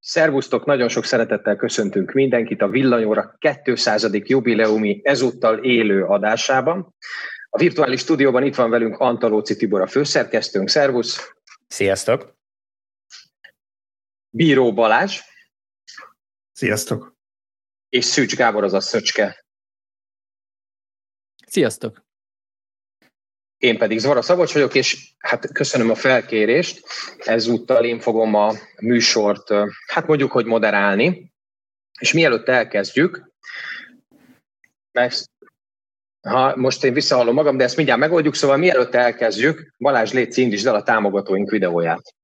Szervusztok, nagyon sok szeretettel köszöntünk mindenkit a Villanyóra 200. jubileumi ezúttal élő adásában. A virtuális stúdióban itt van velünk Antalóci Tibor a főszerkesztőnk. Szervusz! Sziasztok! Bíró Balázs. Sziasztok! És Szűcs Gábor az a Szöcske. Sziasztok! Én pedig Zvara Szabocs vagyok, és hát köszönöm a felkérést. Ezúttal én fogom a műsort, hát mondjuk, hogy moderálni. És mielőtt elkezdjük, mert ha most én visszahallom magam, de ezt mindjárt megoldjuk, szóval mielőtt elkezdjük, Balázs Léci indítsd el a támogatóink videóját.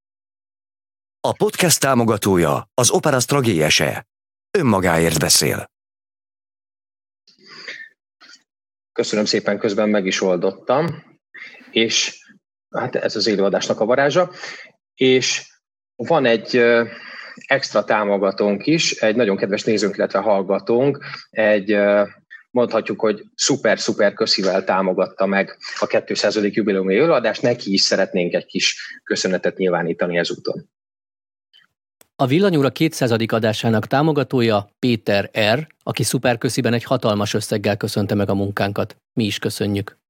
A podcast támogatója az Opera Stragiese. Önmagáért beszél. Köszönöm szépen, közben meg is oldottam és hát ez az élőadásnak a varázsa, és van egy extra támogatónk is, egy nagyon kedves nézőnk, illetve hallgatónk, egy mondhatjuk, hogy szuper-szuper köszivel támogatta meg a 200. jubileumi előadást, neki is szeretnénk egy kis köszönetet nyilvánítani ezúton. A Villanyóra 200. adásának támogatója Péter R., aki szuperkösziben egy hatalmas összeggel köszönte meg a munkánkat. Mi is köszönjük.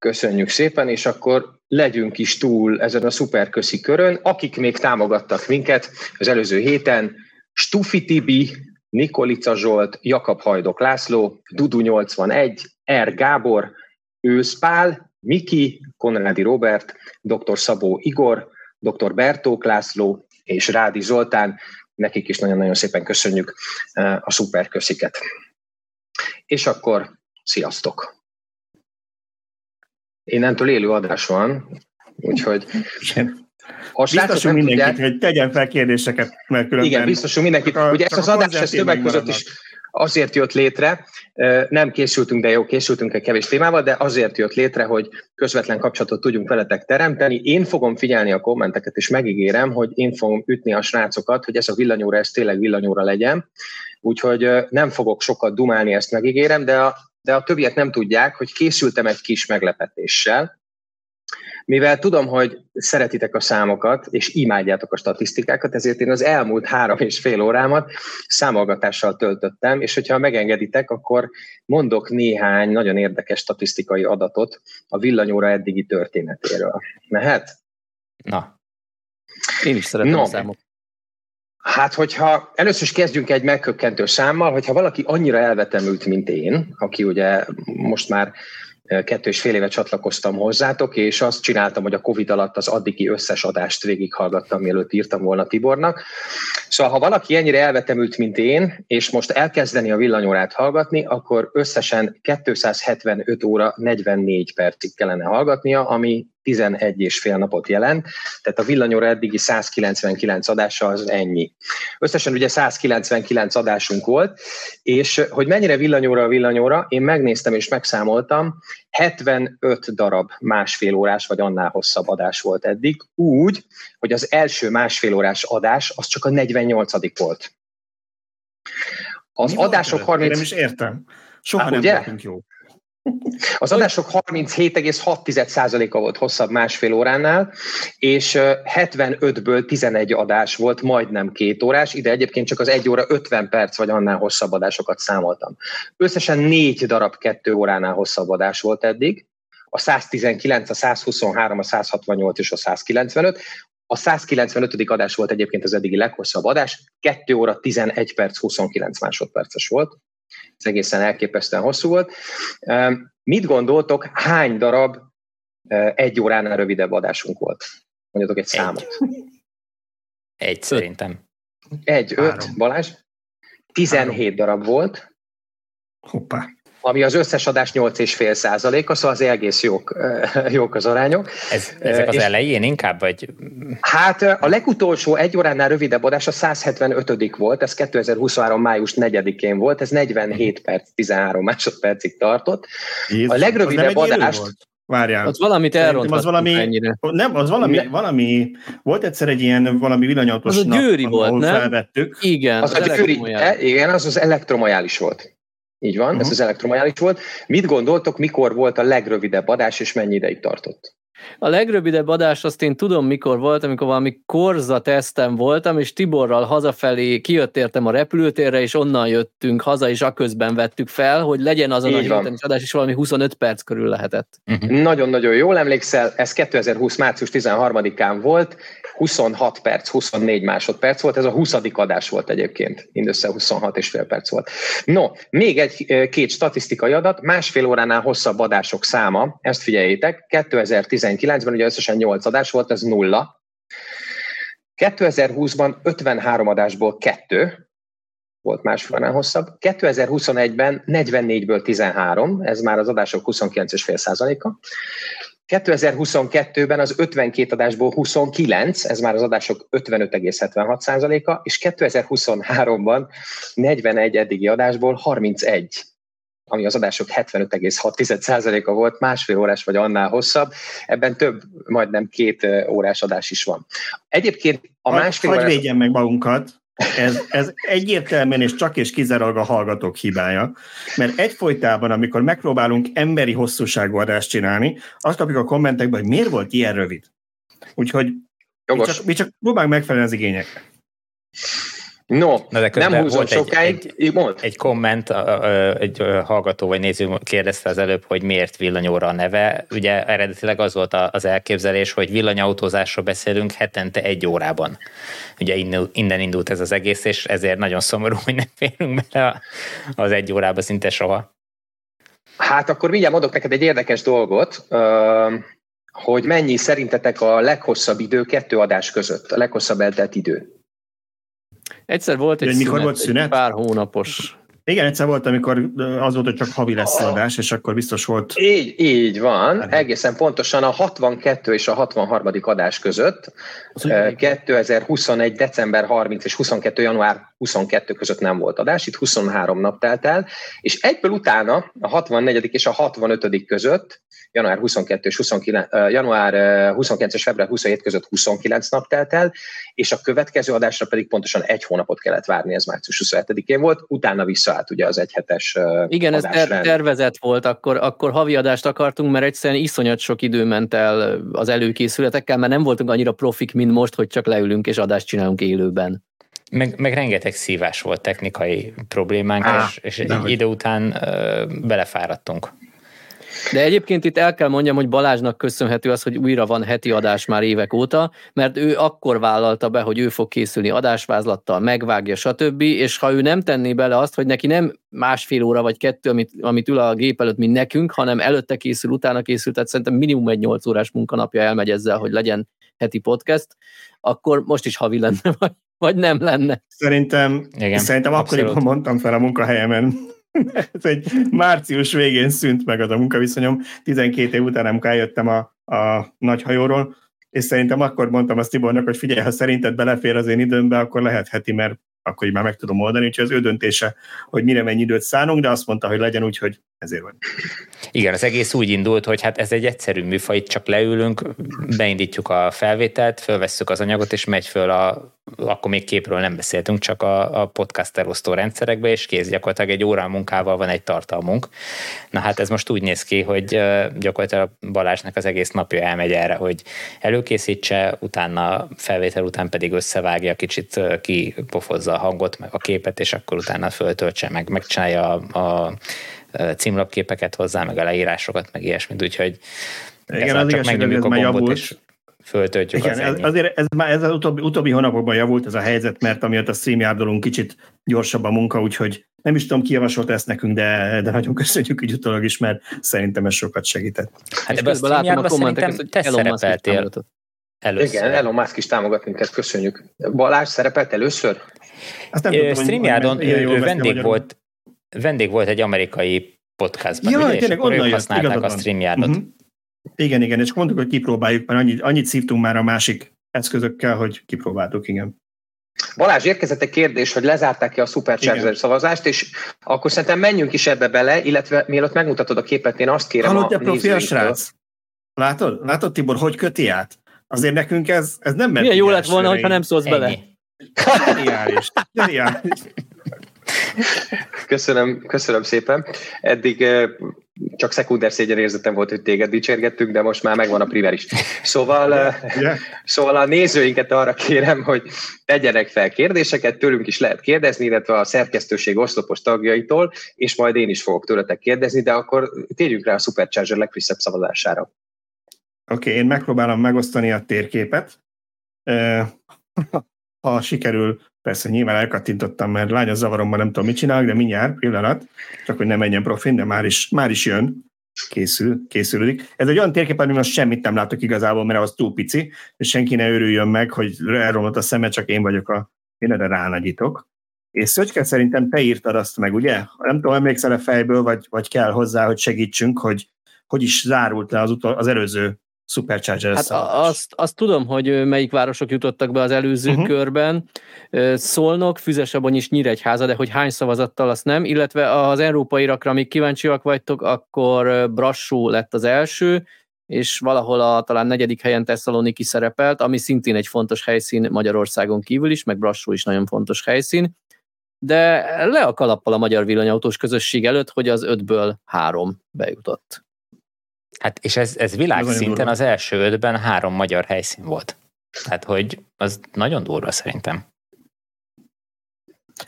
Köszönjük szépen, és akkor legyünk is túl ezen a szuperköszi körön. Akik még támogattak minket az előző héten, Stufi Tibi, Nikolica Zsolt, Jakab Hajdok László, Dudu 81, R. Gábor, Őszpál, Miki, Konrádi Robert, dr. Szabó Igor, dr. Bertók László és Rádi Zoltán. Nekik is nagyon-nagyon szépen köszönjük eh, a szuperkösziket. És akkor sziasztok! Innentől élő adás van, úgyhogy... A biztosunk mindenkit, tudják, hogy tegyen fel kérdéseket, mert különben... Igen, biztosunk mindenkit. A, Ugye ezt az adást ez többek között is azért jött létre, nem készültünk, de jó, készültünk egy kevés témával, de azért jött létre, hogy közvetlen kapcsolatot tudjunk veletek teremteni. Én fogom figyelni a kommenteket, és megígérem, hogy én fogom ütni a srácokat, hogy ez a villanyóra, ez tényleg villanyóra legyen. Úgyhogy nem fogok sokat dumálni, ezt megígérem, de a de a többiek nem tudják, hogy készültem egy kis meglepetéssel, mivel tudom, hogy szeretitek a számokat, és imádjátok a statisztikákat, ezért én az elmúlt három és fél órámat számolgatással töltöttem, és hogyha megengeditek, akkor mondok néhány nagyon érdekes statisztikai adatot a villanyóra eddigi történetéről. Mehet? Na. Én is szeretem no. a számokat. Hát, hogyha először is kezdjünk egy megkökkentő számmal, hogyha valaki annyira elvetemült, mint én, aki ugye most már kettő és fél éve csatlakoztam hozzátok, és azt csináltam, hogy a Covid alatt az addigi összes adást végighallgattam, mielőtt írtam volna Tibornak. Szóval, ha valaki ennyire elvetemült, mint én, és most elkezdeni a villanyórát hallgatni, akkor összesen 275 óra 44 percig kellene hallgatnia, ami 11 és fél napot jelent, tehát a villanyóra eddigi 199 adása az ennyi. Összesen ugye 199 adásunk volt, és hogy mennyire villanyóra a villanyóra, én megnéztem és megszámoltam, 75 darab másfél órás vagy annál hosszabb adás volt eddig, úgy, hogy az első másfél órás adás az csak a 48 volt. Az Mi adások 30... Nem is értem. Soha Há, nem ugye? voltunk jó. Az adások 37,6%-a volt hosszabb másfél óránál, és 75-ből 11 adás volt majdnem két órás, ide egyébként csak az egy óra 50 perc vagy annál hosszabb adásokat számoltam. Összesen négy darab kettő óránál hosszabb adás volt eddig, a 119, a 123, a 168 és a 195. A 195. adás volt egyébként az eddigi leghosszabb adás, 2 óra 11 perc 29 másodperces volt ez egészen elképesztően hosszú volt. Mit gondoltok, hány darab egy óránál rövidebb adásunk volt? Mondjatok egy, egy. számot. Egy szerintem. Egy, öt. Balázs? 17 Három. darab volt. Hoppá ami az összes adás 8,5 százaléka, szóval az egész jók, jók az arányok. Ez, ezek az és, elején inkább, vagy? Hát a legutolsó egy óránál rövidebb adás a 175 volt, ez 2023. május 4-én volt, ez 47 perc, 13 másodpercig tartott. Jézus, a legrövidebb adás... Várjál. Az valamit elrontottunk az valami, ennyire. Nem, az valami, ne. valami, volt egyszer egy ilyen valami villanyatos Az a győri nap, volt, nem? Felvettük. Igen, az, az a győri, e, igen, az az elektromajális volt. Így van, uh-huh. ez az elektromajális volt. Mit gondoltok, mikor volt a legrövidebb adás, és mennyi ideig tartott? A legrövidebb adás azt én tudom, mikor volt, amikor valami korza tesztem voltam, és Tiborral hazafelé kijött értem a repülőtérre, és onnan jöttünk haza, és aközben vettük fel, hogy legyen azon Így a héten is adás, és valami 25 perc körül lehetett. Uh-huh. Nagyon-nagyon jól emlékszel, ez 2020. március 13-án volt, 26 perc, 24 másodperc volt, ez a 20. adás volt egyébként, mindössze 26 és fél perc volt. No, még egy két statisztikai adat, másfél óránál hosszabb adások száma, ezt figyeljétek, 2019-ben ugye összesen 8 adás volt, ez nulla. 2020-ban 53 adásból 2, volt másfélnál hosszabb. 2021-ben 44-ből 13, ez már az adások 29,5%-a. 2022-ben az 52 adásból 29, ez már az adások 55,76%-a, és 2023-ban 41 eddigi adásból 31 ami az adások 75,6%-a volt, másfél órás vagy annál hosszabb, ebben több, majdnem két órás adás is van. Egyébként a másfél órás... meg magunkat, ez, ez egyértelműen és csak és kizárólag a hallgatók hibája, mert egyfolytában, amikor megpróbálunk emberi hosszúságú adást csinálni, azt kapjuk a kommentekben, hogy miért volt ilyen rövid. Úgyhogy mi csak, mi csak próbálunk megfelelni az igényeknek. No, Na de nem húzom sokáig. Egy, egy, egy komment, egy hallgató vagy néző kérdezte az előbb, hogy miért villanyóra a neve. Ugye eredetileg az volt az elképzelés, hogy villanyautózásról beszélünk hetente egy órában. Ugye innen indult ez az egész, és ezért nagyon szomorú, hogy nem férünk bele az egy órába szinte soha. Hát akkor mindjárt mondok neked egy érdekes dolgot, hogy mennyi szerintetek a leghosszabb idő kettő adás között, a leghosszabb eltelt idő. Egyszer volt egy, szünet, mikor volt szünet? Egy pár hónapos. Igen, egyszer volt, amikor az volt, hogy csak havi lesz adás, és akkor biztos volt. Így, így van, hát. egészen pontosan a 62 és a 63. adás között, 2021. december 30 és 22. január 22 között nem volt adás, itt 23 nap telt el, és egyből utána a 64. és a 65. között január 22 és 29, január 29 és február 27 között 29 nap telt el, és a következő adásra pedig pontosan egy hónapot kellett várni, ez március 27-én volt, utána visszaállt ugye az egyhetes Igen, ez ter- tervezett volt, akkor, akkor havi adást akartunk, mert egyszerűen iszonyat sok idő ment el az előkészületekkel, mert nem voltunk annyira profik, mint most, hogy csak leülünk és adást csinálunk élőben. Meg, meg rengeteg szívás volt technikai problémánk, Á, és, és egy idő után ö, belefáradtunk. De egyébként itt el kell mondjam, hogy Balázsnak köszönhető az, hogy újra van heti adás már évek óta, mert ő akkor vállalta be, hogy ő fog készülni adásvázlattal, megvágja, stb. És ha ő nem tenné bele azt, hogy neki nem másfél óra vagy kettő, amit, amit ül a gép előtt, mint nekünk, hanem előtte készül, utána készül, tehát szerintem minimum egy 8 órás munkanapja elmegy ezzel, hogy legyen heti podcast, akkor most is havi lenne, vagy, vagy nem lenne. Szerintem, Igen, szerintem akkoriban mondtam fel a munkahelyemen, ez egy március végén szűnt meg az a munkaviszonyom, 12 év után, amikor eljöttem a, a nagy hajóról, és szerintem akkor mondtam azt Tibornak, hogy figyelj, ha szerinted belefér az én időmbe, akkor lehet heti, mert akkor így már meg tudom oldani, úgyhogy az ő döntése, hogy mire mennyi időt szánunk, de azt mondta, hogy legyen úgy, hogy ezért van. Igen, az egész úgy indult, hogy hát ez egy egyszerű műfaj, itt csak leülünk, beindítjuk a felvételt, fölvesszük az anyagot, és megy föl a, akkor még képről nem beszéltünk, csak a, a podcast elosztó rendszerekbe, és kész gyakorlatilag egy órán munkával van egy tartalmunk. Na hát ez most úgy néz ki, hogy gyakorlatilag Balázsnak az egész napja elmegy erre, hogy előkészítse, utána felvétel után pedig összevágja, kicsit kipofozza a hangot, meg a képet, és akkor utána föltöltse, meg megcsinálja a, a címlapképeket hozzá, meg a leírásokat, meg ilyesmit, úgyhogy igen, az csak megnyomjuk a gombot, és föltöltjük Igen, az ez, azért ez már ez az utóbbi, utóbbi hónapokban javult ez a helyzet, mert amiatt a streamyardolunk kicsit gyorsabb a munka, úgyhogy nem is tudom, ki javasolt ezt nekünk, de, de nagyon köszönjük így utólag is, mert szerintem ez sokat segített. Hát ebben a látom a kommenteket, hogy te szerepeltél először. Igen, Elon Musk is támogat minket, köszönjük. Balázs szerepelt először? Azt nem StreamYardon vendég volt, vendég volt egy amerikai podcastban, ja, ugye, tényleg, és akkor ők használták a StreamYardot. Uh-huh. Igen, igen, és mondtuk, hogy kipróbáljuk, mert annyit, annyit szívtunk már a másik eszközökkel, hogy kipróbáltuk, igen. Balázs, érkezett egy kérdés, hogy lezárták-e a Supercharger szavazást, és akkor szerintem menjünk is ebbe bele, illetve mielőtt megmutatod a képet, én azt kérem Hallod, a profi a srác? Látod? Látod, Tibor, hogy köti át? Azért nekünk ez, ez nem Milyen jó lett volna, ha nem szólsz bele. Geniális. Geniális. Köszönöm, köszönöm szépen. Eddig csak szekunder érzetem volt, hogy téged dicsérgettünk, de most már megvan a priver is. Szóval, yeah. szóval a nézőinket arra kérem, hogy tegyenek fel kérdéseket, tőlünk is lehet kérdezni, illetve a szerkesztőség oszlopos tagjaitól, és majd én is fogok tőletek kérdezni, de akkor térjünk rá a Supercharger legfrissebb szavazására. Oké, okay, én megpróbálom megosztani a térképet. Ha sikerül, persze nyilván elkattintottam, mert lány a zavaromban nem tudom, mit csinálok, de mindjárt, pillanat, csak hogy ne menjen profin, de már is, már is jön, készül, készülődik. Ez egy olyan térkép, ami most semmit nem látok igazából, mert az túl pici, és senki ne örüljön meg, hogy elromlott a szeme, csak én vagyok a, én erre ránagyítok. És Szöcske, szerintem te írtad azt meg, ugye? Nem tudom, emlékszel a fejből, vagy, vagy kell hozzá, hogy segítsünk, hogy hogy is zárult le az, utol, az előző Supercharger Hát azt, azt tudom, hogy melyik városok jutottak be az előző uh-huh. körben. Szolnok, Füzesabony és Nyíregyháza, de hogy hány szavazattal, azt nem. Illetve az európai rakra, amíg kíváncsiak vagytok, akkor Brassó lett az első, és valahol a talán negyedik helyen Tesszaloniki szerepelt, ami szintén egy fontos helyszín Magyarországon kívül is, meg Brassó is nagyon fontos helyszín. De le a kalappal a magyar villanyautós közösség előtt, hogy az ötből három bejutott. Hát és ez, ez világszinten az első ötben három magyar helyszín volt. Tehát, hogy az nagyon durva szerintem.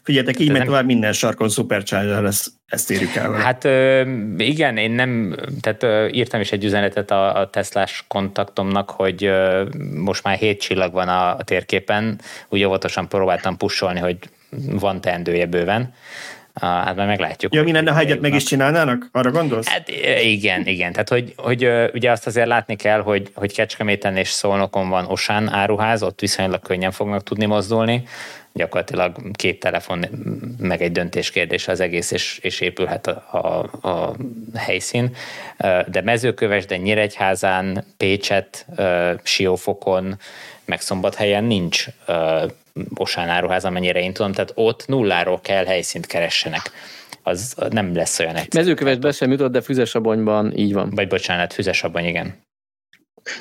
Figyeljetek, így megy tovább minden sarkon Supercharger lesz, ezt érjük el. Hát igen, én nem, tehát írtam is egy üzenetet a, a Teslás kontaktomnak, hogy most már hét csillag van a, a térképen, úgy óvatosan próbáltam pusolni, hogy van teendője bőven, Hát majd meglátjuk. Ja, mi lenne, ha egyet meg is csinálnának? Arra gondolsz? Hát igen, igen. Tehát, hogy, hogy ugye azt azért látni kell, hogy, hogy Kecskeméten és Szolnokon van Osán áruház, ott viszonylag könnyen fognak tudni mozdulni. Gyakorlatilag két telefon, meg egy döntéskérdés az egész, és, és épülhet a, a, a helyszín. De mezőköves, de Nyíregyházán, Pécset, Siófokon, meg Szombathelyen nincs Osán áruház, amennyire én tudom, tehát ott nulláról kell helyszínt keressenek. Az nem lesz olyan egyszerű. Mezőkövesbe sem jutott, de Füzesabonyban így van. Vagy bocsánat, Füzesabony, igen.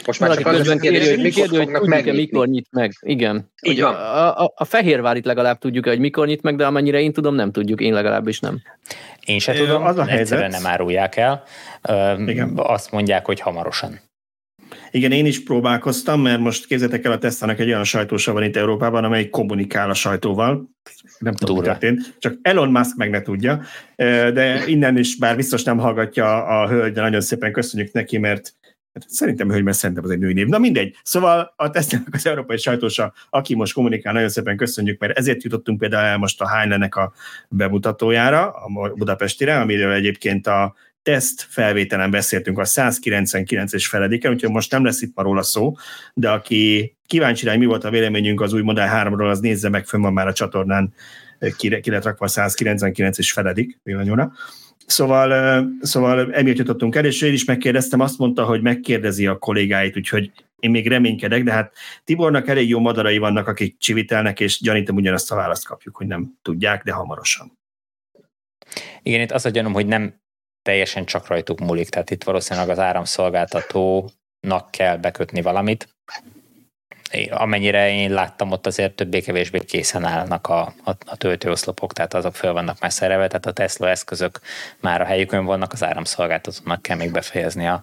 Most már csak közben kérdő, hogy mikor, kérdő, hogy tudjuk mikor nyit meg. Igen. Így van. A, a, a Fehérvárit legalább tudjuk hogy mikor nyit meg, de amennyire én tudom, nem tudjuk. Én legalábbis nem. Én se tudom, az a egyszerűen nem árulják el. Igen. Azt mondják, hogy hamarosan. Igen, én is próbálkoztam, mert most kézzétek el a Tesla-nak egy olyan sajtósa van itt Európában, amely kommunikál a sajtóval. Nem tudom, mi történt. Csak Elon Musk meg ne tudja. De innen is, bár biztos nem hallgatja a hölgy, de nagyon szépen köszönjük neki, mert Hát szerintem hölgy, mert szerintem az egy női név. Na mindegy. Szóval a tesla az európai sajtósa, aki most kommunikál, nagyon szépen köszönjük, mert ezért jutottunk például el most a Heinlenek a bemutatójára, a Budapestire, amiről egyébként a teszt felvételen beszéltünk a 199-es feledéke, úgyhogy most nem lesz itt már róla szó, de aki kíváncsi rá, mi volt a véleményünk az új Model 3-ról, az nézze meg, fönn van már a csatornán, ki, ki lett rakva a 199-es feledik villanyóra. Szóval, szóval emiatt jutottunk el, és én is megkérdeztem, azt mondta, hogy megkérdezi a kollégáit, úgyhogy én még reménykedek, de hát Tibornak elég jó madarai vannak, akik csivitelnek, és gyanítom ugyanazt a választ kapjuk, hogy nem tudják, de hamarosan. Igen, itt azt a gyanom, hogy nem teljesen csak rajtuk múlik, tehát itt valószínűleg az áramszolgáltatónak kell bekötni valamit. Amennyire én láttam, ott azért többé-kevésbé készen állnak a, a, a töltőoszlopok, tehát azok föl vannak már szerelve, tehát a Tesla eszközök már a helyükön vannak, az áramszolgáltatónak kell még befejezni a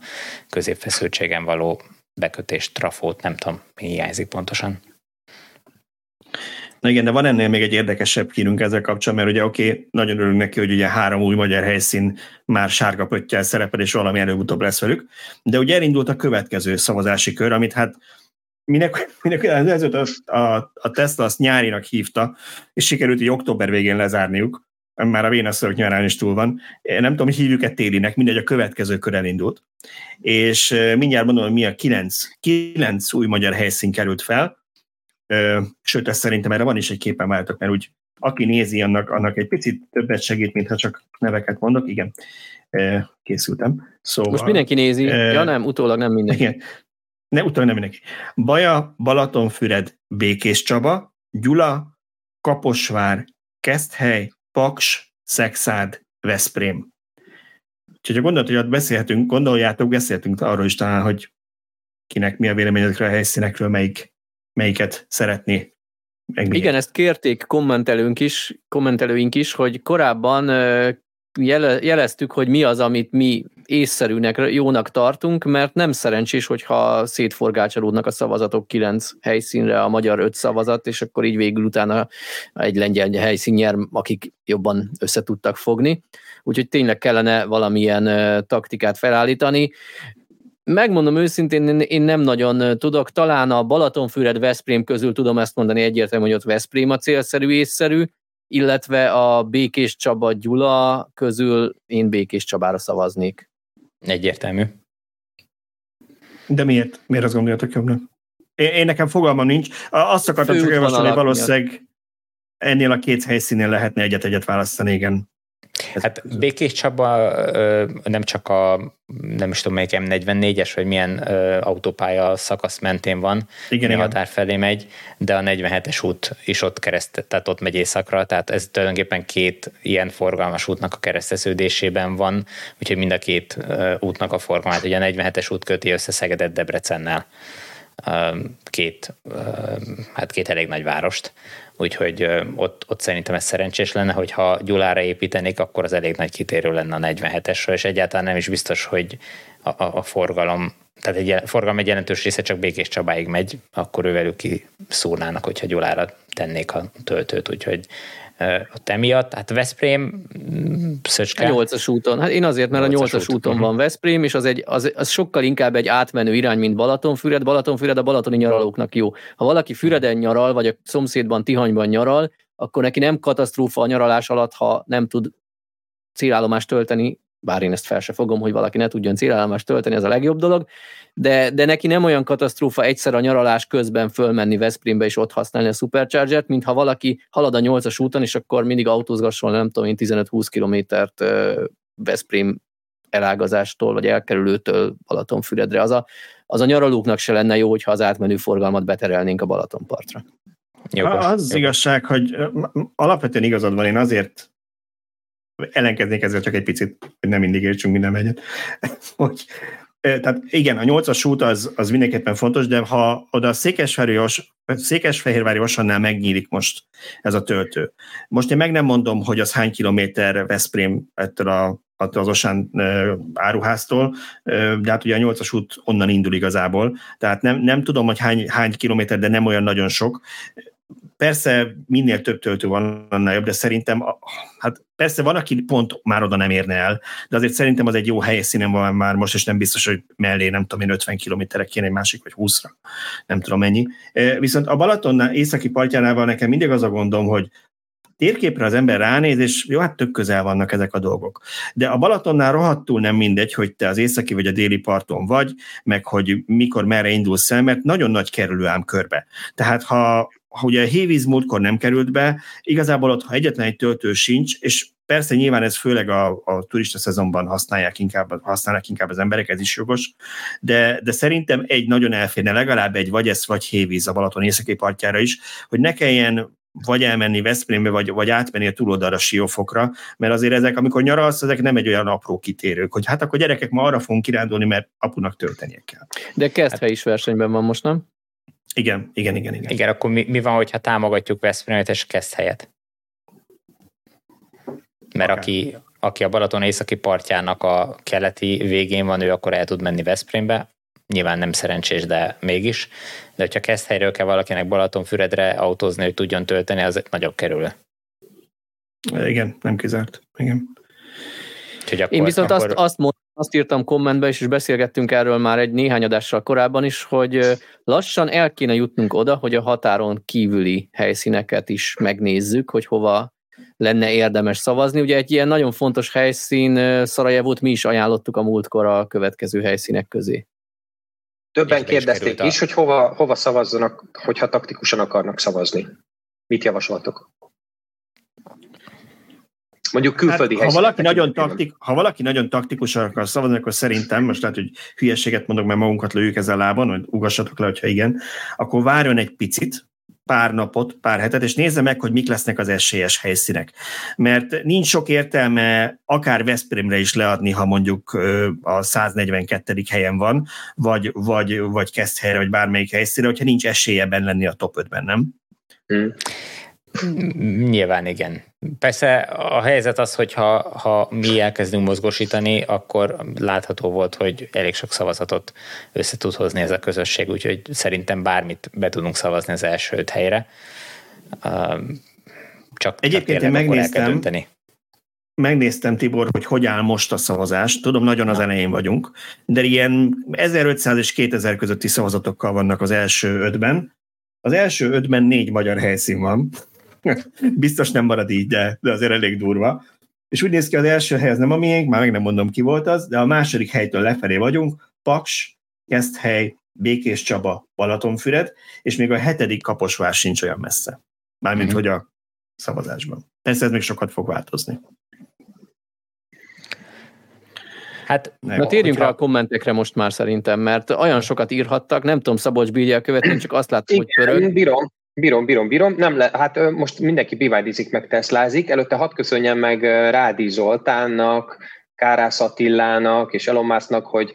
középfeszültségen való bekötés, trafót, nem tudom, mi hiányzik pontosan. Na igen, de van ennél még egy érdekesebb hírünk ezzel kapcsolatban, mert ugye oké, okay, nagyon örülünk neki, hogy ugye három új magyar helyszín már sárga pöttyel szerepel, és valami előbb-utóbb lesz velük, de ugye elindult a következő szavazási kör, amit hát minek, minek ez a, a, a Tesla azt nyárinak hívta, és sikerült, hogy október végén lezárniuk, már a vénaszörök nyarán is túl van. Nem tudom, hívjuk-e télinek, mindegy, a következő kör elindult. És mindjárt mondom, hogy mi a kilenc, kilenc új magyar helyszín került fel, Sőt, ezt szerintem erre van is egy képen váltok, mert úgy aki nézi, annak, annak egy picit többet segít, mintha csak neveket mondok. Igen, készültem. Szóval, Most mindenki nézi, e, ja nem, utólag nem mindenki. Igen. Ne, utólag nem mindenki. Baja, Balatonfüred, Békés Csaba, Gyula, Kaposvár, Keszthely, Paks, Szexád, Veszprém. Úgyhogy ha gondolt, hogy ott beszélhetünk, gondoljátok, beszélhetünk arról is talán, hogy kinek mi a véleményedekről a helyszínekről, melyik melyiket szeretné megnézni. Igen, ezt kérték kommentelőnk is, kommentelőink is, hogy korábban jeleztük, hogy mi az, amit mi észszerűnek, jónak tartunk, mert nem szerencsés, hogyha szétforgácsolódnak a szavazatok kilenc helyszínre, a magyar öt szavazat, és akkor így végül utána egy lengyel helyszín nyer, akik jobban össze tudtak fogni. Úgyhogy tényleg kellene valamilyen taktikát felállítani. Megmondom őszintén, én nem nagyon tudok. Talán a Balatonfüred Veszprém közül tudom ezt mondani egyértelmű, hogy ott Veszprém a célszerű, észszerű, illetve a Békés Csaba Gyula közül én Békés Csabára szavaznék. Egyértelmű. De miért? Miért azt gondoljátok jobbnak? Én, én nekem fogalmam nincs. Azt akartam Fő csak javasolni, hogy valószínűleg ennél a két helyszínen lehetne egyet-egyet választani, igen. Hát Békés Csaba nem csak a nem is tudom melyik M44-es, vagy milyen autópálya szakasz mentén van, igen, igen. határ felé megy, de a 47-es út is ott kereszt, tehát ott megy északra, tehát ez tulajdonképpen két ilyen forgalmas útnak a kereszteződésében van, úgyhogy mind a két útnak a forgalmát, ugye a 47-es út köti össze Szegedet Debrecennel két, hát két elég nagy várost, úgyhogy ott, ott szerintem ez szerencsés lenne, hogyha Gyulára építenék, akkor az elég nagy kitérő lenne a 47-esről, és egyáltalán nem is biztos, hogy a, a, a forgalom, tehát egy forgalom egy jelentős része csak Békés Csabáig megy, akkor ővelük kiszúrnának, hogyha Gyulára tennék a töltőt, úgyhogy ott emiatt. Hát Veszprém, mm, Szöcske. A 8-as úton. Hát én azért, mert 8 a 8-as úton van Veszprém, és az, egy, az, az sokkal inkább egy átmenő irány, mint Balatonfüred. Balatonfüred a balatoni nyaralóknak jó. Ha valaki Füreden nyaral, vagy a szomszédban, Tihanyban nyaral, akkor neki nem katasztrófa a nyaralás alatt, ha nem tud célállomást tölteni bár én ezt fel se fogom, hogy valaki ne tudjon célállomást tölteni, ez a legjobb dolog, de, de neki nem olyan katasztrófa egyszer a nyaralás közben fölmenni Veszprémbe és ott használni a Supercharger-t, mint ha valaki halad a 8-as úton, és akkor mindig autózgasson, nem tudom én, 15-20 kilométert Veszprém elágazástól, vagy elkerülőtől Balatonfüredre. Az a, az a nyaralóknak se lenne jó, hogyha az átmenő forgalmat beterelnénk a Balatonpartra. Jogos, az jogos. igazság, hogy alapvetően igazad van, én azért ellenkeznék ezzel csak egy picit, hogy nem mindig értsünk minden egyet. hogy, tehát igen, a nyolcas út az, az mindenképpen fontos, de ha oda a Székesfehérvári Osannál megnyílik most ez a töltő. Most én meg nem mondom, hogy az hány kilométer Veszprém ettől a attól az Osán áruháztól, de hát ugye a nyolcas út onnan indul igazából, tehát nem, nem tudom, hogy hány, hány kilométer, de nem olyan nagyon sok. Persze minél több töltő van, annál jobb, de szerintem, hát persze van, aki pont már oda nem érne el, de azért szerintem az egy jó helyszínen van már most, és nem biztos, hogy mellé, nem tudom én, 50 kilométerre kéne egy másik, vagy 20-ra, nem tudom mennyi. Viszont a Balatonnál északi partjánál nekem mindig az a gondom, hogy térképre az ember ránéz, és jó, hát tök közel vannak ezek a dolgok. De a Balatonnál rohadtul nem mindegy, hogy te az északi vagy a déli parton vagy, meg hogy mikor merre indulsz el, mert nagyon nagy kerülő ám körbe. Tehát ha ha ugye a Hévíz múltkor nem került be, igazából ott, ha egyetlen egy töltő sincs, és persze nyilván ez főleg a, a turista szezonban használják inkább, használják inkább az emberek, ez is jogos, de, de szerintem egy nagyon elférne, legalább egy vagy ez, vagy Hévíz a Balaton északi partjára is, hogy ne kelljen vagy elmenni Veszprémbe, vagy, vagy átmenni a túloldalra Siófokra, mert azért ezek, amikor nyaralsz, ezek nem egy olyan apró kitérők, hogy hát akkor gyerekek ma arra fogunk kirándulni, mert apunak töltenie kell. De kezdve is versenyben van most, nem? Igen, igen, igen. Igen, igen akkor mi, mi van, hogyha támogatjuk Veszprémet és kezd helyet? Mert aki, aki a Balaton északi partjának a keleti végén van, ő akkor el tud menni Veszprémbe. Nyilván nem szerencsés, de mégis. De hogyha kezd helyről kell valakinek Balatonfüredre autózni, hogy tudjon tölteni, az nagyobb kerül. Igen, nem kizárt. Igen. Úgyhogy akkor, Én viszont akkor... azt, azt mondom, azt írtam kommentbe is, és beszélgettünk erről már egy néhány adással korábban is, hogy lassan el kéne jutnunk oda, hogy a határon kívüli helyszíneket is megnézzük, hogy hova lenne érdemes szavazni. Ugye egy ilyen nagyon fontos helyszín, Szarajevót mi is ajánlottuk a múltkor a következő helyszínek közé. Többen kérdezték is, hogy hova, hova szavazzanak, hogyha taktikusan akarnak szavazni. Mit javasoltok? Mondjuk külföldi hát, ha valaki, nagyon taktik, ha valaki nagyon taktikusan akar szavazni, akkor szerintem, most lehet, hogy hülyeséget mondok, mert magunkat lőjük ezzel lábon, hogy ugassatok le, hogyha igen, akkor várjon egy picit, pár napot, pár hetet, és nézze meg, hogy mik lesznek az esélyes helyszínek. Mert nincs sok értelme akár Veszprémre is leadni, ha mondjuk a 142. helyen van, vagy, vagy, vagy kezd helyre, vagy bármelyik helyszínre, hogyha nincs esélye lenni a top 5-ben, nem? Hmm. Nyilván igen. Persze a helyzet az, hogy ha, ha mi elkezdünk mozgósítani, akkor látható volt, hogy elég sok szavazatot össze tud hozni ez a közösség, úgyhogy szerintem bármit be tudunk szavazni az első öt helyre. Csak, Egyébként én megnéztem, megnéztem, Tibor, hogy hogy áll most a szavazás. Tudom, nagyon az elején vagyunk, de ilyen 1500 és 2000 közötti szavazatokkal vannak az első ötben. Az első ötben négy magyar helyszín van. Biztos nem marad így, de, de azért elég durva. És úgy néz ki, az első hely az nem a miénk, már meg nem mondom ki volt az, de a második helytől lefelé vagyunk, Paks, Keszthely, Békés Csaba, Balatonfüred, és még a hetedik Kaposvár sincs olyan messze. Mármint, mm-hmm. hogy a szavazásban. Persze ez még sokat fog változni. Hát, Na térjünk rá a kommentekre most már szerintem, mert olyan sokat írhattak, nem tudom Szabolcs Bírja követni, csak azt látom, hogy pörög. Bírom, bírom, bírom, bírom. Nem le, hát most mindenki biványzik meg Teslázik. Előtte hadd köszönjem meg Rádi Zoltánnak, Kárász Attilának és Elon Musknak, hogy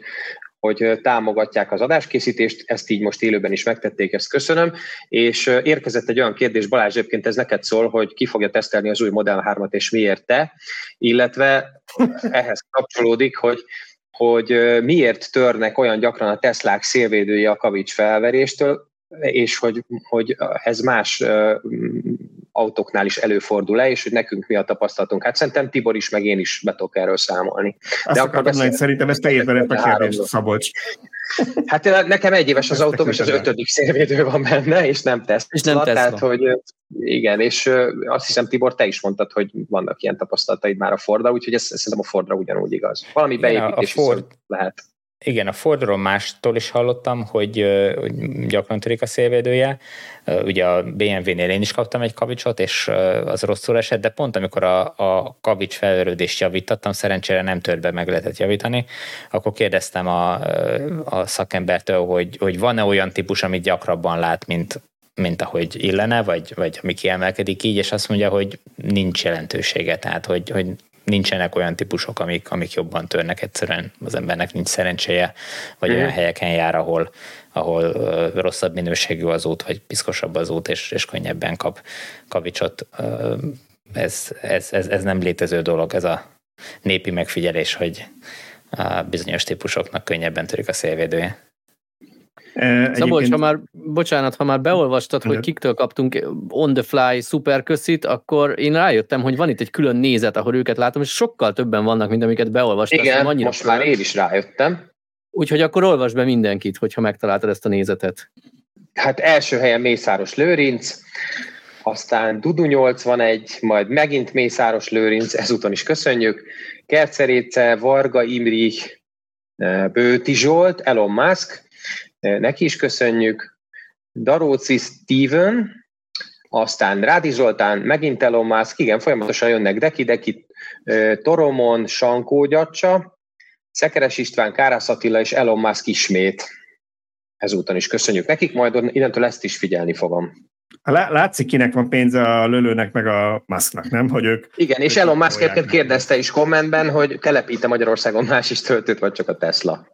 hogy támogatják az adáskészítést, ezt így most élőben is megtették, ezt köszönöm, és érkezett egy olyan kérdés, Balázs, egyébként ez neked szól, hogy ki fogja tesztelni az új Model 3-at, és miért te, illetve ehhez kapcsolódik, hogy hogy miért törnek olyan gyakran a Teslák szélvédője a kavics felveréstől, és hogy, hogy ez más autóknál is előfordul-e, és hogy nekünk mi a tapasztalatunk. Hát szerintem Tibor is, meg én is be tudok erről számolni. Azt De akkor beszél... szerintem ez te a kérdést, Szabolcs. Hát nekem egy éves az autóm, és az ötödik szélvédő van benne, és nem Tesla. És nem Tesla. Tehát, hogy igen, és azt hiszem, Tibor, te is mondtad, hogy vannak ilyen tapasztalataid már a Fordra, úgyhogy ez, ez szerintem a Fordra ugyanúgy igaz. Valami beépítés a Ford, lehet. Igen, a Fordról mástól is hallottam, hogy, hogy gyakran törik a szélvédője. Ugye a BMW-nél én is kaptam egy kavicsot, és az rosszul esett, de pont amikor a, a kavics felverődést javítattam, szerencsére nem tört be, meg lehetett javítani, akkor kérdeztem a, a szakembertől, hogy, hogy van-e olyan típus, amit gyakrabban lát, mint, mint ahogy illene, vagy, vagy ami kiemelkedik így, és azt mondja, hogy nincs jelentősége, tehát hogy, hogy nincsenek olyan típusok, amik, amik jobban törnek, egyszerűen az embernek nincs szerencséje, vagy mm. olyan helyeken jár, ahol, ahol uh, rosszabb minőségű az út, vagy piszkosabb az út, és, és könnyebben kap kavicsot. Uh, ez, ez, ez, ez nem létező dolog, ez a népi megfigyelés, hogy a bizonyos típusoknak könnyebben törik a szélvédője. Szabolcs, ha már, bocsánat, ha már beolvastad, hogy kiktől kaptunk on the fly szuperköszit, akkor én rájöttem, hogy van itt egy külön nézet, ahol őket látom, és sokkal többen vannak, mint amiket beolvastak. Igen, annyira most már én is rájöttem. Úgyhogy akkor olvasd be mindenkit, hogyha megtaláltad ezt a nézetet. Hát első helyen Mészáros Lőrinc, aztán Dudu 81, majd megint Mészáros Lőrinc, ezúton is köszönjük, Kerceréce, Varga Imrich, Bőti Zsolt, Elon Musk, neki is köszönjük. Daróci Steven, aztán Rádi Zoltán, megint Elon Musk, igen, folyamatosan jönnek Deki, Deki, Toromon, Sankó Gyacsa, Szekeres István, Kárász Attila és Elon Musk ismét. Ezúton is köszönjük nekik, majd innentől ezt is figyelni fogom. Látszik, kinek van pénze a lölőnek, meg a Musknak, nem? Hogy ők, Igen, és Elon Musk kérdezte is kommentben, hogy telepíte Magyarországon más is töltőt, vagy csak a Tesla.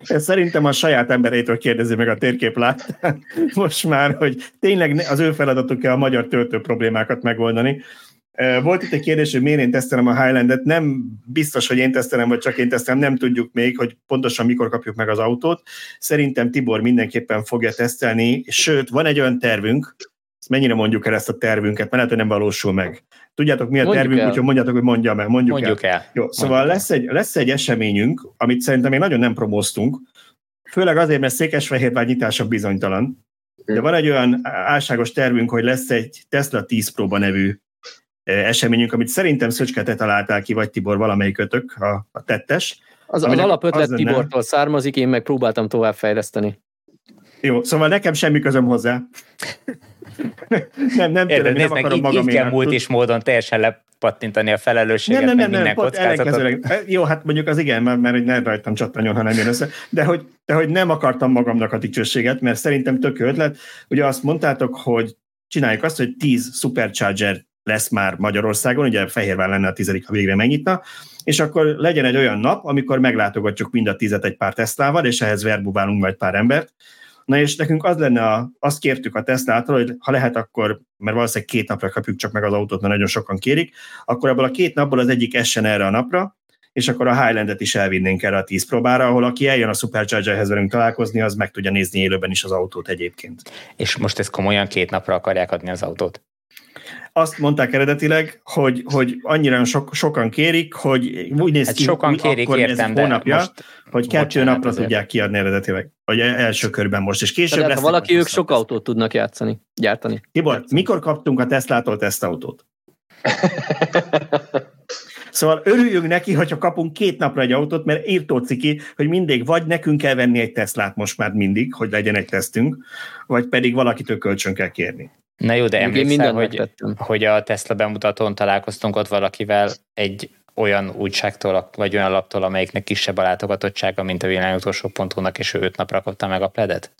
Ez szerintem a saját emberétől kérdezi meg a térkép láttán most már, hogy tényleg az ő feladatuk-e a magyar töltő problémákat megoldani. Volt itt egy kérdés, hogy miért én tesztelem a Highlandet. Nem biztos, hogy én tesztelem, vagy csak én tesztelem, nem tudjuk még, hogy pontosan mikor kapjuk meg az autót. Szerintem Tibor mindenképpen fogja tesztelni, sőt, van egy olyan tervünk, mennyire mondjuk el ezt a tervünket, mert lehet, hogy nem valósul meg. Tudjátok, mi a mondjuk tervünk, úgyhogy mondjátok, hogy mondja meg. Mondjuk, mondjuk el. el. Jó, szóval mondjuk lesz egy, lesz egy eseményünk, amit szerintem még nagyon nem promóztunk, főleg azért, mert Székesfehérvár nyitása bizonytalan, de van egy olyan álságos tervünk, hogy lesz egy Tesla 10 próba nevű eseményünk, amit szerintem Szöcske te találtál ki, vagy Tibor valamelyikötök, a, a tettes. Az, az alapötlet az Tibortól származik, én meg próbáltam továbbfejleszteni. Jó, szóval nekem semmi közöm hozzá. nem, nem, Érde, nem akarom magam így kell múlt is módon teljesen lepattintani a felelősséget, nem, nem, nem, minden kockázatot. Jó, hát mondjuk az igen, mert, mert ne rajtam csattanyon, ha nem jön össze, de hogy, de hogy nem akartam magamnak a dicsőséget, mert szerintem tök ötlet. Ugye azt mondtátok, hogy csináljuk azt, hogy 10 supercharger lesz már Magyarországon, ugye Fehérvár lenne a tizedik, ha végre megnyitna, és akkor legyen egy olyan nap, amikor meglátogatjuk mind a tizet egy pár Teslával, és ehhez verbubálunk majd pár embert, Na és nekünk az lenne, a, azt kértük a Teslától, hogy ha lehet, akkor, mert valószínűleg két napra kapjuk csak meg az autót, mert nagyon sokan kérik, akkor abból a két napból az egyik essen erre a napra, és akkor a Highlandet is elvinnénk erre a tíz próbára, ahol aki eljön a Superchargerhez velünk találkozni, az meg tudja nézni élőben is az autót egyébként. És most ezt komolyan két napra akarják adni az autót? Azt mondták eredetileg, hogy, hogy annyira sok, sokan kérik, hogy úgy néz hát ki, sokan kérik, akkor értem, ez hónapja, most, hogy kettő napra azért. tudják kiadni eredetileg, vagy első körben most, és később lesz. Ha valaki, ők sok autót tudnak játszani, gyártani. Tibor, játszani. mikor kaptunk a Tesla-tól tesztautót? Szóval örüljünk neki, hogyha kapunk két napra egy autót, mert írtó ciki, hogy mindig vagy nekünk kell venni egy Teslát most már mindig, hogy legyen egy tesztünk, vagy pedig valakitől kölcsön kell kérni. Na jó, de emlékszel, hogy, hogy a Tesla bemutatón találkoztunk ott valakivel egy olyan újságtól, vagy olyan laptól, amelyiknek kisebb a látogatottsága, mint a világ utolsó pontónak, és ő öt napra kapta meg a pledet?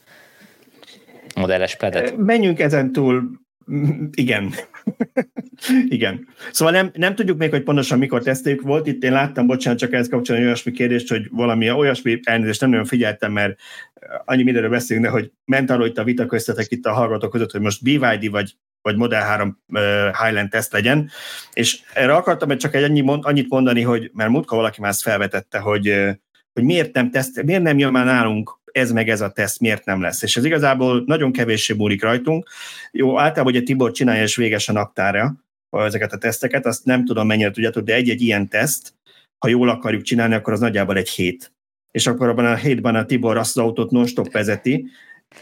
Modelles pledet? Menjünk ezen túl, igen. Igen. Szóval nem, nem tudjuk még, hogy pontosan mikor teszteljük. Volt itt, én láttam, bocsánat, csak ehhez kapcsolatban olyasmi kérdést, hogy valami olyasmi elnézést nem nagyon figyeltem, mert annyi mindenről beszélünk, de hogy ment arról itt a vita köztetek itt a hallgatók között, hogy most BYD vagy vagy Model 3 uh, Highland teszt legyen, és erre akartam csak egy annyi annyit mondani, hogy mert múltkor valaki már ezt felvetette, hogy, hogy miért nem teszt, miért nem jön már nálunk ez meg ez a teszt miért nem lesz. És ez igazából nagyon kevéssé múlik rajtunk. Jó, általában ugye Tibor csinálja és véges a naptára ezeket a teszteket, azt nem tudom mennyire tudjátok, de egy-egy ilyen teszt, ha jól akarjuk csinálni, akkor az nagyjából egy hét. És akkor abban a hétben a Tibor azt az autót non-stop vezeti,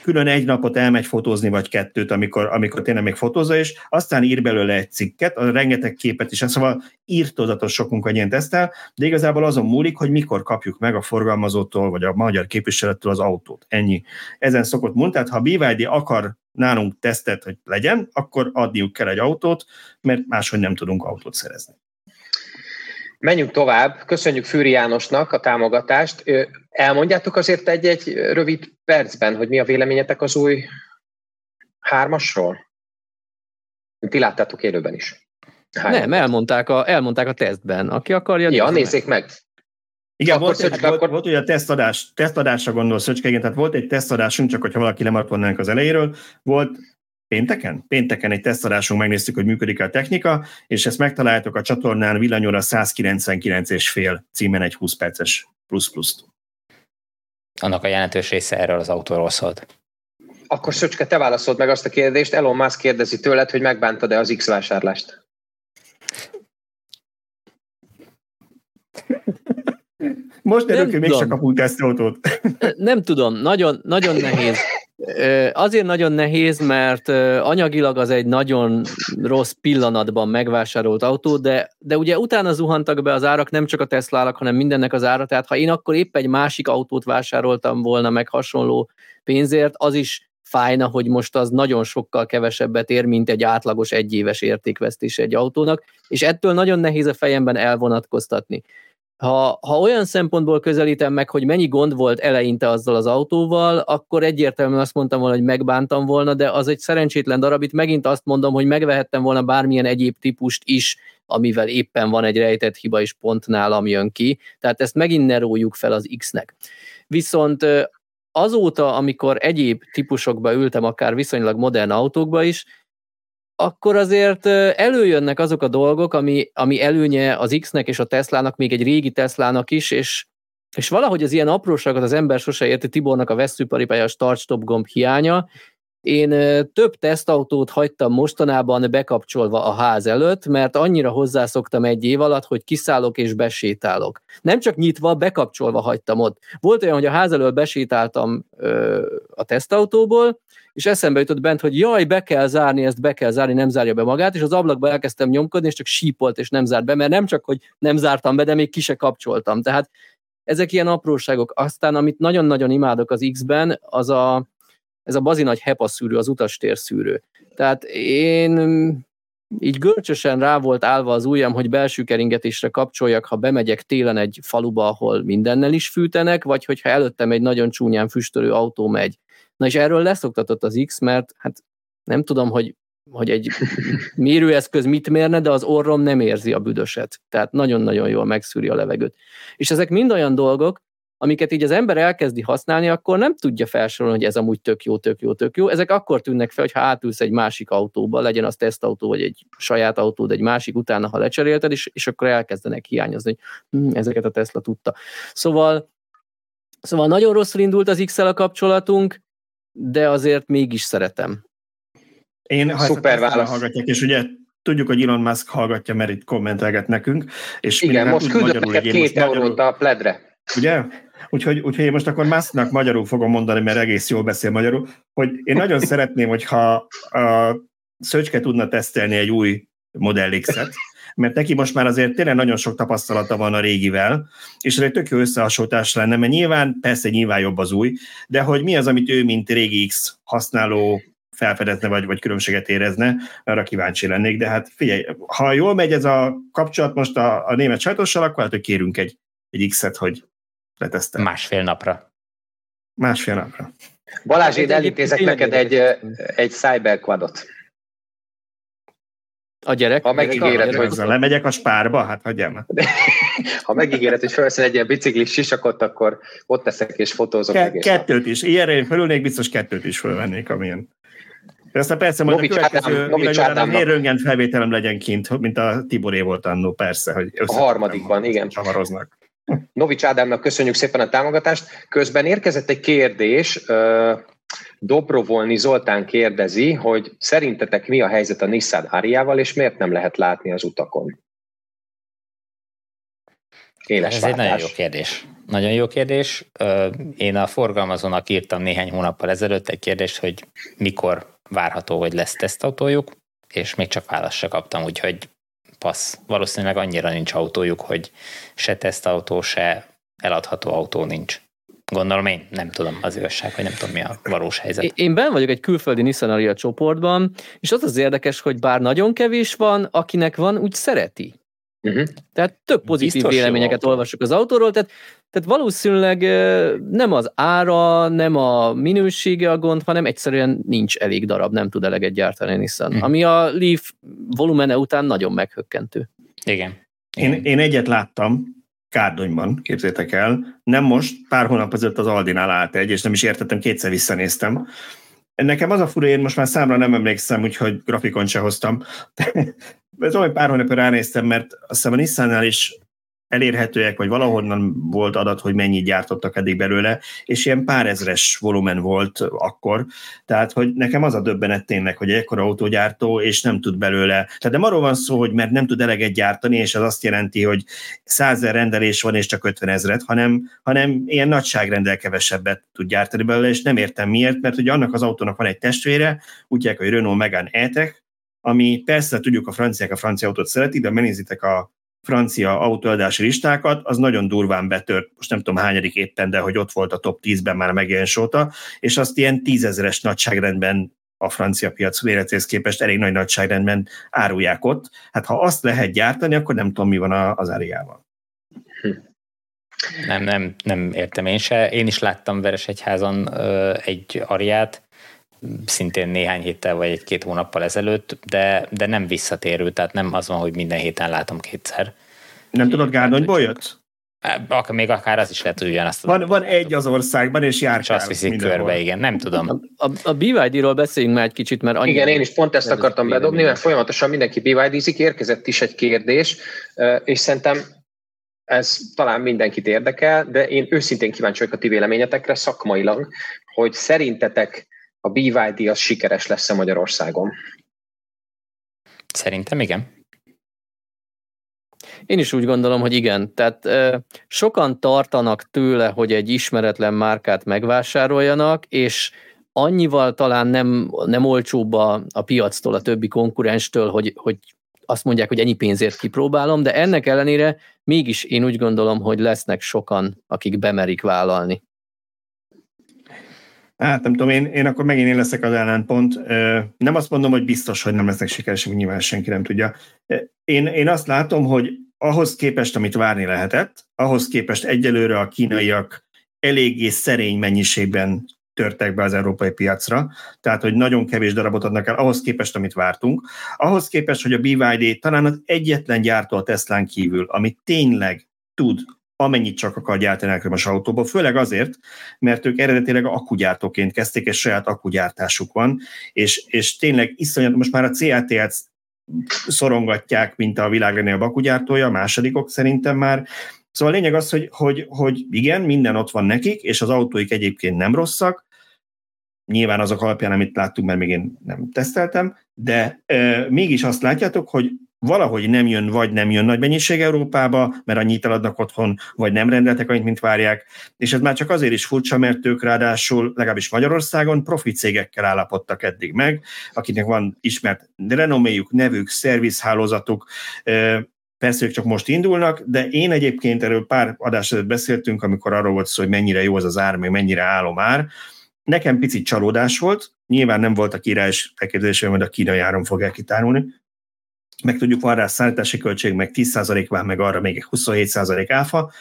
külön egy napot elmegy fotózni, vagy kettőt, amikor, amikor tényleg még fotózza, és aztán ír belőle egy cikket, a rengeteg képet is, szóval írtózatos sok munkanyén tesztel, de igazából azon múlik, hogy mikor kapjuk meg a forgalmazótól, vagy a magyar képviselettől az autót. Ennyi. Ezen szokott múlni, tehát ha BYD akar nálunk tesztet, hogy legyen, akkor adniuk kell egy autót, mert máshogy nem tudunk autót szerezni. Menjünk tovább. Köszönjük Fűri Jánosnak a támogatást. Elmondjátok azért egy-egy rövid percben, hogy mi a véleményetek az új hármasról? Ti láttátok élőben is. Hány Nem, elmondták a, elmondták a tesztben. Aki akarja, Ja, nézzék meg. meg. Igen, volt, egy, volt, akkor... volt ugye a tesztadás, tesztadásra gondol Szöcske, igen, tehát volt egy tesztadásunk, csak hogyha valaki lemaradt volna az elejéről, volt pénteken? Pénteken egy tesztadásunk megnéztük, hogy működik a technika, és ezt megtaláltok a csatornán villanyóra 199 és fél címen egy 20 perces plusz pluszt. Annak a jelentős része erről az autóról szólt. Akkor Szöcske, te válaszolt meg azt a kérdést, Elon Musk kérdezi tőled, hogy megbántad-e az X vásárlást? Most derül, hogy mégsem kapunk tesztautót. Nem tudom, nagyon, nagyon nehéz. Azért nagyon nehéz, mert anyagilag az egy nagyon rossz pillanatban megvásárolt autó, de, de ugye utána zuhantak be az árak, nem csak a tesla hanem mindennek az ára, tehát ha én akkor épp egy másik autót vásároltam volna meg hasonló pénzért, az is fájna, hogy most az nagyon sokkal kevesebbet ér, mint egy átlagos egyéves értékvesztés egy autónak, és ettől nagyon nehéz a fejemben elvonatkoztatni. Ha, ha olyan szempontból közelítem meg, hogy mennyi gond volt eleinte azzal az autóval, akkor egyértelműen azt mondtam volna, hogy megbántam volna, de az egy szerencsétlen darab. Itt megint azt mondom, hogy megvehettem volna bármilyen egyéb típust is, amivel éppen van egy rejtett hiba, és pont nálam jön ki. Tehát ezt megint ne rójuk fel az X-nek. Viszont azóta, amikor egyéb típusokba ültem, akár viszonylag modern autókba is, akkor azért előjönnek azok a dolgok, ami, ami előnye az X-nek és a Teslának, még egy régi Teslának is, és, és valahogy az ilyen apróságot az ember sose érti Tibornak a veszőparipája start-stop gomb hiánya. Én több tesztautót hagytam mostanában bekapcsolva a ház előtt, mert annyira hozzászoktam egy év alatt, hogy kiszállok és besétálok. Nem csak nyitva, bekapcsolva hagytam ott. Volt olyan, hogy a ház előtt besétáltam ö, a tesztautóból, és eszembe jutott bent, hogy jaj, be kell zárni, ezt be kell zárni, nem zárja be magát, és az ablakba elkezdtem nyomkodni, és csak sípolt, és nem zárt be, mert nem csak, hogy nem zártam be, de még ki se kapcsoltam. Tehát ezek ilyen apróságok. Aztán, amit nagyon-nagyon imádok az X-ben, az a, ez a bazi nagy HEPA szűrő, az utastér szűrő. Tehát én így görcsösen rá volt állva az ujjam, hogy belső keringetésre kapcsoljak, ha bemegyek télen egy faluba, ahol mindennel is fűtenek, vagy hogyha előttem egy nagyon csúnyán füstölő autó megy. Na és erről leszoktatott az X, mert hát nem tudom, hogy, hogy egy mérőeszköz mit mérne, de az orrom nem érzi a büdöset. Tehát nagyon-nagyon jól megszűri a levegőt. És ezek mind olyan dolgok, amiket így az ember elkezdi használni, akkor nem tudja felsorolni, hogy ez amúgy tök jó, tök jó, tök jó. Ezek akkor tűnnek fel, ha átülsz egy másik autóba, legyen az tesztautó, vagy egy saját autó, egy másik utána, ha lecserélted, és, és akkor elkezdenek hiányozni, hogy hm, ezeket a Tesla tudta. Szóval, szóval nagyon rosszul indult az x a kapcsolatunk, de azért mégis szeretem. Én, ha Szuper válasz. hallgatják, és ugye tudjuk, hogy Elon Musk hallgatja, mert itt kommentelget nekünk. És Igen, most küldött neked két eurót a pledre. Ugye? Úgyhogy, úgyhogy én most akkor Musknak magyarul fogom mondani, mert egész jól beszél magyarul, hogy én nagyon szeretném, hogyha a Szöcske tudna tesztelni egy új Model X-et, mert neki most már azért tényleg nagyon sok tapasztalata van a régivel, és ez egy tök jó összehasonlítás lenne, mert nyilván, persze nyilván jobb az új, de hogy mi az, amit ő, mint régi X használó felfedezne, vagy, vagy különbséget érezne, arra kíváncsi lennék, de hát figyelj, ha jól megy ez a kapcsolat most a, a német sajtossal, akkor hát, hogy kérünk egy, egy X-et, hogy letesztel. Másfél napra. Másfél napra. Balázs, én elintézek neked egy, egy cyberquadot. A gyerek? Ha megígéred, hogy... Lemegyek a spárba? Hát hagyjam. ha megígéred, hogy felveszel egy ilyen biciklis sisakot, akkor ott teszek és fotózok. Ke- kettőt is. Ilyenre én felülnék, biztos kettőt is fölvennék, amilyen. De aztán persze majd Novics a következő röngen felvételem legyen kint, mint a Tiboré volt annó, persze. Hogy a harmadikban, igen. Csavaroznak. Novics Ádámnak köszönjük szépen a támogatást. Közben érkezett egy kérdés, Dobrovolni Zoltán kérdezi, hogy szerintetek mi a helyzet a Nissan Ariával, és miért nem lehet látni az utakon? Éles Ez váltás. egy nagyon jó kérdés. Nagyon jó kérdés. Én a forgalmazónak írtam néhány hónappal ezelőtt egy kérdést, hogy mikor várható, hogy lesz tesztautójuk, és még csak választ se kaptam, úgyhogy passz. Valószínűleg annyira nincs autójuk, hogy se tesztautó, se eladható autó nincs. Gondolom én, nem tudom az igazság, hogy nem tudom mi a valós helyzet. Én ben vagyok egy külföldi Nissan Aria csoportban, és az az érdekes, hogy bár nagyon kevés van, akinek van, úgy szereti. Uh-huh. Tehát több pozitív Biztos véleményeket olvasok az autóról, tehát, tehát valószínűleg nem az ára, nem a minősége a gond, hanem egyszerűen nincs elég darab, nem tud eleget gyártani Nissan. Uh-huh. Ami a Leaf volumene után nagyon meghökkentő. Igen. Én, én egyet láttam, Kárdonyban, képzétek el. Nem most, pár hónap ezelőtt az Aldinál állt egy, és nem is értettem, kétszer visszanéztem. Nekem az a fura, én most már számra nem emlékszem, úgyhogy grafikon se hoztam. Ez olyan pár hónapja ránéztem, mert azt hiszem a Nissannál is elérhetőek, vagy valahonnan volt adat, hogy mennyit gyártottak eddig belőle, és ilyen pár ezres volumen volt akkor. Tehát, hogy nekem az a döbbenet tényleg, hogy ekkora autógyártó, és nem tud belőle. Tehát nem arról van szó, hogy mert nem tud eleget gyártani, és az azt jelenti, hogy százer rendelés van, és csak 50 ezret, hanem, hanem ilyen nagyságrendel kevesebbet tud gyártani belőle, és nem értem miért, mert ugye annak az autónak van egy testvére, úgy hogy Renault Megane E-Tech, ami persze tudjuk, a franciák a francia autót szeretik, de megnézitek a francia autóadási listákat, az nagyon durván betört, most nem tudom hányadik éppen, de hogy ott volt a top 10-ben már megjelenés óta, és azt ilyen tízezeres nagyságrendben a francia piac méretéhez képest elég nagy nagyságrendben árulják ott. Hát ha azt lehet gyártani, akkor nem tudom, mi van az áriával. Nem, nem, nem értem én se. Én is láttam Veresegyházon egy ariát, szintén néhány héttel vagy egy-két hónappal ezelőtt, de, de nem visszatérő, tehát nem az van, hogy minden héten látom kétszer. Nem tudod, Gárdonyból jött? Ak- még akár az is lehet, hogy ugyanazt. Van, van egy az országban, és jár. És azt viszik körbe, igen, nem tudom. A, a, a BYD-ról beszéljünk már egy kicsit, mert annyira... Igen, én is pont ezt akartam bedobni, mert folyamatosan mindenki BYD-zik, érkezett is egy kérdés, és szerintem ez talán mindenkit érdekel, de én őszintén kíváncsi vagyok a ti véleményetekre szakmailag, hogy szerintetek a BYD az sikeres lesz a Magyarországon? Szerintem igen. Én is úgy gondolom, hogy igen. Tehát e, sokan tartanak tőle, hogy egy ismeretlen márkát megvásároljanak, és annyival talán nem, nem olcsóbb a, a piactól, a többi konkurenstől, hogy, hogy azt mondják, hogy ennyi pénzért kipróbálom, de ennek ellenére mégis én úgy gondolom, hogy lesznek sokan, akik bemerik vállalni. Hát nem tudom, én, én akkor megint én leszek az ellenpont. Nem azt mondom, hogy biztos, hogy nem lesznek sikeresek, nyilván senki nem tudja. Én, én azt látom, hogy ahhoz képest, amit várni lehetett, ahhoz képest egyelőre a kínaiak eléggé szerény mennyiségben törtek be az európai piacra, tehát hogy nagyon kevés darabot adnak el ahhoz képest, amit vártunk. Ahhoz képest, hogy a BYD talán az egyetlen gyártó a Teslán kívül, ami tényleg tud amennyit csak akar gyártani elektromos autóból, főleg azért, mert ők eredetileg akkugyártóként kezdték, és saját akkugyártásuk van, és, és tényleg iszonyat, most már a CATL-t szorongatják, mint a világ legnagyobb akkugyártója, a másodikok szerintem már, Szóval a lényeg az, hogy, hogy, hogy igen, minden ott van nekik, és az autóik egyébként nem rosszak, nyilván azok alapján, amit láttunk, mert még én nem teszteltem, de e, mégis azt látjátok, hogy valahogy nem jön, vagy nem jön nagy mennyiség Európába, mert annyit eladnak otthon, vagy nem rendeltek annyit, mint várják, és ez már csak azért is furcsa, mert ők ráadásul legalábbis Magyarországon profi cégekkel állapodtak eddig meg, akiknek van ismert renoméjuk, nevük, szervizhálózatuk, Persze ők csak most indulnak, de én egyébként erről pár adás előtt beszéltünk, amikor arról volt szó, hogy mennyire jó az az ár, meg mennyire állom ár. Nekem picit csalódás volt, nyilván nem voltak írás elképzelésem, hogy a kínai áron fog elkitárulni. Meg tudjuk, van rá szállítási költség, meg 10% van, meg arra még 27% áfa,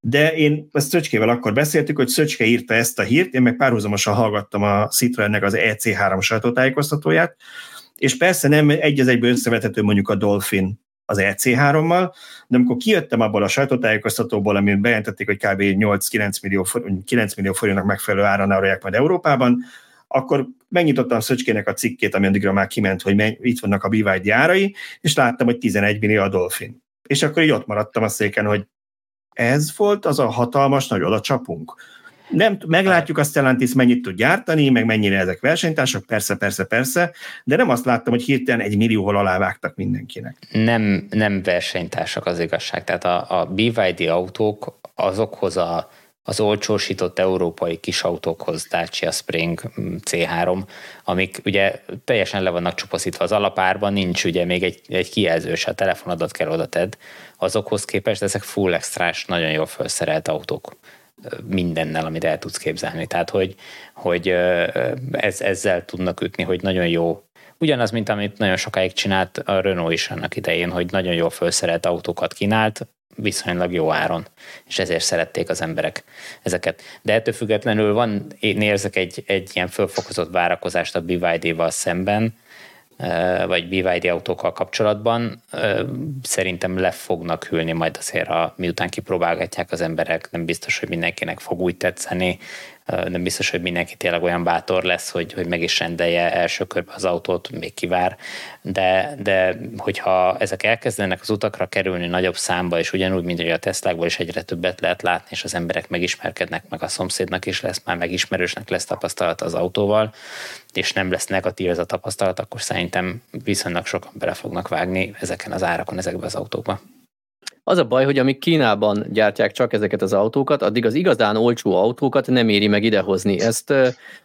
de én ezt Szöcskével akkor beszéltük, hogy Szöcske írta ezt a hírt, én meg párhuzamosan hallgattam a Citroennek az EC3 sajtótájékoztatóját, és persze nem egy az egyből összevethető mondjuk a Dolphin az EC3-mal, de amikor kijöttem abból a sajtótájékoztatóból, amin bejelentették, hogy kb. 8-9 millió, 9 millió forintnak megfelelő áron árulják majd Európában, akkor megnyitottam Szöcskének a cikkét, ami addigra már kiment, hogy itt vannak a BYD árai, és láttam, hogy 11 millió a Dolphin. És akkor így ott maradtam a széken, hogy ez volt az a hatalmas nagy oda csapunk. Nem, meglátjuk a Stellantis mennyit tud gyártani, meg mennyire ezek versenytársak, persze, persze, persze, de nem azt láttam, hogy hirtelen egy millióval alávágtak mindenkinek. Nem, nem versenytársak az igazság. Tehát a, a BYD autók azokhoz a, az olcsósított európai kis autókhoz, Dacia Spring C3, amik ugye teljesen le vannak csupaszítva az alapárban, nincs ugye még egy, egy kijelző, a telefonodat kell oda tedd, azokhoz képest ezek full extrás, nagyon jól felszerelt autók mindennel, amit el tudsz képzelni. Tehát, hogy, hogy ez, ezzel tudnak ütni, hogy nagyon jó. Ugyanaz, mint amit nagyon sokáig csinált a Renault is annak idején, hogy nagyon jól felszerelt autókat kínált, viszonylag jó áron, és ezért szerették az emberek ezeket. De ettől függetlenül van, én érzek egy, egy ilyen fölfokozott várakozást a BYD-val szemben, vagy BYD autókkal kapcsolatban szerintem le fognak hűlni majd azért, a, miután kipróbálgatják az emberek, nem biztos, hogy mindenkinek fog úgy tetszeni, nem biztos, hogy mindenki tényleg olyan bátor lesz, hogy, hogy meg is rendelje első körbe az autót, még kivár, de, de hogyha ezek elkezdenek az utakra kerülni nagyobb számba, és ugyanúgy, mint hogy a Teslákból is egyre többet lehet látni, és az emberek megismerkednek, meg a szomszédnak is lesz már megismerősnek lesz tapasztalat az autóval, és nem lesz negatív ez a tapasztalat, akkor szerintem viszonylag sokan bele fognak vágni ezeken az árakon, ezekbe az autókba. Az a baj, hogy amíg Kínában gyártják csak ezeket az autókat, addig az igazán olcsó autókat nem éri meg idehozni. Ezt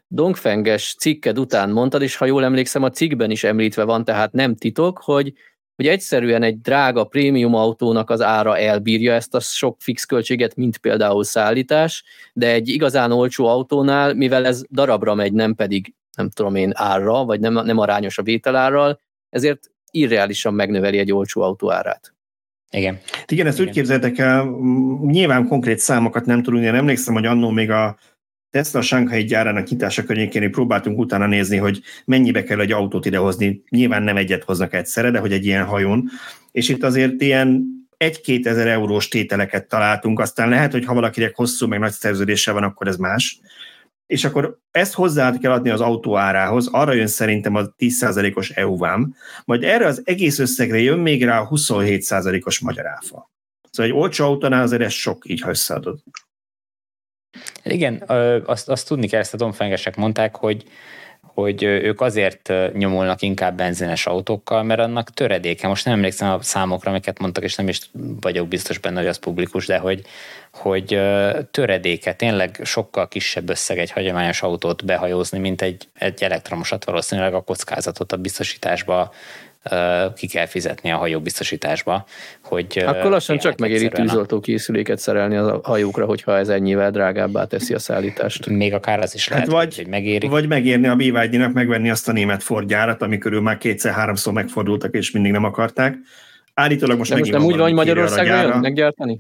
Dongfenges cikked után mondtad, és ha jól emlékszem, a cikkben is említve van, tehát nem titok, hogy hogy egyszerűen egy drága prémium autónak az ára elbírja ezt a sok fix költséget, mint például szállítás, de egy igazán olcsó autónál, mivel ez darabra megy, nem pedig nem tudom én árra, vagy nem, nem arányos a vételárral, ezért irreálisan megnöveli egy olcsó autó árát. Igen. Igen, ezt Igen. úgy képzeltek el, nyilván konkrét számokat nem tudunk, én emlékszem, hogy annó még a Tesla Shanghai gyárának nyitása környékén próbáltunk utána nézni, hogy mennyibe kell egy autót idehozni. Nyilván nem egyet hoznak egyszerre, de hogy egy ilyen hajón. És itt azért ilyen egy-két ezer eurós tételeket találtunk, aztán lehet, hogy ha valakinek hosszú, meg nagy szerződése van, akkor ez más és akkor ezt hozzá kell adni az autó árához, arra jön szerintem a 10%-os EU-vám, majd erre az egész összegre jön még rá a 27%-os magyar áfa. Szóval egy olcsó autónál azért ez sok, így ha összeadod. Igen, azt, azt tudni kell, ezt a domfengesek mondták, hogy hogy ők azért nyomulnak inkább benzines autókkal, mert annak töredéke. Most nem emlékszem a számokra, amiket mondtak, és nem is vagyok biztos benne, hogy az publikus, de hogy, hogy töredéke, tényleg sokkal kisebb összeg egy hagyományos autót behajózni, mint egy, egy elektromosat valószínűleg a kockázatot a biztosításba ki kell fizetni a hajóbiztosításba. Hogy Akkor lassan csak megéri tűzoltó készüléket szerelni a hajókra, hogyha ez ennyivel drágábbá teszi a szállítást. Még akár az is lehet, hát vagy, hogy megéri. Vagy megérni a bd megvenni azt a német Ford gyárat, ami körül már kétszer-háromszor megfordultak, és mindig nem akarták. Állítólag most, most nem úgy van, hogy Magyarországra jön meggyártani?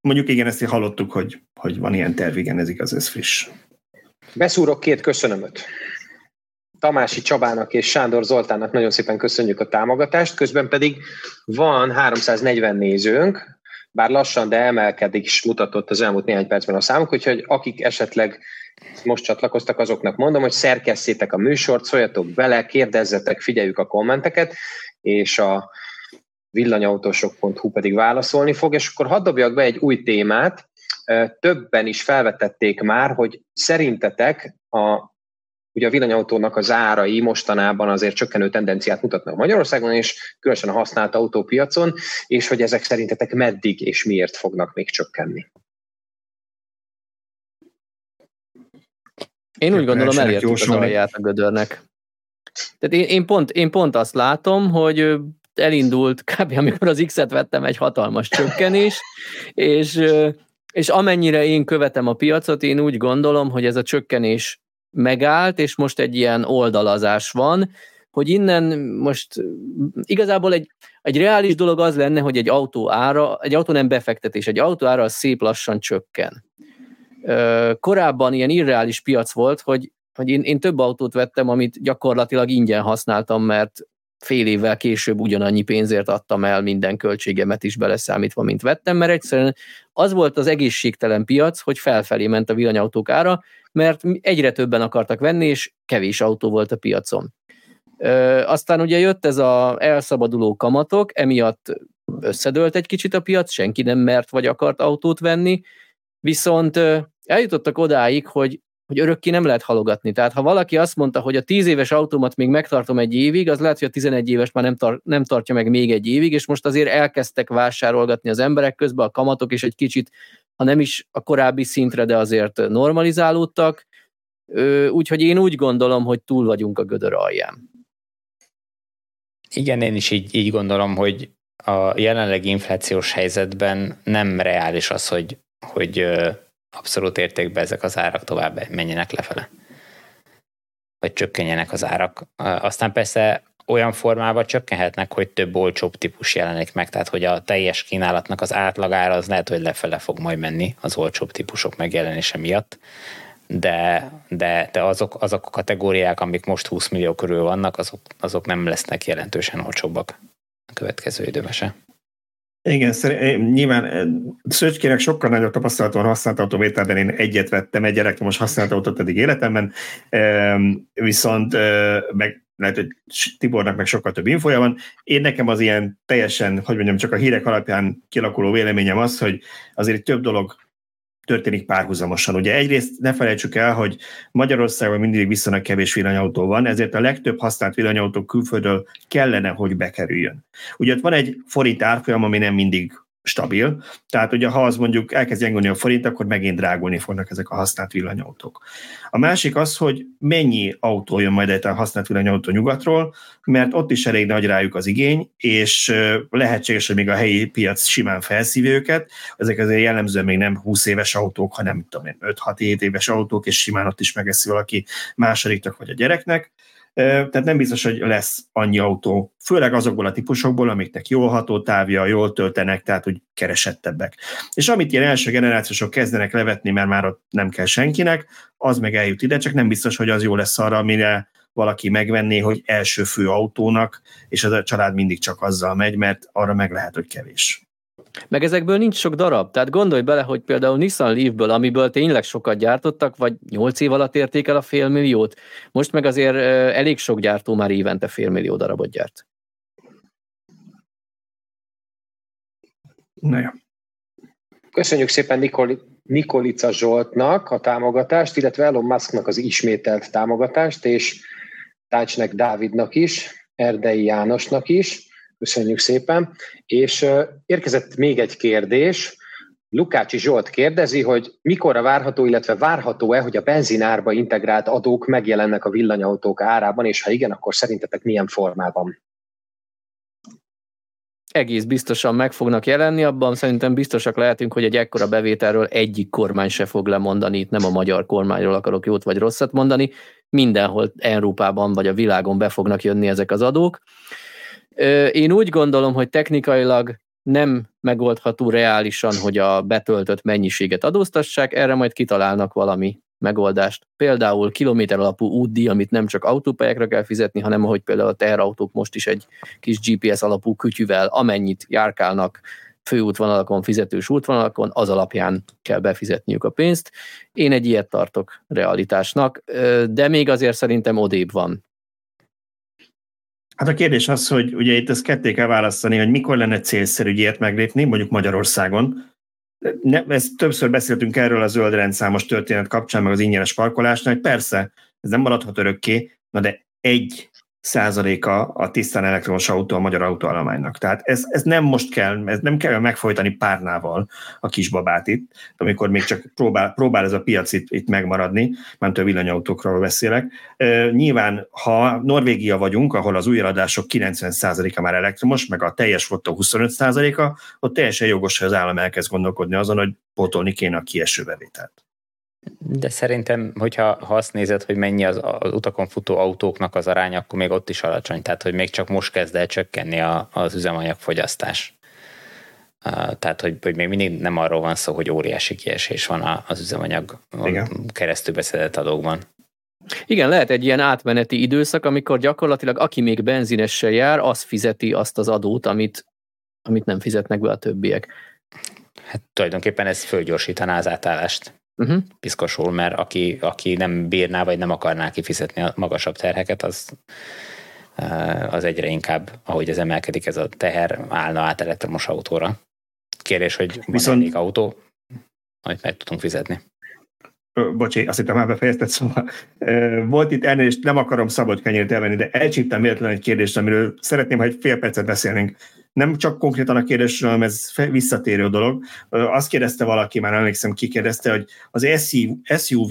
Mondjuk igen, ezt hallottuk, hogy, hogy van ilyen terv, igen, ez igaz, ez friss. Beszúrok két köszönömöt. Tamási Csabának és Sándor Zoltánnak nagyon szépen köszönjük a támogatást, közben pedig van 340 nézőnk, bár lassan, de emelkedik is mutatott az elmúlt néhány percben a számuk, úgyhogy akik esetleg most csatlakoztak, azoknak mondom, hogy szerkesszétek a műsort, szóljatok bele, kérdezzetek, figyeljük a kommenteket, és a villanyautósok.hu pedig válaszolni fog, és akkor hadd dobjak be egy új témát, többen is felvetették már, hogy szerintetek a Ugye a villanyautónak az árai mostanában azért csökkenő tendenciát mutatnak Magyarországon, és különösen a használt autópiacon, és hogy ezek szerintetek meddig és miért fognak még csökkenni. Én úgy gondolom elértük az alját a gödörnek. Tehát én, én, pont, én pont azt látom, hogy elindult kb. amikor az X-et vettem egy hatalmas csökkenés, és, és amennyire én követem a piacot, én úgy gondolom, hogy ez a csökkenés megállt, és most egy ilyen oldalazás van, hogy innen most igazából egy, egy reális dolog az lenne, hogy egy autó ára, egy autó nem befektetés, egy autó ára az szép lassan csökken. Korábban ilyen irreális piac volt, hogy, hogy én, én több autót vettem, amit gyakorlatilag ingyen használtam, mert fél évvel később ugyanannyi pénzért adtam el minden költségemet is beleszámítva, mint vettem, mert egyszerűen az volt az egészségtelen piac, hogy felfelé ment a villanyautók ára, mert egyre többen akartak venni, és kevés autó volt a piacon. Ö, aztán ugye jött ez a elszabaduló kamatok, emiatt összedőlt egy kicsit a piac, senki nem mert vagy akart autót venni, viszont eljutottak odáig, hogy hogy örökké nem lehet halogatni. Tehát ha valaki azt mondta, hogy a 10 éves autómat még megtartom egy évig, az lehet, hogy a 11 éves már nem, tar- nem tartja meg még egy évig, és most azért elkezdtek vásárolgatni az emberek közben, a kamatok is egy kicsit, ha nem is a korábbi szintre, de azért normalizálódtak. Úgyhogy én úgy gondolom, hogy túl vagyunk a gödör alján. Igen, én is így, így gondolom, hogy a jelenlegi inflációs helyzetben nem reális az, hogy, hogy abszolút értékben ezek az árak tovább menjenek lefele. Vagy csökkenjenek az árak. Aztán persze olyan formában csökkenhetnek, hogy több olcsóbb típus jelenik meg, tehát hogy a teljes kínálatnak az átlagára az lehet, hogy lefele fog majd menni az olcsóbb típusok megjelenése miatt, de, de, de azok, azok a kategóriák, amik most 20 millió körül vannak, azok, azok nem lesznek jelentősen olcsóbbak a következő időben se. Igen, szerint, nyilván eh, Szöcskének sokkal nagyobb tapasztalat van használt autóvételben, én egyet vettem, egy most használt autót eddig életemben, viszont eh, meg lehet, hogy Tibornak meg sokkal több infoja van. Én nekem az ilyen teljesen, hogy mondjam, csak a hírek alapján kialakuló véleményem az, hogy azért több dolog történik párhuzamosan. Ugye egyrészt ne felejtsük el, hogy Magyarországon mindig viszonylag kevés villanyautó van, ezért a legtöbb használt villanyautó külföldről kellene, hogy bekerüljön. Ugye ott van egy forint árfolyam, ami nem mindig stabil. Tehát ugye ha az mondjuk elkezd gyengülni a forint, akkor megint drágulni fognak ezek a használt villanyautók. A másik az, hogy mennyi autó jön majd egy használt villanyautó nyugatról, mert ott is elég nagy rájuk az igény, és lehetséges, hogy még a helyi piac simán felszívja őket. Ezek azért jellemzően még nem 20 éves autók, hanem 5-6-7 éves autók, és simán ott is megeszi valaki másodiknak vagy a gyereknek tehát nem biztos, hogy lesz annyi autó, főleg azokból a típusokból, amiknek jól ható távja, jól töltenek, tehát úgy keresettebbek. És amit ilyen első generációsok kezdenek levetni, mert már ott nem kell senkinek, az meg eljut ide, csak nem biztos, hogy az jó lesz arra, amire valaki megvenné, hogy első fő autónak, és az a család mindig csak azzal megy, mert arra meg lehet, hogy kevés. Meg ezekből nincs sok darab. Tehát gondolj bele, hogy például Nissan Leaf-ből, amiből tényleg sokat gyártottak, vagy 8 év alatt érték el a félmilliót, most meg azért elég sok gyártó már évente félmillió darabot gyárt. Na jó. Köszönjük szépen Nikoli, Nikolica Zsoltnak a támogatást, illetve Elon Musknak az ismételt támogatást, és Tácsnek Dávidnak is, Erdei Jánosnak is. Köszönjük szépen. És érkezett még egy kérdés. Lukácsi Zsolt kérdezi, hogy mikorra várható, illetve várható-e, hogy a benzinárba integrált adók megjelennek a villanyautók árában, és ha igen, akkor szerintetek milyen formában? egész biztosan meg fognak jelenni, abban szerintem biztosak lehetünk, hogy egy ekkora bevételről egyik kormány se fog lemondani, itt nem a magyar kormányról akarok jót vagy rosszat mondani, mindenhol Európában vagy a világon be fognak jönni ezek az adók. Én úgy gondolom, hogy technikailag nem megoldható reálisan, hogy a betöltött mennyiséget adóztassák, erre majd kitalálnak valami megoldást. Például kilométer alapú útdíj, amit nem csak autópályákra kell fizetni, hanem ahogy például a teherautók most is egy kis GPS alapú kütyüvel, amennyit járkálnak, főútvonalakon, fizetős útvonalakon, az alapján kell befizetniük a pénzt. Én egy ilyet tartok realitásnak, de még azért szerintem odébb van. Hát a kérdés az, hogy ugye itt ezt ketté kell választani, hogy mikor lenne célszerű ilyet meglépni, mondjuk Magyarországon. Ne, ezt többször beszéltünk erről a zöld rendszámos történet kapcsán, meg az ingyenes parkolásnál, hogy persze, ez nem maradhat örökké, na de egy százaléka a tisztán elektromos autó a magyar autóállománynak. Tehát ez, ez nem most kell, ez nem kell megfojtani párnával a kisbabát itt, amikor még csak próbál, próbál ez a piac itt, itt megmaradni, mert a villanyautókról beszélek. E, nyilván, ha Norvégia vagyunk, ahol az új eladások 90%-a már elektromos, meg a teljes flotta 25%-a, ott teljesen jogos, hogy az állam elkezd gondolkodni azon, hogy pótolni kéne a kieső bevételt. De szerintem, hogyha ha azt nézed, hogy mennyi az, az utakon futó autóknak az aránya, akkor még ott is alacsony. Tehát, hogy még csak most kezd el csökkenni a, az üzemanyagfogyasztás. Uh, tehát, hogy, hogy még mindig nem arról van szó, hogy óriási kiesés van az üzemanyag keresztül beszedett adókban. Igen, lehet egy ilyen átmeneti időszak, amikor gyakorlatilag aki még benzinessel jár, az fizeti azt az adót, amit, amit nem fizetnek be a többiek. Hát tulajdonképpen ez fölgyorsítaná az átállást uh-huh. piszkosul, mert aki, aki nem bírná, vagy nem akarná kifizetni a magasabb terheket, az, eh, az egyre inkább, ahogy ez emelkedik, ez a teher állna át elektromos autóra. Kérdés, hogy Viszont... van autó, amit meg tudunk fizetni. Bocsi, azt hittem már befejezted, szóval volt itt ennél, és nem akarom szabad kenyért elvenni, de elcsíptem véletlenül egy kérdést, amiről szeretném, ha egy fél percet beszélnénk nem csak konkrétan a kérdésről, hanem ez visszatérő dolog. Azt kérdezte valaki, már emlékszem, ki kérdezte, hogy az SUV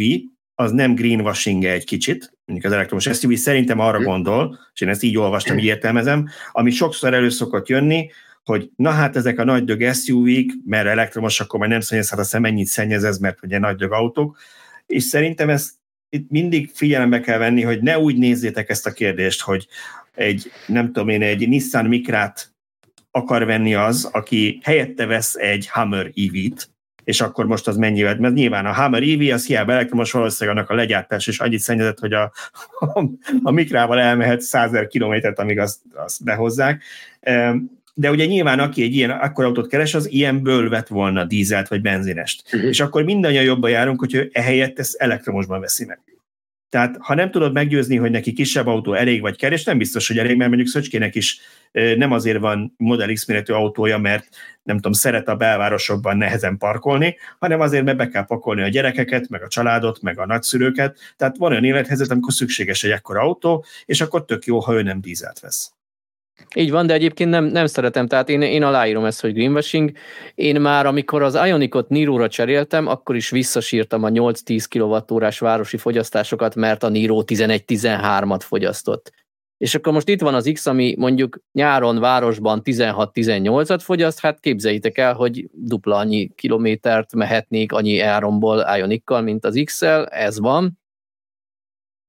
az nem greenwashing egy kicsit, mondjuk az elektromos SUV szerintem arra gondol, és én ezt így olvastam, így értelmezem, ami sokszor elő szokott jönni, hogy na hát ezek a nagy dög SUV-k, mert elektromos, akkor majd nem szennyezhet a szem, mennyit szennyez ez, mert ugye nagy dög autók, és szerintem ezt itt mindig figyelembe kell venni, hogy ne úgy nézzétek ezt a kérdést, hogy egy, nem tudom én, egy Nissan Mikrát akar venni az, aki helyette vesz egy Hammer EV-t, és akkor most az mennyivel, mert nyilván a Hammer EV az hiába elektromos, valószínűleg annak a legyártás is annyit szennyezett, hogy a, a, a mikrával elmehet 100 kilométert, amíg azt, azt behozzák. De ugye nyilván, aki egy ilyen akkor autót keres, az ilyenből vett volna dízelt vagy benzinest. Uh-huh. És akkor mindannyian jobban járunk, hogy ő ehelyett ezt elektromosban veszi meg. Tehát ha nem tudod meggyőzni, hogy neki kisebb autó elég vagy kell, és nem biztos, hogy elég, mert mondjuk Szöcskének is nem azért van Model X méretű autója, mert nem tudom, szeret a belvárosokban nehezen parkolni, hanem azért, mert be kell pakolni a gyerekeket, meg a családot, meg a nagyszülőket. Tehát van olyan élethelyzet, amikor szükséges egy ekkora autó, és akkor tök jó, ha ő nem dízelt vesz. Így van, de egyébként nem, nem szeretem, tehát én, én aláírom ezt, hogy greenwashing. Én már, amikor az Ionicot Niro-ra cseréltem, akkor is visszasírtam a 8-10 kWh városi fogyasztásokat, mert a Niro 11-13-at fogyasztott. És akkor most itt van az X, ami mondjuk nyáron városban 16-18-at fogyaszt, hát képzeljétek el, hogy dupla annyi kilométert mehetnék annyi áronból Ionikkal, mint az X-el, ez van.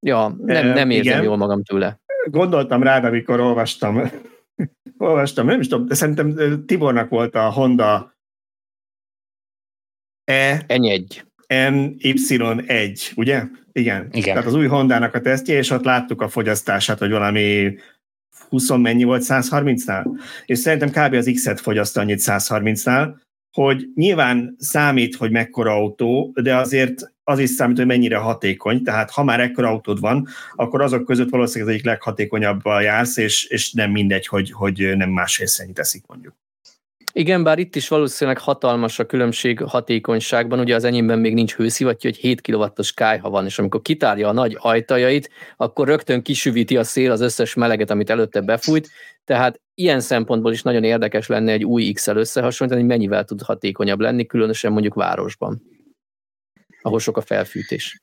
Ja, nem, nem érzem Igen. jól magam tőle gondoltam rád, amikor olvastam, olvastam, nem is tudom, de szerintem Tibornak volt a Honda E... N1. NY1, ugye? Igen. Igen. Tehát az új Hondának a tesztje, és ott láttuk a fogyasztását, hogy valami 20 mennyi volt 130-nál. És szerintem kb. az X-et fogyaszt annyit 130-nál, hogy nyilván számít, hogy mekkora autó, de azért az is számít, hogy mennyire hatékony, tehát ha már ekkora autód van, akkor azok között valószínűleg az egyik leghatékonyabbal jársz, és, és nem mindegy, hogy, hogy nem más részén teszik mondjuk. Igen, bár itt is valószínűleg hatalmas a különbség hatékonyságban, ugye az enyémben még nincs hőszivattyú, hogy 7 kW-os kájha van, és amikor kitárja a nagy ajtajait, akkor rögtön kisüvíti a szél az összes meleget, amit előtte befújt, tehát ilyen szempontból is nagyon érdekes lenne egy új X-el összehasonlítani, hogy mennyivel tud hatékonyabb lenni, különösen mondjuk városban, ahol sok a felfűtés.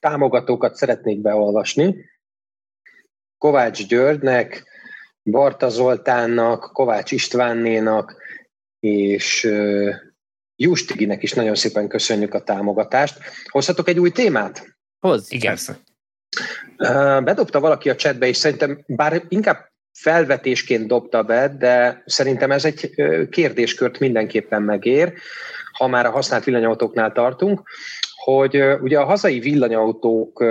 Támogatókat szeretnék beolvasni. Kovács Györgynek, Barta Zoltánnak, Kovács Istvánnénak és Justiginek is nagyon szépen köszönjük a támogatást. Hozhatok egy új témát? Hoz. Igen. Persze. Bedobta valaki a chatbe, és szerintem bár inkább felvetésként dobta be, de szerintem ez egy kérdéskört mindenképpen megér, ha már a használt villanyautóknál tartunk, hogy ugye a hazai villanyautók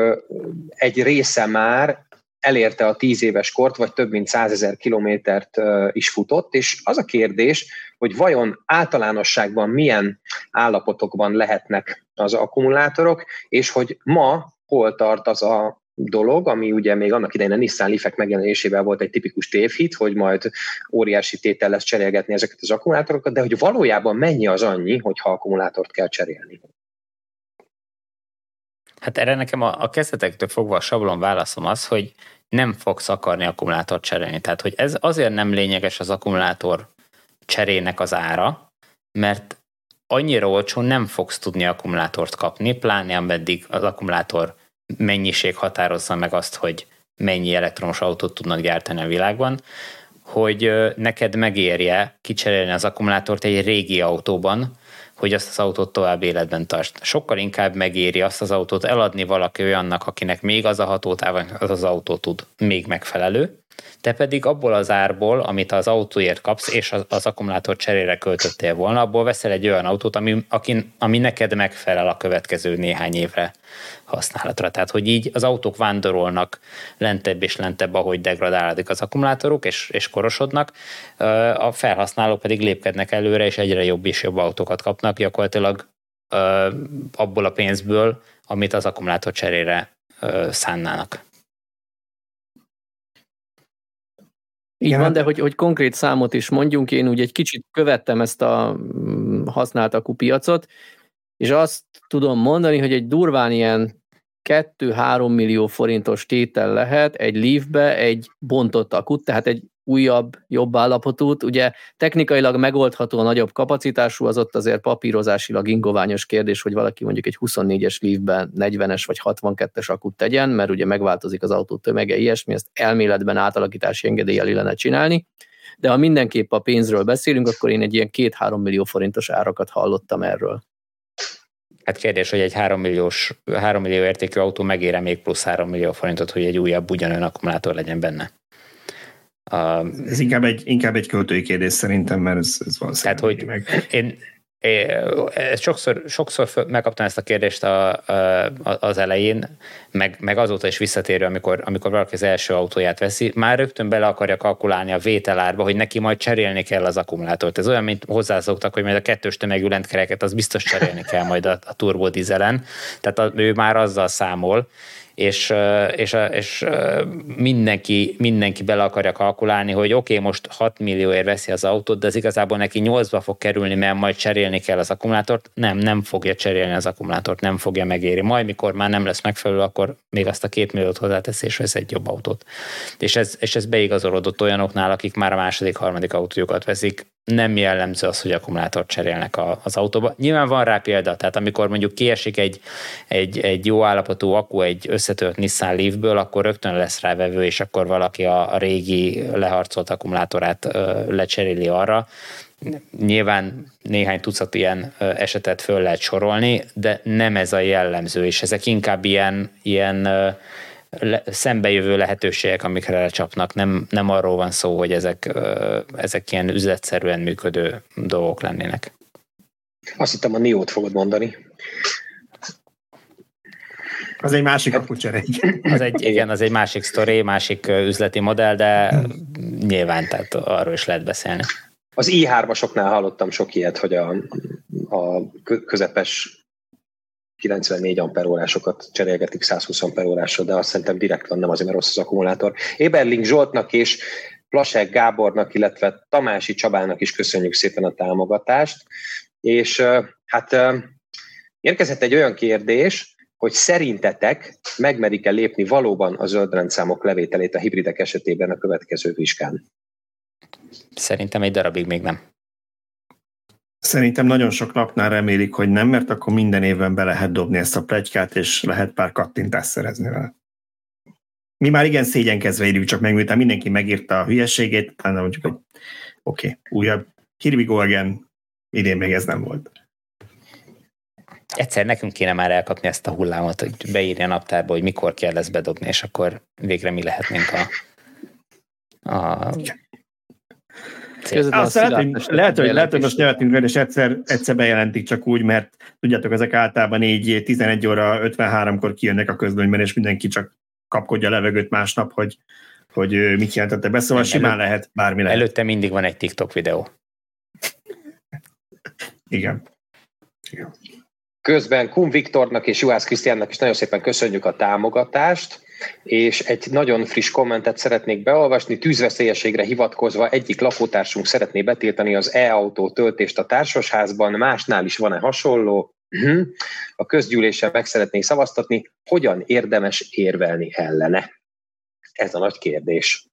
egy része már elérte a tíz éves kort, vagy több mint százezer kilométert is futott, és az a kérdés, hogy vajon általánosságban milyen állapotokban lehetnek az akkumulátorok, és hogy ma hol tart az a dolog, ami ugye még annak idején a Nissan Leaf-ek megjelenésével volt egy tipikus tévhit, hogy majd óriási tétel lesz cserélgetni ezeket az akkumulátorokat, de hogy valójában mennyi az annyi, hogyha akkumulátort kell cserélni? Hát erre nekem a, a kezdetektől fogva a sablon válaszom az, hogy nem fogsz akarni akkumulátort cserélni. Tehát, hogy ez azért nem lényeges az akkumulátor cserének az ára, mert annyira olcsón nem fogsz tudni akkumulátort kapni, pláne ameddig az akkumulátor mennyiség határozza meg azt, hogy mennyi elektromos autót tudnak gyártani a világban, hogy neked megérje kicserélni az akkumulátort egy régi autóban, hogy azt az autót tovább életben tart. Sokkal inkább megéri azt az autót eladni valaki olyannak, akinek még az a hatótáv, az az autó tud még megfelelő, te pedig abból az árból, amit az autóért kapsz, és az, az akkumulátor cserére költöttél volna, abból veszel egy olyan autót, ami, aki, ami neked megfelel a következő néhány évre használatra. Tehát, hogy így az autók vándorolnak lentebb és lentebb, ahogy degradálódik az akkumulátorok, és, és korosodnak, a felhasználók pedig lépkednek előre, és egyre jobb és jobb autókat kapnak, gyakorlatilag abból a pénzből, amit az akkumulátor cserére szánnának. Így van, hát- de hogy, hogy konkrét számot is mondjunk, én úgy egy kicsit követtem ezt a mm, használt piacot, és azt tudom mondani, hogy egy durván ilyen 2-3 millió forintos tétel lehet egy Leafbe egy bontott akut, tehát egy újabb, jobb állapotút. Ugye technikailag megoldható a nagyobb kapacitású, az ott azért papírozásilag ingoványos kérdés, hogy valaki mondjuk egy 24-es Leafben 40-es vagy 62-es akut tegyen, mert ugye megváltozik az autó tömege, ilyesmi, ezt elméletben átalakítási engedéllyel lenne csinálni. De ha mindenképp a pénzről beszélünk, akkor én egy ilyen 2-3 millió forintos árakat hallottam erről. Hát kérdés, hogy egy 3, milliós, 3 millió értékű autó megére még plusz 3 millió forintot, hogy egy újabb ugyanolyan akkumulátor legyen benne. A, ez inkább egy, inkább egy költői kérdés szerintem, mert ez, ez van Tehát, hogy meg. én, én sokszor, sokszor megkaptam ezt a kérdést a, a, az elején, meg, meg azóta is visszatérő, amikor, amikor valaki az első autóját veszi, már rögtön bele akarja kalkulálni a vételárba, hogy neki majd cserélni kell az akkumulátort. Ez olyan, mint hozzászoktak, hogy majd a kettős tömegű lentkereket, az biztos cserélni kell majd a, a turbodizelen. Tehát a, ő már azzal számol, és, és, és mindenki, mindenki bele akarja kalkulálni, hogy oké, okay, most 6 millióért veszi az autót, de ez igazából neki 8-ba fog kerülni, mert majd cserélni kell az akkumulátort. Nem, nem fogja cserélni az akkumulátort, nem fogja megéri. Majd, mikor már nem lesz megfelelő, akkor még azt a két milliót hozzátesz, és vesz egy jobb autót. És ez, és ez beigazolódott olyanoknál, akik már a második, harmadik autójukat veszik, nem jellemző az, hogy akkumulátort cserélnek a, az autóba. Nyilván van rá példa, tehát amikor mondjuk kiesik egy, egy, egy jó állapotú akku egy összetört Nissan Leafből, akkor rögtön lesz rá vevő, és akkor valaki a, a régi leharcolt akkumulátorát ö, lecseréli arra. Nyilván néhány tucat ilyen esetet föl lehet sorolni, de nem ez a jellemző, és ezek inkább ilyen, ilyen le, szembejövő lehetőségek, amikre lecsapnak. Nem, nem arról van szó, hogy ezek, ezek ilyen üzletszerűen működő dolgok lennének. Azt hittem a Niót fogod mondani. Az egy másik akucsere. Az egy, igen, az egy másik sztori, másik üzleti modell, de nyilván tehát arról is lehet beszélni. Az i3-asoknál hallottam sok ilyet, hogy a, a közepes 94 amperórásokat cserélgetik 120 amperórásra, de azt szerintem direkt van, nem azért, mert rossz az akkumulátor. Éberling Zsoltnak és Plasek Gábornak, illetve Tamási Csabának is köszönjük szépen a támogatást. És hát érkezett egy olyan kérdés, hogy szerintetek megmerik-e lépni valóban a zöldrendszámok levételét a hibridek esetében a következő vizsgán? Szerintem egy darabig még nem. Szerintem nagyon sok lapnál remélik, hogy nem, mert akkor minden évben be lehet dobni ezt a plegykát, és lehet pár kattintást szerezni vele. Mi már igen szégyenkezve írjuk, csak meg miután mindenki megírta a hülyeségét, utána mondjuk, hogy oké, okay, újabb, here we go again, idén még ez nem volt. Egyszer nekünk kéne már elkapni ezt a hullámot, hogy beírja a naptárba, hogy mikor kell ezt bedobni, és akkor végre mi lehetnénk a, a azt lehet, hogy, lehet, hogy, lehet, hogy most nevetünk és egyszer, egyszer bejelentik csak úgy, mert tudjátok, ezek általában így 11 óra 53-kor kijönnek a közlönyben, és mindenki csak kapkodja a levegőt másnap, hogy, hogy mit jelentette be, szóval simán előtt, lehet, bármi lehet. Előtte mindig van egy TikTok videó. Igen. Igen. Közben Kum Viktornak és Juhász Krisztiánnak is nagyon szépen köszönjük a támogatást, és egy nagyon friss kommentet szeretnék beolvasni. Tűzveszélyességre hivatkozva egyik lakótársunk szeretné betiltani az e-autó töltést a társasházban, másnál is van-e hasonló? Mhm. A közgyűlésen meg szeretné szavaztatni, hogyan érdemes érvelni ellene? Ez a nagy kérdés.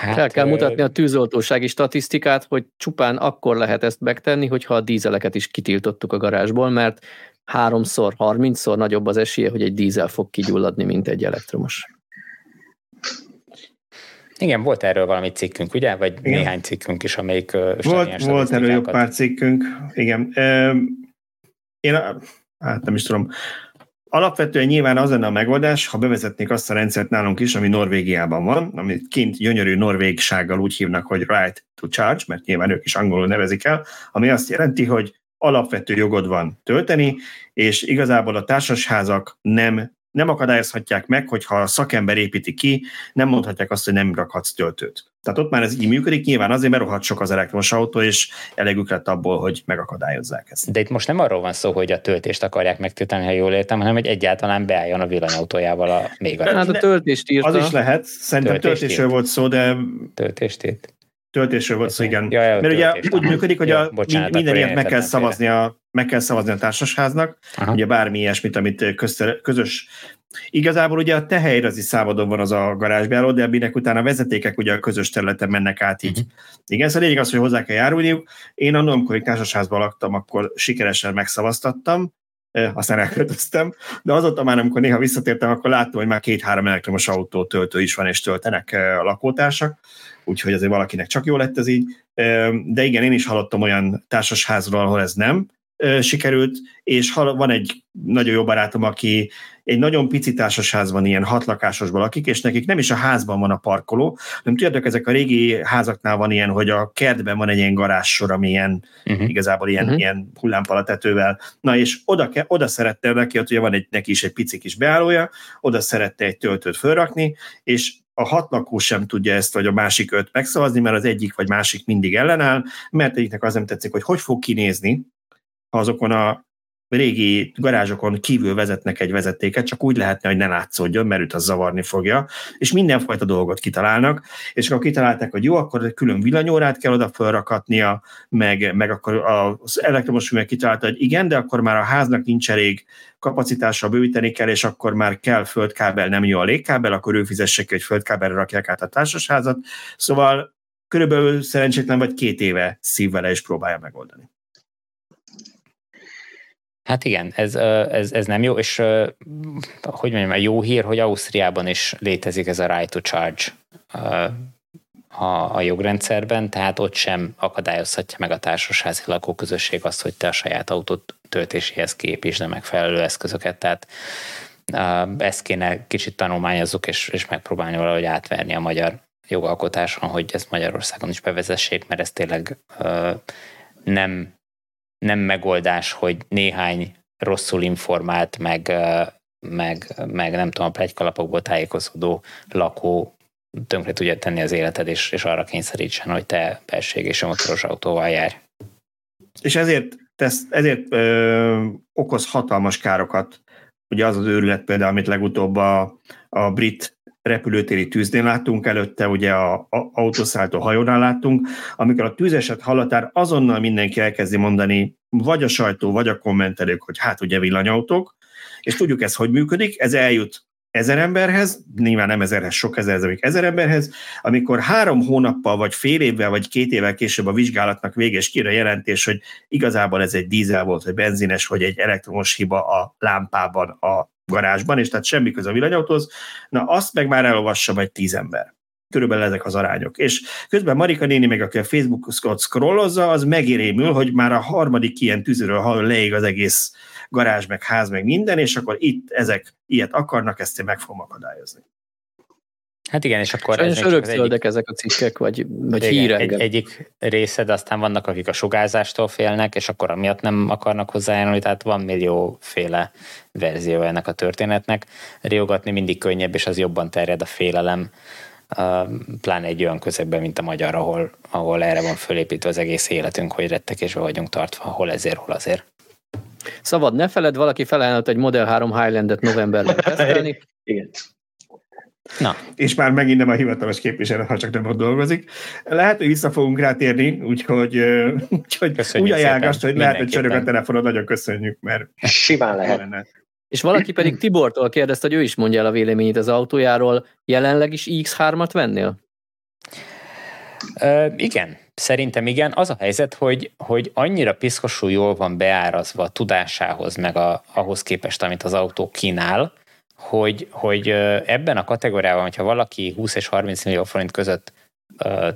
Hát, Fel kell mutatni a tűzoltósági statisztikát, hogy csupán akkor lehet ezt megtenni, hogyha a dízeleket is kitiltottuk a garázsból, mert háromszor, harmincszor nagyobb az esélye, hogy egy dízel fog kigyulladni, mint egy elektromos. Igen, volt erről valami cikkünk, ugye? Vagy igen. néhány cikkünk is, amelyik Volt, volt erről jobb pár cikkünk, igen. Én, hát nem is tudom, Alapvetően nyilván az lenne a megoldás, ha bevezetnék azt a rendszert nálunk is, ami Norvégiában van, amit kint gyönyörű norvégsággal úgy hívnak, hogy right to charge, mert nyilván ők is angolul nevezik el, ami azt jelenti, hogy alapvető jogod van tölteni, és igazából a társasházak nem nem akadályozhatják meg, hogyha a szakember építi ki, nem mondhatják azt, hogy nem rakhatsz töltőt. Tehát ott már ez így működik, nyilván azért, mert rohadt sok az elektromos autó, és elegük lett abból, hogy megakadályozzák ezt. De itt most nem arról van szó, hogy a töltést akarják megtiltani, ha jól értem, hanem hogy egyáltalán beálljon a villanyautójával a még a... Hát a töltést írta. Az is lehet, szerintem töltést töltésről volt szó, de... Töltést írt. Töltésről volt szó, igen. Ja, ja, Mert ugye úgy működik, hogy a, bocsánat, minden ilyet meg kell, szavazni a, meg kell szavazni a társasháznak, Aha. ugye bármi ilyesmit, amit közös Igazából ugye a te helyrazi számodon van az a garázsbeálló, de aminek utána a vezetékek ugye a közös területen mennek át így. Uh-huh. Igen, szóval lényeg az, hogy hozzá kell járulniuk. Én annól, amikor egy társasházban laktam, akkor sikeresen megszavaztattam, aztán elköltöztem, de azóta már, amikor néha visszatértem, akkor láttam, hogy már két-három elektromos autó töltő is van, és töltenek a lakótársak, úgyhogy azért valakinek csak jó lett ez így. De igen, én is hallottam olyan társasházról, ahol ez nem sikerült, és van egy nagyon jó barátom, aki egy nagyon pici társasházban ilyen hatlakásosban lakik, és nekik nem is a házban van a parkoló, hanem tudjátok, ezek a régi házaknál van ilyen, hogy a kertben van egy ilyen garázsor, ami ilyen, uh-huh. igazából ilyen, uh-huh. ilyen hullámpalatetővel. Na és oda, ke, oda szerette neki, hogy van egy, neki is egy pici kis beállója, oda szerette egy töltőt fölrakni, és a hat lakó sem tudja ezt, vagy a másik öt megszavazni, mert az egyik vagy másik mindig ellenáll, mert egyiknek az nem tetszik, hogy hogy fog kinézni, ha azokon a régi garázsokon kívül vezetnek egy vezetéket, csak úgy lehetne, hogy ne látszódjon, mert őt az zavarni fogja, és mindenfajta dolgot kitalálnak, és akkor kitalálták, hogy jó, akkor egy külön villanyórát kell oda felrakatnia, meg, meg akkor az elektromos üveg kitalálta, hogy igen, de akkor már a háznak nincs elég kapacitása, bővíteni kell, és akkor már kell földkábel, nem jó a légkábel, akkor ő fizesse ki, hogy földkábelre rakják át a társasházat. Szóval körülbelül szerencsétlen vagy két éve szív vele, és próbálja megoldani. Hát igen, ez, ez, ez nem jó, és hogy mondjam, a jó hír, hogy Ausztriában is létezik ez a right to charge a, a jogrendszerben, tehát ott sem akadályozhatja meg a társasházi lakóközösség azt, hogy te a saját autót töltéséhez képítsd a megfelelő eszközöket, tehát ezt kéne kicsit tanulmányozzuk, és, és megpróbálni valahogy átverni a magyar jogalkotáson, hogy ezt Magyarországon is bevezessék, mert ez tényleg nem nem megoldás, hogy néhány rosszul informált, meg, meg, meg nem tudom, a plegykalapokból tájékozódó lakó tönkre tudja tenni az életed, és, és arra kényszerítsen, hogy te belség és motoros autóval járj. És ezért, tesz, ezért ö, okoz hatalmas károkat. Ugye az az őrület például, amit legutóbb a, a brit repülőtéri tűznél láttunk, előtte ugye a, a autószállító hajónál láttunk, amikor a tűzeset hallatár azonnal mindenki elkezdi mondani, vagy a sajtó, vagy a kommentelők, hogy hát ugye villanyautók, és tudjuk ez hogy működik, ez eljut ezer emberhez, nyilván nem ezerhez, sok ezer, ez ezer emberhez, amikor három hónappal, vagy fél évvel, vagy két évvel később a vizsgálatnak véges kire jelentés, hogy igazából ez egy dízel volt, vagy benzines, vagy egy elektromos hiba a lámpában a garázsban, és tehát semmi köze a villanyautóhoz, na azt meg már elolvassa vagy tíz ember. Körülbelül ezek az arányok. És közben Marika néni, meg aki a Facebookot scrollozza, az megérémül, hogy már a harmadik ilyen tűzről hall leég az egész garázs, meg ház, meg minden, és akkor itt ezek ilyet akarnak, ezt én meg fogom akadályozni. Hát igen, és akkor... Sajnos örökzöldek ezek a cikkek, vagy, vagy igen, hírek. Egy, egyik része, de aztán vannak, akik a sugárzástól félnek, és akkor amiatt nem akarnak hozzájárulni, tehát van millióféle verzió ennek a történetnek. Riogatni mindig könnyebb, és az jobban terjed a félelem, pláne egy olyan közegben, mint a magyar, ahol, ahol erre van fölépítve az egész életünk, hogy rettekésbe vagyunk tartva, hol ezért, hol azért. Szabad, ne feled, valaki felajánlott egy Model 3 Highlandet novemberben tesztelni. Igen. Na. És már megint nem a hivatalos képviselő, ha csak nem ott dolgozik. Lehet, hogy vissza fogunk rátérni, úgyhogy, úgyhogy úgy ajánlás, hogy lehet, hogy csörög a telefonod, nagyon köszönjük, mert simán lehet. Lenne. És valaki pedig Tibortól kérdezte, hogy ő is mondja el a véleményét az autójáról. Jelenleg is X3-at vennél? Ö, igen, szerintem igen. Az a helyzet, hogy, hogy annyira piszkosul jól van beárazva a tudásához, meg a, ahhoz képest, amit az autó kínál, hogy, hogy ebben a kategóriában, hogyha valaki 20 és 30 millió forint között ö,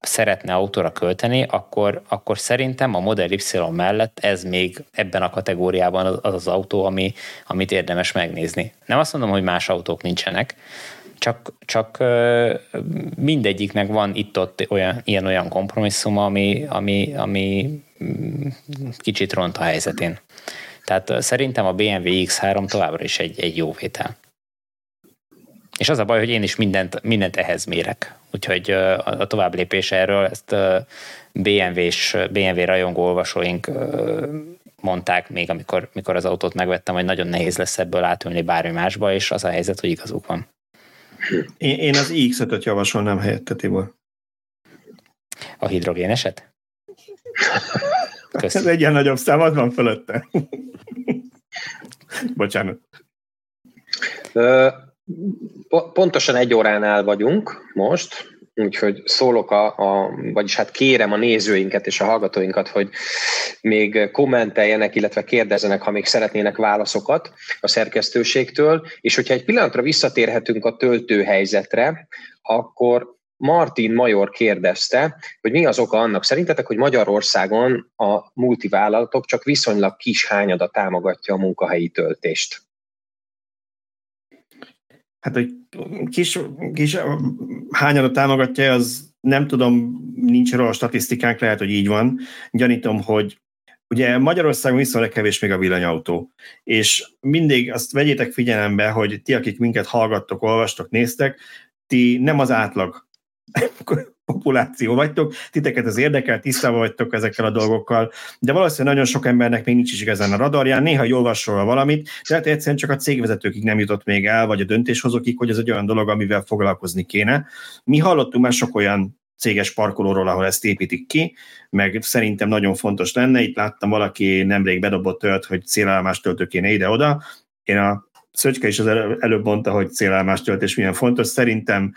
szeretne autóra költeni, akkor, akkor szerintem a Model Y mellett ez még ebben a kategóriában az az, autó, ami, amit érdemes megnézni. Nem azt mondom, hogy más autók nincsenek, csak, csak mindegyiknek van itt-ott olyan, ilyen-olyan kompromisszum, ami, ami, ami mm, kicsit ront a helyzetén. Tehát szerintem a BMW X3 továbbra is egy, egy jó vétel. És az a baj, hogy én is mindent, mindent ehhez mérek. Úgyhogy a tovább lépés erről, ezt BMW-s, BMW rajongó olvasóink mondták még, amikor, amikor az autót megvettem, hogy nagyon nehéz lesz ebből átülni bármi másba, és az a helyzet, hogy igazuk van. Én, én az iX5-öt javasolnám helyette, Tibor. A hidrogéneset? Köszönöm. Ez egy ilyen nagyobb szám, az van fölötte. Bocsánat. Pontosan egy óránál vagyunk most, úgyhogy szólok a, a, vagyis hát kérem a nézőinket és a hallgatóinkat, hogy még kommenteljenek, illetve kérdezzenek, ha még szeretnének válaszokat a szerkesztőségtől, és hogyha egy pillanatra visszatérhetünk a töltőhelyzetre, akkor Martin Major kérdezte, hogy mi az oka annak szerintetek, hogy Magyarországon a multivállalatok csak viszonylag kis hányada támogatja a munkahelyi töltést. Hát, hogy kis, kis hányada támogatja, az nem tudom, nincs róla statisztikánk, lehet, hogy így van. Gyanítom, hogy ugye Magyarországon viszonylag kevés még a villanyautó, és mindig azt vegyétek figyelembe, hogy ti, akik minket hallgattok, olvastok, néztek, ti nem az átlag populáció vagytok, titeket az érdekel, tisztában vagytok ezekkel a dolgokkal, de valószínűleg nagyon sok embernek még nincs is igazán a radarján, néha olvas róla valamit, de hát egyszerűen csak a cégvezetőkig nem jutott még el, vagy a döntéshozókig, hogy ez egy olyan dolog, amivel foglalkozni kéne. Mi hallottunk már sok olyan céges parkolóról, ahol ezt építik ki, meg szerintem nagyon fontos lenne. Itt láttam valaki nemrég bedobott olyat, hogy célállomás töltő kéne ide-oda. Én a Szöcske is az előbb mondta, hogy célállomás töltés milyen fontos. Szerintem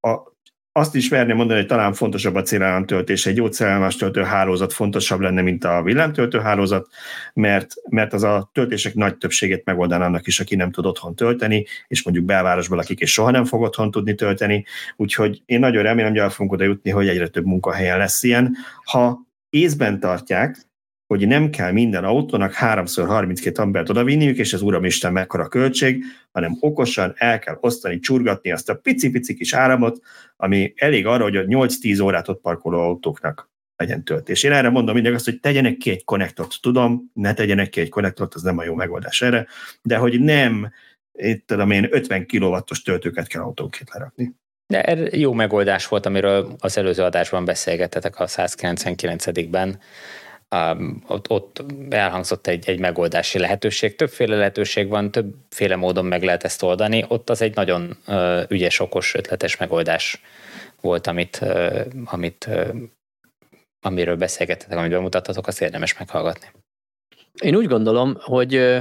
a azt is merném mondani, hogy talán fontosabb a célállomtöltés, egy gyógyszerállomás töltő hálózat fontosabb lenne, mint a villámtöltő hálózat, mert, mert az a töltések nagy többségét megoldaná annak is, aki nem tud otthon tölteni, és mondjuk belvárosban lakik, és soha nem fog otthon tudni tölteni. Úgyhogy én nagyon remélem, hogy el fogunk oda jutni, hogy egyre több munkahelyen lesz ilyen. Ha észben tartják, hogy nem kell minden autónak 3x32 ambert odavinniük, és ez uramisten mekkora költség, hanem okosan el kell osztani, csurgatni azt a pici-pici kis áramot, ami elég arra, hogy a 8-10 órát ott parkoló autóknak legyen töltés. Én erre mondom mindig azt, hogy tegyenek ki egy konnektort. Tudom, ne tegyenek ki egy konnektort, az nem a jó megoldás erre, de hogy nem, itt tudom én, 50 kW-os töltőket kell autónként lerakni. De ez jó megoldás volt, amiről az előző adásban beszélgettetek a 199-ben, um, ott, ott elhangzott egy, egy megoldási lehetőség. Többféle lehetőség van, többféle módon meg lehet ezt oldani. Ott az egy nagyon ügyes, okos, ötletes megoldás volt, amit, amit amiről beszélgettetek, amit bemutattatok, azt érdemes meghallgatni. Én úgy gondolom, hogy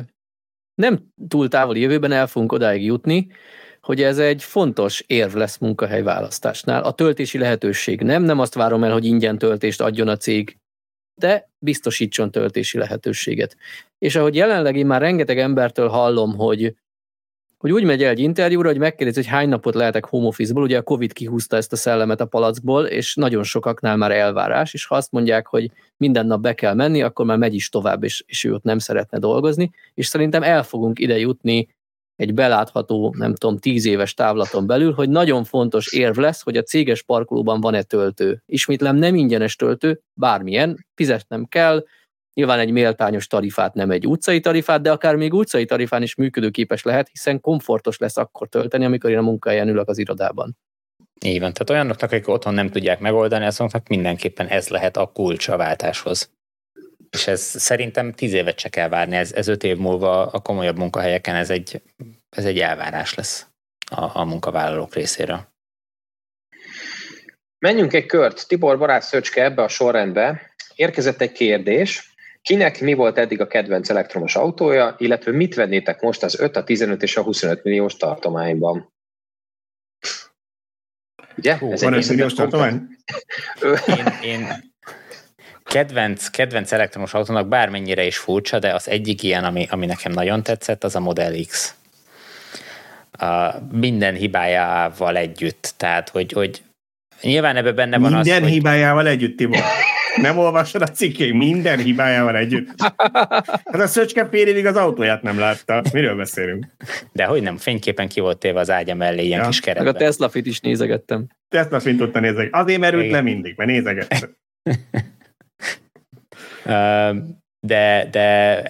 nem túl távoli jövőben el fogunk odáig jutni, hogy ez egy fontos érv lesz munkahely választásnál. A töltési lehetőség nem, nem azt várom el, hogy ingyen töltést adjon a cég de biztosítson töltési lehetőséget. És ahogy jelenleg én már rengeteg embertől hallom, hogy, hogy úgy megy el egy interjúra, hogy megkérdezi, hogy hány napot lehetek home office-ból, ugye a Covid kihúzta ezt a szellemet a palackból, és nagyon sokaknál már elvárás, és ha azt mondják, hogy minden nap be kell menni, akkor már megy is tovább, és, és ő ott nem szeretne dolgozni, és szerintem el fogunk ide jutni egy belátható, nem tudom, tíz éves távlaton belül, hogy nagyon fontos érv lesz, hogy a céges parkolóban van-e töltő. Ismétlem nem ingyenes töltő, bármilyen, fizetnem kell, Nyilván egy méltányos tarifát, nem egy utcai tarifát, de akár még utcai tarifán is működőképes lehet, hiszen komfortos lesz akkor tölteni, amikor én a munkahelyen ülök az irodában. Így van, tehát olyanoknak, akik otthon nem tudják megoldani, azoknak mindenképpen ez lehet a kulcs a váltáshoz. És ez szerintem tíz évet se kell várni, ez, ez öt év múlva a komolyabb munkahelyeken ez egy, ez egy elvárás lesz a, a munkavállalók részéről. Menjünk egy kört. Tibor Barát Szöcske ebbe a sorrendbe. Érkezett egy kérdés, Kinek mi volt eddig a kedvenc elektromos autója, illetve mit vennétek most az 5, a 15 és a 25 milliós tartományban? Ugye? Hú, Ez van egy milliós tartomány? én, én kedvenc, kedvenc elektromos autónak bármennyire is furcsa, de az egyik ilyen, ami, ami nekem nagyon tetszett, az a Model X. A minden hibájával együtt. Tehát, hogy, hogy nyilván ebben benne van minden az, Minden hibájával hogy... együtt, Tibor. Nem olvasod a cikkét minden hibájával együtt. Hát a szöcske fél az autóját nem látta. Miről beszélünk? De hogy nem, fényképen ki volt téve az ágya mellé ilyen ja. kis keretben. Meg a Tesla fit is nézegettem. Tesla fit tudta nézegetni. Azért merült le mindig, mert nézegettem. de, de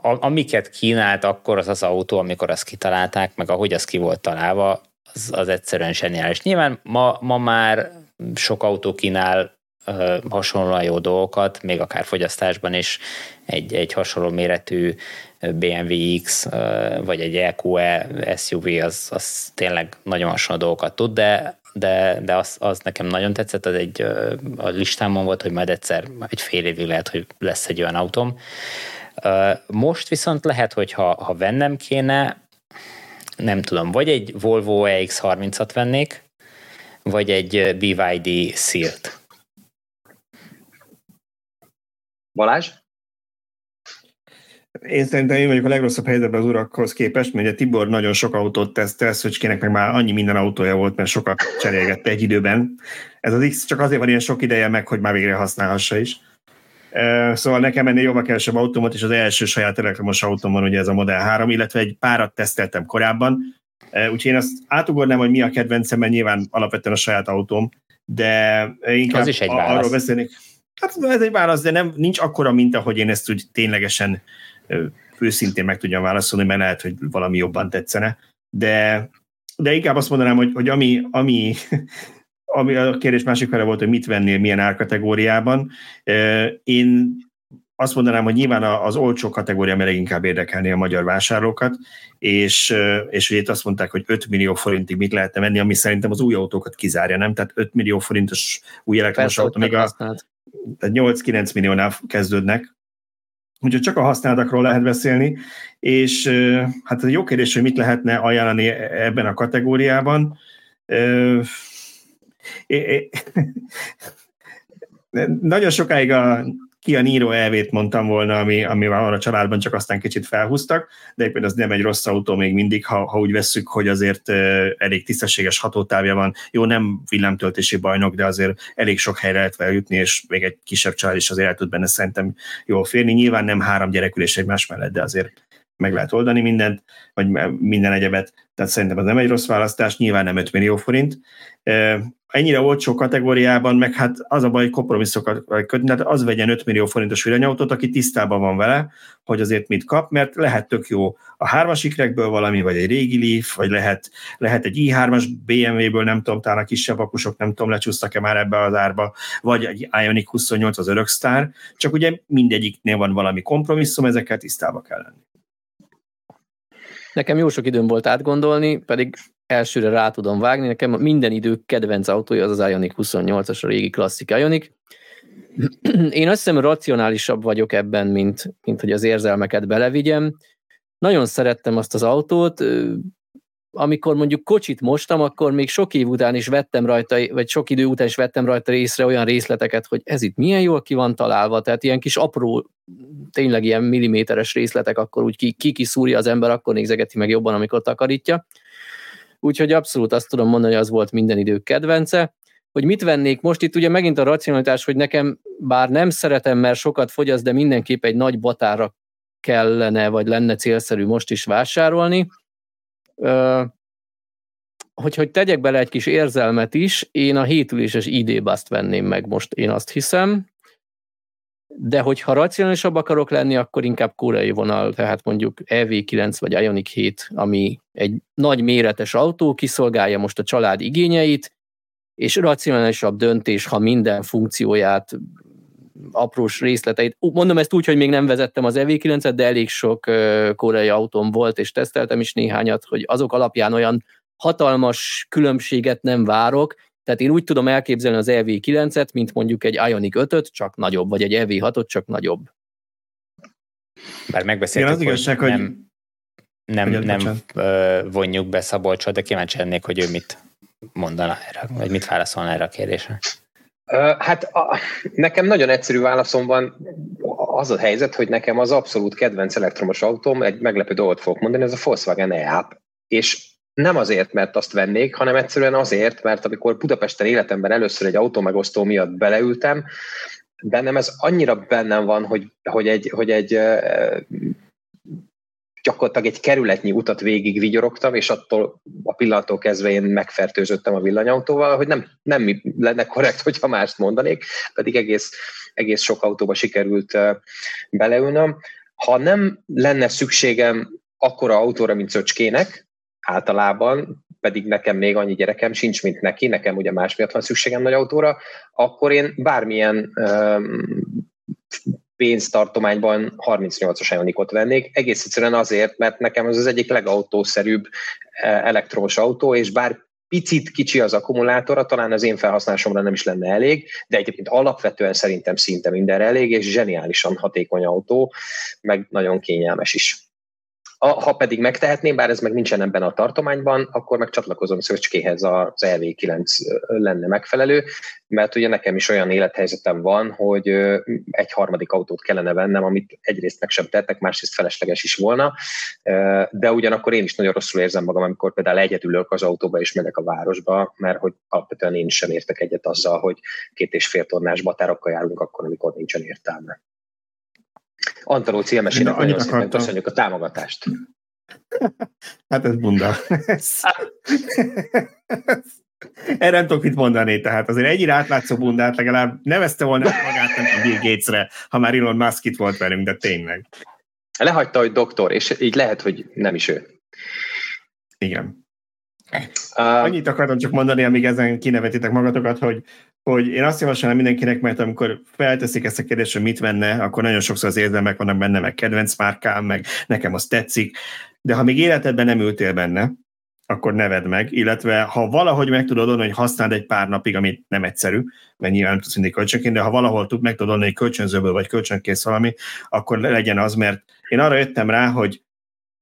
amiket kínált akkor az az autó, amikor azt kitalálták, meg ahogy az ki volt találva, az, az egyszerűen zseniális. Nyilván ma, ma már sok autó kínál hasonlóan jó dolgokat, még akár fogyasztásban is egy, egy hasonló méretű BMW X vagy egy EQE SUV az, az tényleg nagyon hasonló dolgokat tud, de, de, de az, az nekem nagyon tetszett, az egy a listámon volt, hogy majd egyszer egy fél évig lehet, hogy lesz egy olyan autóm. Most viszont lehet, hogy ha, ha vennem kéne, nem tudom, vagy egy Volvo EX30-at vennék, vagy egy BYD Seal-t. Balázs? Én szerintem én vagyok a legrosszabb helyzetben az urakhoz képest, mert ugye Tibor nagyon sok autót tesztel, Szöcskének meg már annyi minden autója volt, mert sokat cserélgette egy időben. Ez az X csak azért van ilyen sok ideje meg, hogy már végre használhassa is. Szóval nekem ennél jobban kevesebb autómat, és az első saját elektromos autóm van ugye ez a Model 3, illetve egy párat teszteltem korábban, úgyhogy én azt átugornám, hogy mi a kedvencem, mert nyilván alapvetően a saját autóm, de inkább az is egy arról beszélnék. Hát ez egy válasz, de nem, nincs akkora minta, hogy én ezt úgy ténylegesen őszintén meg tudjam válaszolni, mert lehet, hogy valami jobban tetszene. De, de inkább azt mondanám, hogy, hogy ami, ami, ami a kérdés másik fele volt, hogy mit vennél milyen árkategóriában. Én azt mondanám, hogy nyilván az olcsó kategória mert inkább érdekelni a magyar vásárlókat, és, és ugye itt azt mondták, hogy 5 millió forintig mit lehetne venni, ami szerintem az új autókat kizárja, nem? Tehát 5 millió forintos új elektromos autó, még a, tehát 8-9 milliónál kezdődnek, úgyhogy csak a használatokról lehet beszélni, és hát ez jó kérdés, hogy mit lehetne ajánlani ebben a kategóriában. Nagyon sokáig a ki a Niro elvét mondtam volna, ami, ami van a családban, csak aztán kicsit felhúztak, de egyébként az nem egy rossz autó még mindig, ha, ha úgy vesszük, hogy azért elég tisztességes hatótávja van. Jó, nem villámtöltési bajnok, de azért elég sok helyre lehet vele jutni, és még egy kisebb család is azért el tud benne szerintem jól férni. Nyilván nem három gyerekülés egymás mellett, de azért meg lehet oldani mindent, vagy minden egyebet, tehát szerintem ez nem egy rossz választás, nyilván nem 5 millió forint. Ennyire olcsó kategóriában, meg hát az a baj, hogy kompromisszokat kötni, tehát az vegyen 5 millió forintos villanyautót, aki tisztában van vele, hogy azért mit kap, mert lehet tök jó a hármas ikrekből valami, vagy egy régi Leaf, vagy lehet, lehet egy i3-as BMW-ből, nem tudom, talán a kisebb akusok, nem tudom, lecsúsztak-e már ebbe az árba, vagy egy Ioniq 28 az Öröksztár, csak ugye mindegyiknél van valami kompromisszum, ezekkel tisztába kell lenni. Nekem jó sok időm volt átgondolni, pedig elsőre rá tudom vágni. Nekem minden idő kedvenc autója az az Ioniq 28-as, a régi klasszik Ioniq. Én azt hiszem racionálisabb vagyok ebben, mint, mint hogy az érzelmeket belevigyem. Nagyon szerettem azt az autót, amikor mondjuk kocsit mostam, akkor még sok év után is vettem rajta, vagy sok idő után is vettem rajta észre olyan részleteket, hogy ez itt milyen jól ki van találva, tehát ilyen kis apró, tényleg ilyen milliméteres részletek, akkor úgy ki, az ember, akkor nézegeti meg jobban, amikor takarítja. Úgyhogy abszolút azt tudom mondani, hogy az volt minden idők kedvence. Hogy mit vennék most itt, ugye megint a racionalitás, hogy nekem bár nem szeretem, mert sokat fogyaszt, de mindenképp egy nagy batára kellene, vagy lenne célszerű most is vásárolni. Hogy, hogy tegyek bele egy kis érzelmet is, én a hétüléses id t venném meg most, én azt hiszem, de hogyha racionálisabb akarok lenni, akkor inkább koreai vonal, tehát mondjuk EV9 vagy Ioniq 7, ami egy nagy méretes autó, kiszolgálja most a család igényeit, és racionálisabb döntés, ha minden funkcióját, aprós részleteit, mondom ezt úgy, hogy még nem vezettem az EV9-et, de elég sok koreai autóm volt, és teszteltem is néhányat, hogy azok alapján olyan hatalmas különbséget nem várok, tehát én úgy tudom elképzelni az EV9-et, mint mondjuk egy Ioniq 5-öt, csak nagyobb, vagy egy EV6-ot, csak nagyobb. Bár megbeszéltük, Igen, az igazság, hogy nem, nem, hogy nem vonjuk be Szabolcsot, de kíváncsi lennék, hogy ő mit mondana erre, vagy mit válaszolna erre a kérdésre. Hát a, nekem nagyon egyszerű válaszom van. Az a helyzet, hogy nekem az abszolút kedvenc elektromos autóm, egy meglepő dolgot fogok mondani, ez a Volkswagen e És nem azért, mert azt vennék, hanem egyszerűen azért, mert amikor Budapesten életemben először egy autómegosztó miatt beleültem, bennem ez annyira bennem van, hogy, hogy egy, hogy egy gyakorlatilag egy kerületnyi utat végig vigyorogtam, és attól a pillanattól kezdve én megfertőzöttem a villanyautóval, hogy nem, nem lenne korrekt, hogyha mást mondanék, pedig egész, egész sok autóba sikerült beleülnöm. Ha nem lenne szükségem akkora autóra, mint Szöcskének, általában, pedig nekem még annyi gyerekem sincs, mint neki, nekem ugye más miatt van szükségem nagy autóra, akkor én bármilyen um, pénztartományban 38-as Ionikot vennék, egész egyszerűen azért, mert nekem ez az egyik legautószerűbb elektromos autó, és bár picit kicsi az akkumulátora, talán az én felhasználásomra nem is lenne elég, de egyébként alapvetően szerintem szinte mindenre elég, és zseniálisan hatékony autó, meg nagyon kényelmes is. A, ha pedig megtehetném, bár ez meg nincsen ebben a tartományban, akkor meg csatlakozom Szöcskéhez az LV9 lenne megfelelő, mert ugye nekem is olyan élethelyzetem van, hogy egy harmadik autót kellene vennem, amit egyrészt meg sem tettek, másrészt felesleges is volna, de ugyanakkor én is nagyon rosszul érzem magam, amikor például egyedülök az autóba és megyek a városba, mert hogy alapvetően én sem értek egyet azzal, hogy két és fél tonnás batárokkal járunk akkor, amikor nincsen értelme. Antaló Célmesének nagyon szépen köszönjük a támogatást. Hát ez bunda. Erre nem tudok mit mondani, tehát azért egyre átlátszó bundát legalább nevezte volna magát nem a Bill Gatesre, ha már Elon Musk itt volt velünk, de tényleg. Lehagyta, hogy doktor, és így lehet, hogy nem is ő. Igen. Uh, Annyit akartam csak mondani, amíg ezen kinevetitek magatokat, hogy hogy én azt javaslom mindenkinek, mert amikor felteszik ezt a kérdést, hogy mit venne, akkor nagyon sokszor az érzelmek vannak benne, meg kedvenc márkám, meg nekem az tetszik, de ha még életedben nem ültél benne, akkor neved meg, illetve ha valahogy meg tudod adni, hogy használd egy pár napig, amit nem egyszerű, mert nyilván nem tudsz mindig kölcsönként, de ha valahol tud, meg tudod adni, hogy kölcsönzőből vagy kölcsönkész valami, akkor legyen az, mert én arra jöttem rá, hogy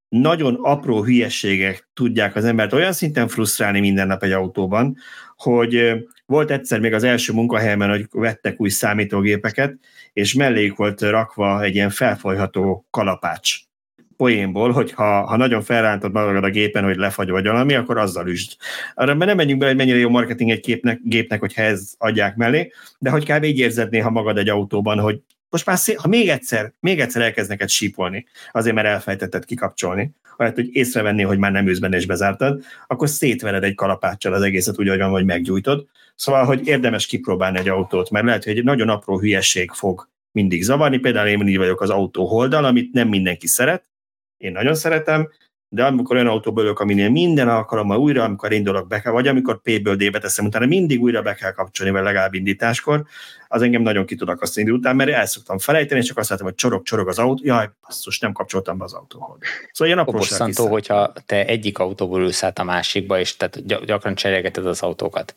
nagyon apró hülyeségek tudják az embert olyan szinten frusztrálni minden nap egy autóban, hogy volt egyszer még az első munkahelyemen, hogy vettek új számítógépeket, és melléjük volt rakva egy ilyen felfolyható kalapács poénból, hogy ha, ha nagyon felrántod magad a gépen, hogy lefagy vagy valami, akkor azzal üsd. Arra nem menjünk bele, hogy mennyire jó marketing egy képnek, gépnek, hogyha ez adják mellé, de hogy kb. így érzed néha magad egy autóban, hogy most már szé- ha még egyszer, még egyszer elkezd neked sípolni, azért mert elfejtetted kikapcsolni, vagy hogy észrevenni, hogy már nem benne és bezártad, akkor szétvered egy kalapáccsal az egészet úgy, van, hogy meggyújtod. Szóval, hogy érdemes kipróbálni egy autót, mert lehet, hogy egy nagyon apró hülyesség fog mindig zavarni. Például én így vagyok az autó holdal, amit nem mindenki szeret, én nagyon szeretem, de amikor olyan autóból ülök, aminél minden alkalommal újra, amikor indulok be kell, vagy amikor P-ből D-be teszem, utána mindig újra be kell kapcsolni, vagy legalább indításkor, az engem nagyon ki tud akasztani után, mert el szoktam felejteni, és csak azt látom, hogy csorog-csorog az autó, jaj, basszus, nem kapcsoltam be az autóhoz. Szóval ilyen apróság hogyha te egyik autóból ülsz át a másikba, és tehát gyakran cserélgeted az autókat,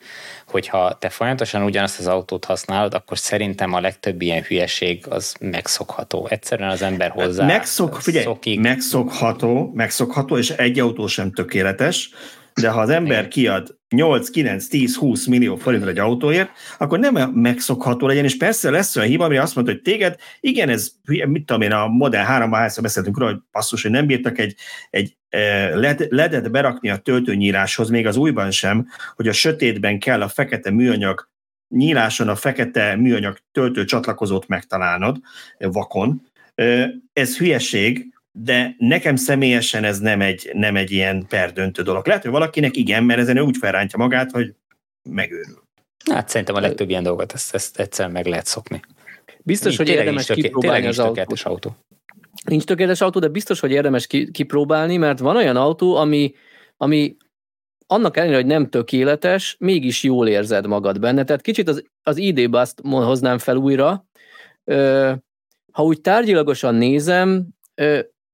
hogyha te folyamatosan ugyanazt az autót használod, akkor szerintem a legtöbb ilyen hülyeség az megszokható. Egyszerűen az ember hozzá Megszok, figyelj, szokik. megszokható, megszokható, és egy autó sem tökéletes, de ha az ember kiad 8, 9, 10, 20 millió forintra egy autóért, akkor nem megszokható legyen, és persze lesz olyan hiba, ami azt mondta, hogy téged, igen, ez, mit tudom én, a Model 3 hányszor beszéltünk róla, hogy passzus, hogy nem bírtak egy, egy e, led, ledet berakni a töltőnyíráshoz, még az újban sem, hogy a sötétben kell a fekete műanyag nyíláson a fekete műanyag töltő csatlakozót megtalálnod vakon. Ez hülyeség, de nekem személyesen ez nem egy, nem egy ilyen perdöntő dolog. Lehet, hogy valakinek igen, mert ezen ő úgy felrántja magát, hogy megőrül. Hát szerintem a legtöbb ilyen dolgot ezt, ezt egyszer meg lehet szokni. Biztos, hogy érdemes töké, kipróbálni az autót. autó. Nincs tökéletes autó, de biztos, hogy érdemes kipróbálni, mert van olyan autó, ami, ami annak ellenére, hogy nem tökéletes, mégis jól érzed magad benne. Tehát kicsit az, az ID Bust hoznám fel újra. Ha úgy tárgyilagosan nézem,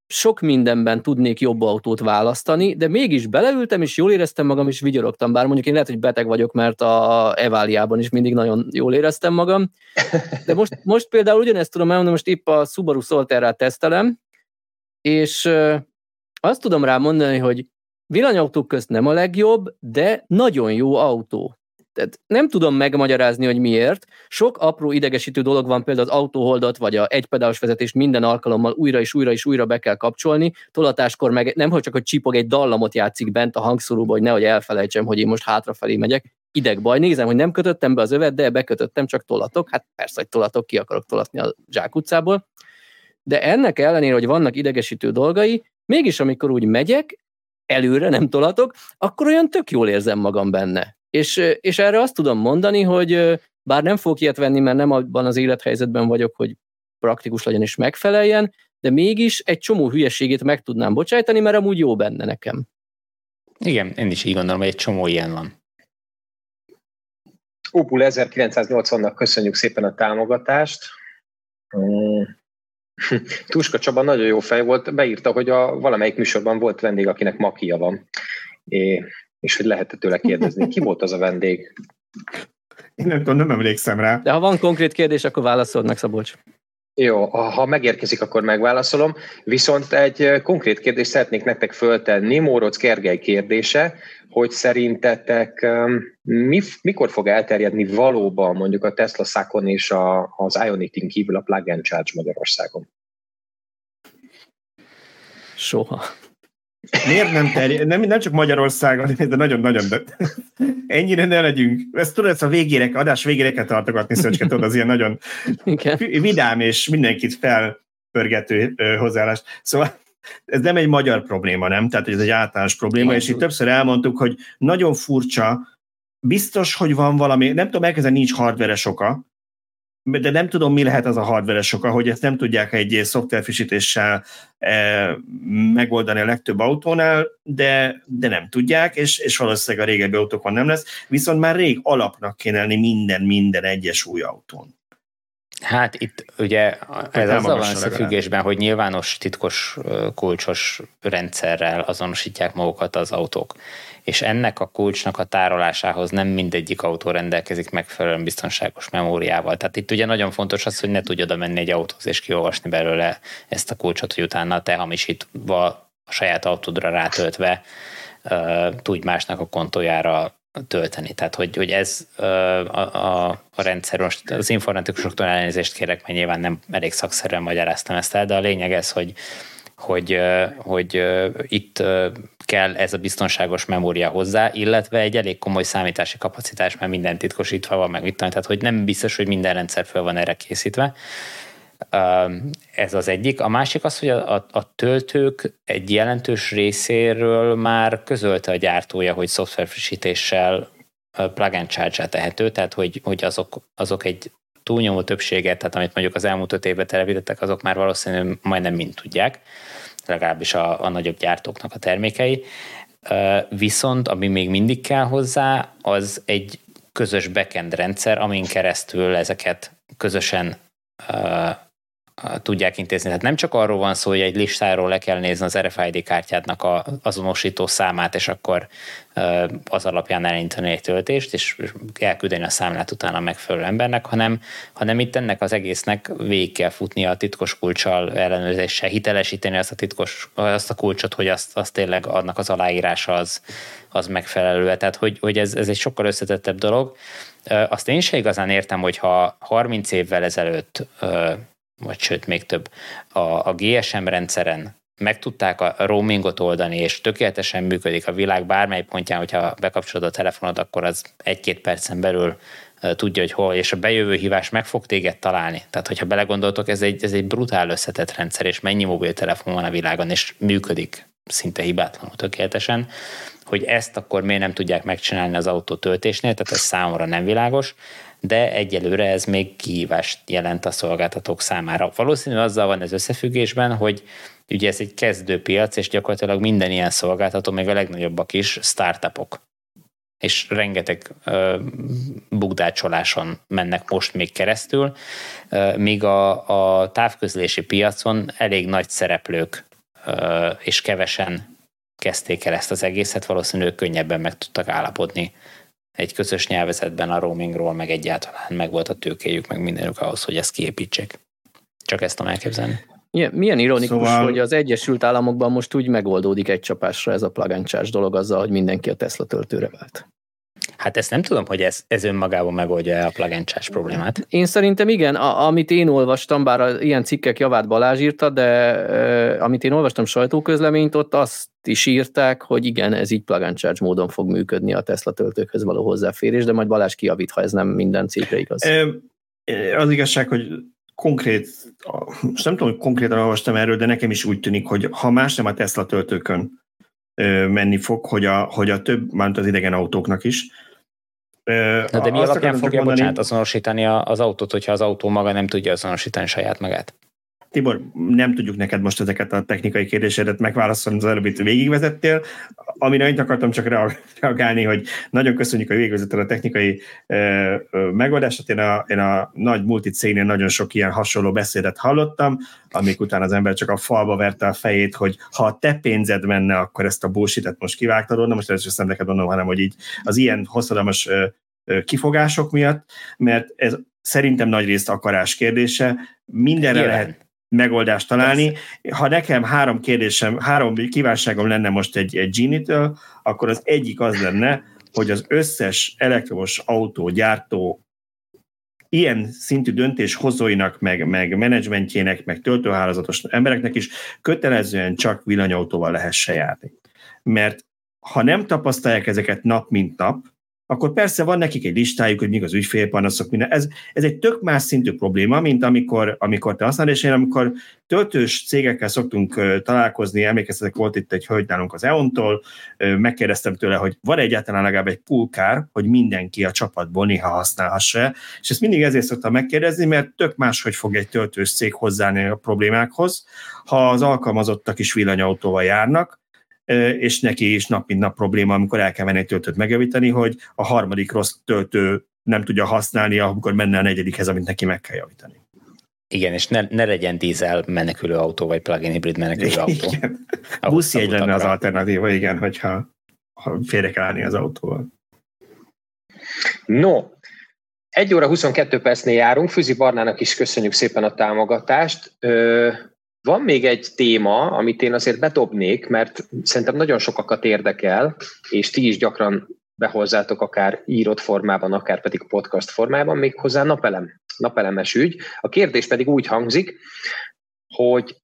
sok mindenben tudnék jobb autót választani, de mégis beleültem, és jól éreztem magam, és vigyorogtam, bár mondjuk én lehet, hogy beteg vagyok, mert a Eváliában is mindig nagyon jól éreztem magam. De most, most például ugyanezt tudom elmondani, most épp a Subaru Solterra tesztelem, és azt tudom rá mondani, hogy villanyautók közt nem a legjobb, de nagyon jó autó. Tehát nem tudom megmagyarázni, hogy miért. Sok apró idegesítő dolog van, például az autóholdat, vagy a egypedálos vezetést minden alkalommal újra és újra és újra be kell kapcsolni. Tolatáskor meg nem, hogy csak hogy csipog egy dallamot játszik bent a hangszoróba, hogy nehogy elfelejtsem, hogy én most hátrafelé megyek. Ideg baj. Nézem, hogy nem kötöttem be az övet, de bekötöttem, csak tolatok. Hát persze, hogy tolatok, ki akarok tolatni a zsákutcából. De ennek ellenére, hogy vannak idegesítő dolgai, mégis amikor úgy megyek, előre nem tolatok, akkor olyan tök jól érzem magam benne. És, és erre azt tudom mondani, hogy bár nem fogok ilyet venni, mert nem abban az élethelyzetben vagyok, hogy praktikus legyen és megfeleljen, de mégis egy csomó hülyeségét meg tudnám bocsájtani, mert amúgy jó benne nekem. Igen, én is így gondolom, hogy egy csomó ilyen van. Opul 1980-nak köszönjük szépen a támogatást. Mm. Tuska Csaba nagyon jó fej volt, beírta, hogy a valamelyik műsorban volt vendég, akinek makia van. É, és hogy lehetett tőle kérdezni, ki volt az a vendég? Én nem tudom, nem emlékszem rá. De ha van konkrét kérdés, akkor válaszold meg, Szabolcs. Jó, ha megérkezik, akkor megválaszolom. Viszont egy konkrét kérdést szeretnék nektek föltenni. Móroc Gergely kérdése, hogy szerintetek mi, mikor fog elterjedni valóban mondjuk a Tesla Sakon és a, az Ionity-n kívül a Plug and Charge Magyarországon? Soha. Miért nem terjed? Nem, nem csak Magyarországon, de nagyon-nagyon, de ennyire ne legyünk. Ezt tudod, ezt a végére, adás végére kell tartogatni, Szöcske, tudod, az ilyen nagyon Igen. vidám és mindenkit felpörgető hozzáállást. Szóval ez nem egy magyar probléma, nem? Tehát ez egy általános probléma, Igen. és itt többször elmondtuk, hogy nagyon furcsa, biztos, hogy van valami, nem tudom, elkezdeni nincs hardveres oka, de nem tudom, mi lehet az a hardveres oka, hogy ezt nem tudják egy szoftverfrissítéssel e, megoldani a legtöbb autónál, de, de nem tudják, és, és valószínűleg a régebbi autókon nem lesz, viszont már rég alapnak kéne lenni minden, minden egyes új autón. Hát itt ugye ez az van összefüggésben, hogy nyilvános titkos kulcsos rendszerrel azonosítják magukat az autók és ennek a kulcsnak a tárolásához nem mindegyik autó rendelkezik megfelelően biztonságos memóriával. Tehát itt ugye nagyon fontos az, hogy ne tudj oda menni egy autóhoz és kiolvasni belőle ezt a kulcsot, hogy utána te hamisítva a saját autódra rátöltve tudj másnak a kontójára tölteni. Tehát, hogy, hogy ez a, a, a rendszer, most az informatikusoktól elnézést kérek, mert nyilván nem elég szakszerűen magyaráztam ezt el, de a lényeg ez, hogy hogy, hogy itt kell ez a biztonságos memória hozzá, illetve egy elég komoly számítási kapacitás, mert minden titkosítva van, meg itt, tehát hogy nem biztos, hogy minden rendszer föl van erre készítve. Ez az egyik. A másik az, hogy a, a, töltők egy jelentős részéről már közölte a gyártója, hogy szoftverfrissítéssel plug and charge tehető, tehát hogy, hogy azok, azok egy túlnyomó többséget, tehát amit mondjuk az elmúlt öt évben telepítettek, azok már valószínűleg majdnem mind tudják, legalábbis a, a nagyobb gyártóknak a termékei. Viszont ami még mindig kell hozzá, az egy közös backend rendszer, amin keresztül ezeket közösen tudják intézni. Tehát nem csak arról van szó, hogy egy listáról le kell nézni az RFID kártyádnak a azonosító számát, és akkor az alapján elindítani egy töltést, és elküldeni a számlát utána a megfelelő embernek, hanem, hanem itt ennek az egésznek végig kell futni a titkos kulcsal ellenőrzéssel, hitelesíteni azt a titkos, azt a kulcsot, hogy azt, azt tényleg annak az aláírása az, az megfelelő. Tehát, hogy, hogy ez, ez egy sokkal összetettebb dolog. Azt én sem igazán értem, hogyha 30 évvel ezelőtt vagy sőt még több, a, a GSM rendszeren meg tudták a roamingot oldani, és tökéletesen működik a világ bármely pontján, hogyha bekapcsolod a telefonod, akkor az egy-két percen belül tudja, hogy hol, és a bejövő hívás meg fog téged találni. Tehát, hogyha belegondoltok, ez egy, ez egy brutál összetett rendszer, és mennyi mobiltelefon van a világon, és működik szinte hibátlanul tökéletesen, hogy ezt akkor miért nem tudják megcsinálni az autó töltésnél, tehát ez számomra nem világos, de egyelőre ez még kihívást jelent a szolgáltatók számára. Valószínűleg azzal van ez összefüggésben, hogy ugye ez egy kezdőpiac, és gyakorlatilag minden ilyen szolgáltató, még a legnagyobbak is, startupok és rengeteg uh, bugdácsoláson mennek most még keresztül, uh, míg a, a távközlési piacon elég nagy szereplők uh, és kevesen kezdték el ezt az egészet, valószínűleg könnyebben meg tudtak állapodni egy közös nyelvezetben a roamingról, meg egyáltalán meg volt a tőkéjük, meg mindenük ahhoz, hogy ezt kiépítsék. Csak ezt tudom elképzelni. Milyen, milyen ironikus, szóval... hogy az Egyesült Államokban most úgy megoldódik egy csapásra ez a plug and charge dolog azzal, hogy mindenki a Tesla töltőre vált. Hát ezt nem tudom, hogy ez, ez önmagában megoldja a charge problémát. Én szerintem igen, a, amit én olvastam, bár a, ilyen cikkek javát Balázs írta, de e, amit én olvastam sajtóközleményt, ott azt is írták, hogy igen, ez így plug and charge módon fog működni a Tesla töltőkhöz való hozzáférés, de majd Balázs kiavít, ha ez nem minden cikkre igaz. Az igazság, hogy konkrét, most nem tudom, hogy konkrétan olvastam erről, de nekem is úgy tűnik, hogy ha más nem a Tesla töltőkön menni fog, hogy a, hogy a több, már az idegen autóknak is. Na de mi alapján fogja, mondani, bocsánat, azonosítani az autót, hogyha az autó maga nem tudja azonosítani saját magát? Tibor, nem tudjuk neked most ezeket a technikai kérdéseket megválaszolni, az előbb itt végigvezettél. Amire én akartam csak reagálni, hogy nagyon köszönjük, hogy végigvezettél a technikai ö, megoldást. Én a, én a nagy multicégnél nagyon sok ilyen hasonló beszédet hallottam, amik után az ember csak a falba verte a fejét, hogy ha a te pénzed menne, akkor ezt a bullshit most kivágtad volna. Most először nem neked mondom, hanem hogy így az ilyen hosszadalmas kifogások miatt, mert ez szerintem nagy részt akarás kérdése. Mindenre Nyilván. lehet megoldást találni. Ha nekem három kérdésem, három kívánságom lenne most egy, egy Gini-től, akkor az egyik az lenne, hogy az összes elektromos autógyártó ilyen szintű döntéshozóinak, meg, meg menedzsmentjének, meg töltőhálózatos embereknek is kötelezően csak villanyautóval lehesse járni. Mert ha nem tapasztalják ezeket nap mint nap, akkor persze van nekik egy listájuk, hogy mik az ügyfélpanaszok, minden. Ez, ez egy tök más szintű probléma, mint amikor, amikor te használod, és én amikor töltős cégekkel szoktunk találkozni, emlékeztetek, volt itt egy hölgy nálunk az EON-tól, megkérdeztem tőle, hogy van egyáltalán legalább egy pulkár, hogy mindenki a csapatból néha használhassa, és ezt mindig ezért szoktam megkérdezni, mert tök más, hogy fog egy töltős cég hozzáni a problémákhoz, ha az alkalmazottak is villanyautóval járnak, és neki is nap mint nap probléma, amikor el kell menni egy töltőt megjavítani, hogy a harmadik rossz töltő nem tudja használni, amikor menne a negyedikhez, amit neki meg kell javítani. Igen, és ne, ne legyen dízel menekülő autó, vagy plug-in hibrid menekülő autó. Igen. egy lenne az alternatíva, igen, hogyha ha félre kell állni az autóval. No, egy óra 22 percnél járunk, Füzi Barnának is köszönjük szépen a támogatást. Ö, van még egy téma, amit én azért bedobnék, mert szerintem nagyon sokakat érdekel, és ti is gyakran behozzátok akár írott formában, akár pedig podcast formában, még hozzá napelem, napelemes ügy. A kérdés pedig úgy hangzik, hogy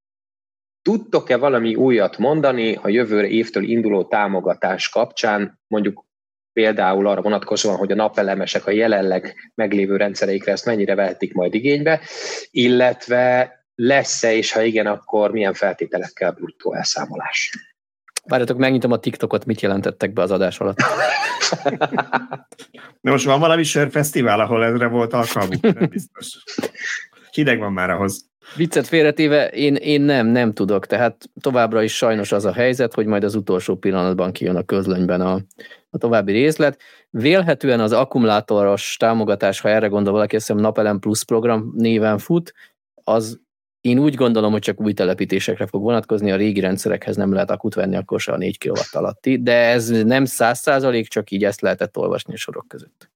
tudtok-e valami újat mondani a jövő évtől induló támogatás kapcsán, mondjuk például arra vonatkozóan, hogy a napelemesek a jelenleg meglévő rendszereikre ezt mennyire vehetik majd igénybe, illetve lesz-e, és ha igen, akkor milyen feltételekkel bruttó elszámolás? Várjatok, megnyitom a TikTokot, mit jelentettek be az adás alatt. De most van valami sörfesztivál, ahol ezre volt alkalmuk? Nem biztos. Hideg van már ahhoz. Viccet félretéve, én, én nem, nem tudok, tehát továbbra is sajnos az a helyzet, hogy majd az utolsó pillanatban kijön a közlönyben a, a további részlet. Vélhetően az akkumulátoros támogatás, ha erre gondol valaki, azt hiszem Napelem Plus program néven fut, az én úgy gondolom, hogy csak új telepítésekre fog vonatkozni, a régi rendszerekhez nem lehet akut venni, akkor se a 4 kW alatti, de ez nem 100 százalék, csak így ezt lehetett olvasni a sorok között.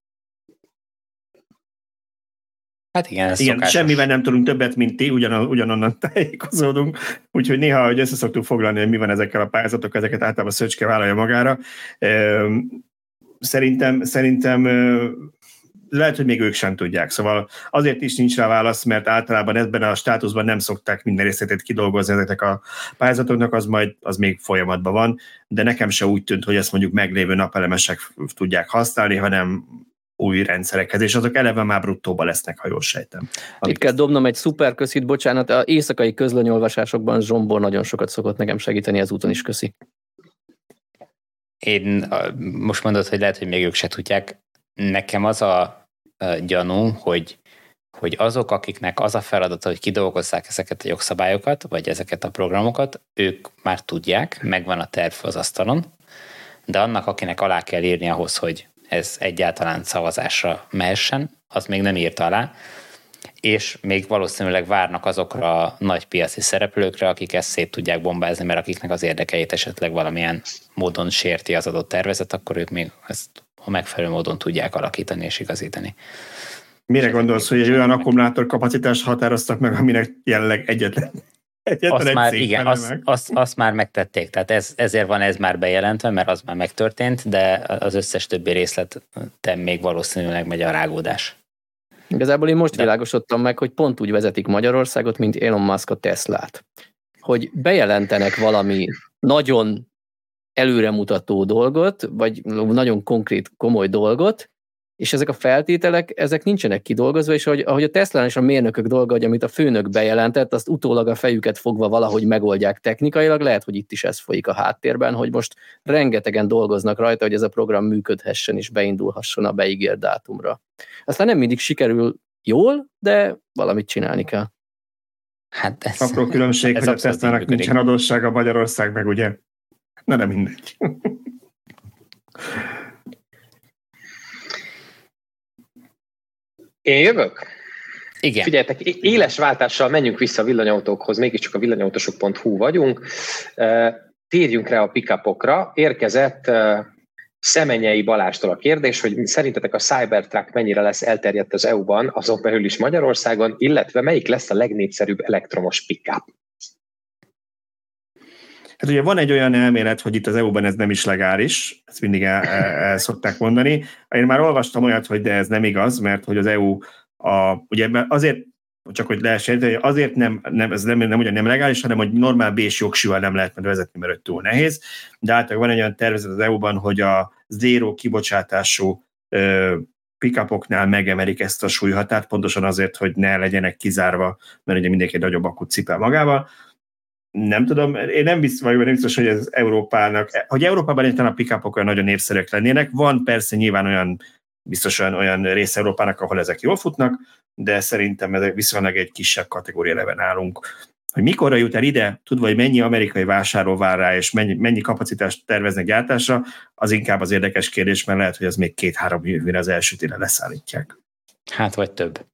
Hát igen, ez igen semmivel nem tudunk többet, mint ti, ugyan, ugyanonnan tájékozódunk, úgyhogy néha, hogy össze szoktuk foglalni, hogy mi van ezekkel a pályázatok, ezeket általában Szöcske vállalja magára. Szerintem, szerintem lehet, hogy még ők sem tudják. Szóval azért is nincs rá válasz, mert általában ebben a státuszban nem szokták minden részletét kidolgozni ezeknek a pályázatoknak, az majd az még folyamatban van, de nekem se úgy tűnt, hogy ezt mondjuk meglévő napelemesek tudják használni, hanem új rendszerekhez, és azok eleve már bruttóba lesznek, ha jól sejtem. Itt kell dobnom egy szuper köszit, bocsánat, a éjszakai közlönyolvasásokban Zsombor nagyon sokat szokott nekem segíteni, ezúton is köszi. Én most mondod, hogy lehet, hogy még ők se tudják. Nekem az a gyanú, hogy hogy azok, akiknek az a feladata, hogy kidolgozzák ezeket a jogszabályokat, vagy ezeket a programokat, ők már tudják, megvan a terv az asztalon, de annak, akinek alá kell írni ahhoz, hogy ez egyáltalán szavazásra mehessen, az még nem írta alá, és még valószínűleg várnak azokra a nagy piaci szereplőkre, akik ezt szét tudják bombázni, mert akiknek az érdekeit esetleg valamilyen módon sérti az adott tervezet, akkor ők még ezt a megfelelő módon tudják alakítani és igazítani. Mire gondolsz, hogy egy olyan akkumulátor kapacitást határoztak meg, aminek jelenleg egyetlen Egyetlen azt már, igen, azt, azt, azt, már megtették, tehát ez, ezért van ez már bejelentve, mert az már megtörtént, de az összes többi részleten még valószínűleg megy a rágódás. Igazából én most de... világosodtam meg, hogy pont úgy vezetik Magyarországot, mint Elon Musk a Teslát. Hogy bejelentenek valami nagyon előremutató dolgot, vagy nagyon konkrét, komoly dolgot, és ezek a feltételek, ezek nincsenek kidolgozva, és ahogy, ahogy a Tesla és a mérnökök dolga, hogy amit a főnök bejelentett, azt utólag a fejüket fogva valahogy megoldják technikailag, lehet, hogy itt is ez folyik a háttérben, hogy most rengetegen dolgoznak rajta, hogy ez a program működhessen és beindulhasson a beígért dátumra. Aztán nem mindig sikerül jól, de valamit csinálni kell. Hát ez, Apró különbség, ez hogy a Tesla-nak nincsen adóssága Magyarország, meg ugye? Na, de mindegy. Én jövök? Igen. Figyeljetek, éles váltással menjünk vissza a villanyautókhoz, mégiscsak a villanyautosok.hu vagyunk. Térjünk rá a pickupokra. Érkezett Szemenyei Balástól a kérdés, hogy szerintetek a Cybertruck mennyire lesz elterjedt az EU-ban, azon belül is Magyarországon, illetve melyik lesz a legnépszerűbb elektromos pickup? Hát ugye van egy olyan elmélet, hogy itt az EU-ban ez nem is legális, ezt mindig el, el, szokták mondani. Én már olvastam olyat, hogy de ez nem igaz, mert hogy az EU a, ugye azért csak hogy lehessen, hogy azért nem, nem, ez nem, nem ugyan nem legális, hanem hogy normál B és jogsúval nem lehet vezetni, mert túl nehéz. De általában van egy olyan tervezet az EU-ban, hogy a zéró kibocsátású ö, pickupoknál megemelik ezt a súlyhatárt, pontosan azért, hogy ne legyenek kizárva, mert ugye mindenki nagyobb akut cipel magával nem tudom, én nem biztos vagyok, nem biztos, hogy ez Európának, hogy Európában egyáltalán a pick olyan nagyon népszerűek lennének. Van persze nyilván olyan, biztos olyan, olyan rész Európának, ahol ezek jól futnak, de szerintem ez viszonylag egy kisebb kategória leven állunk. Hogy mikorra jut el ide, tudva, hogy mennyi amerikai vásárló vár rá, és mennyi, mennyi kapacitást terveznek gyártásra, az inkább az érdekes kérdés, mert lehet, hogy az még két-három évre az első télen leszállítják. Hát, vagy több.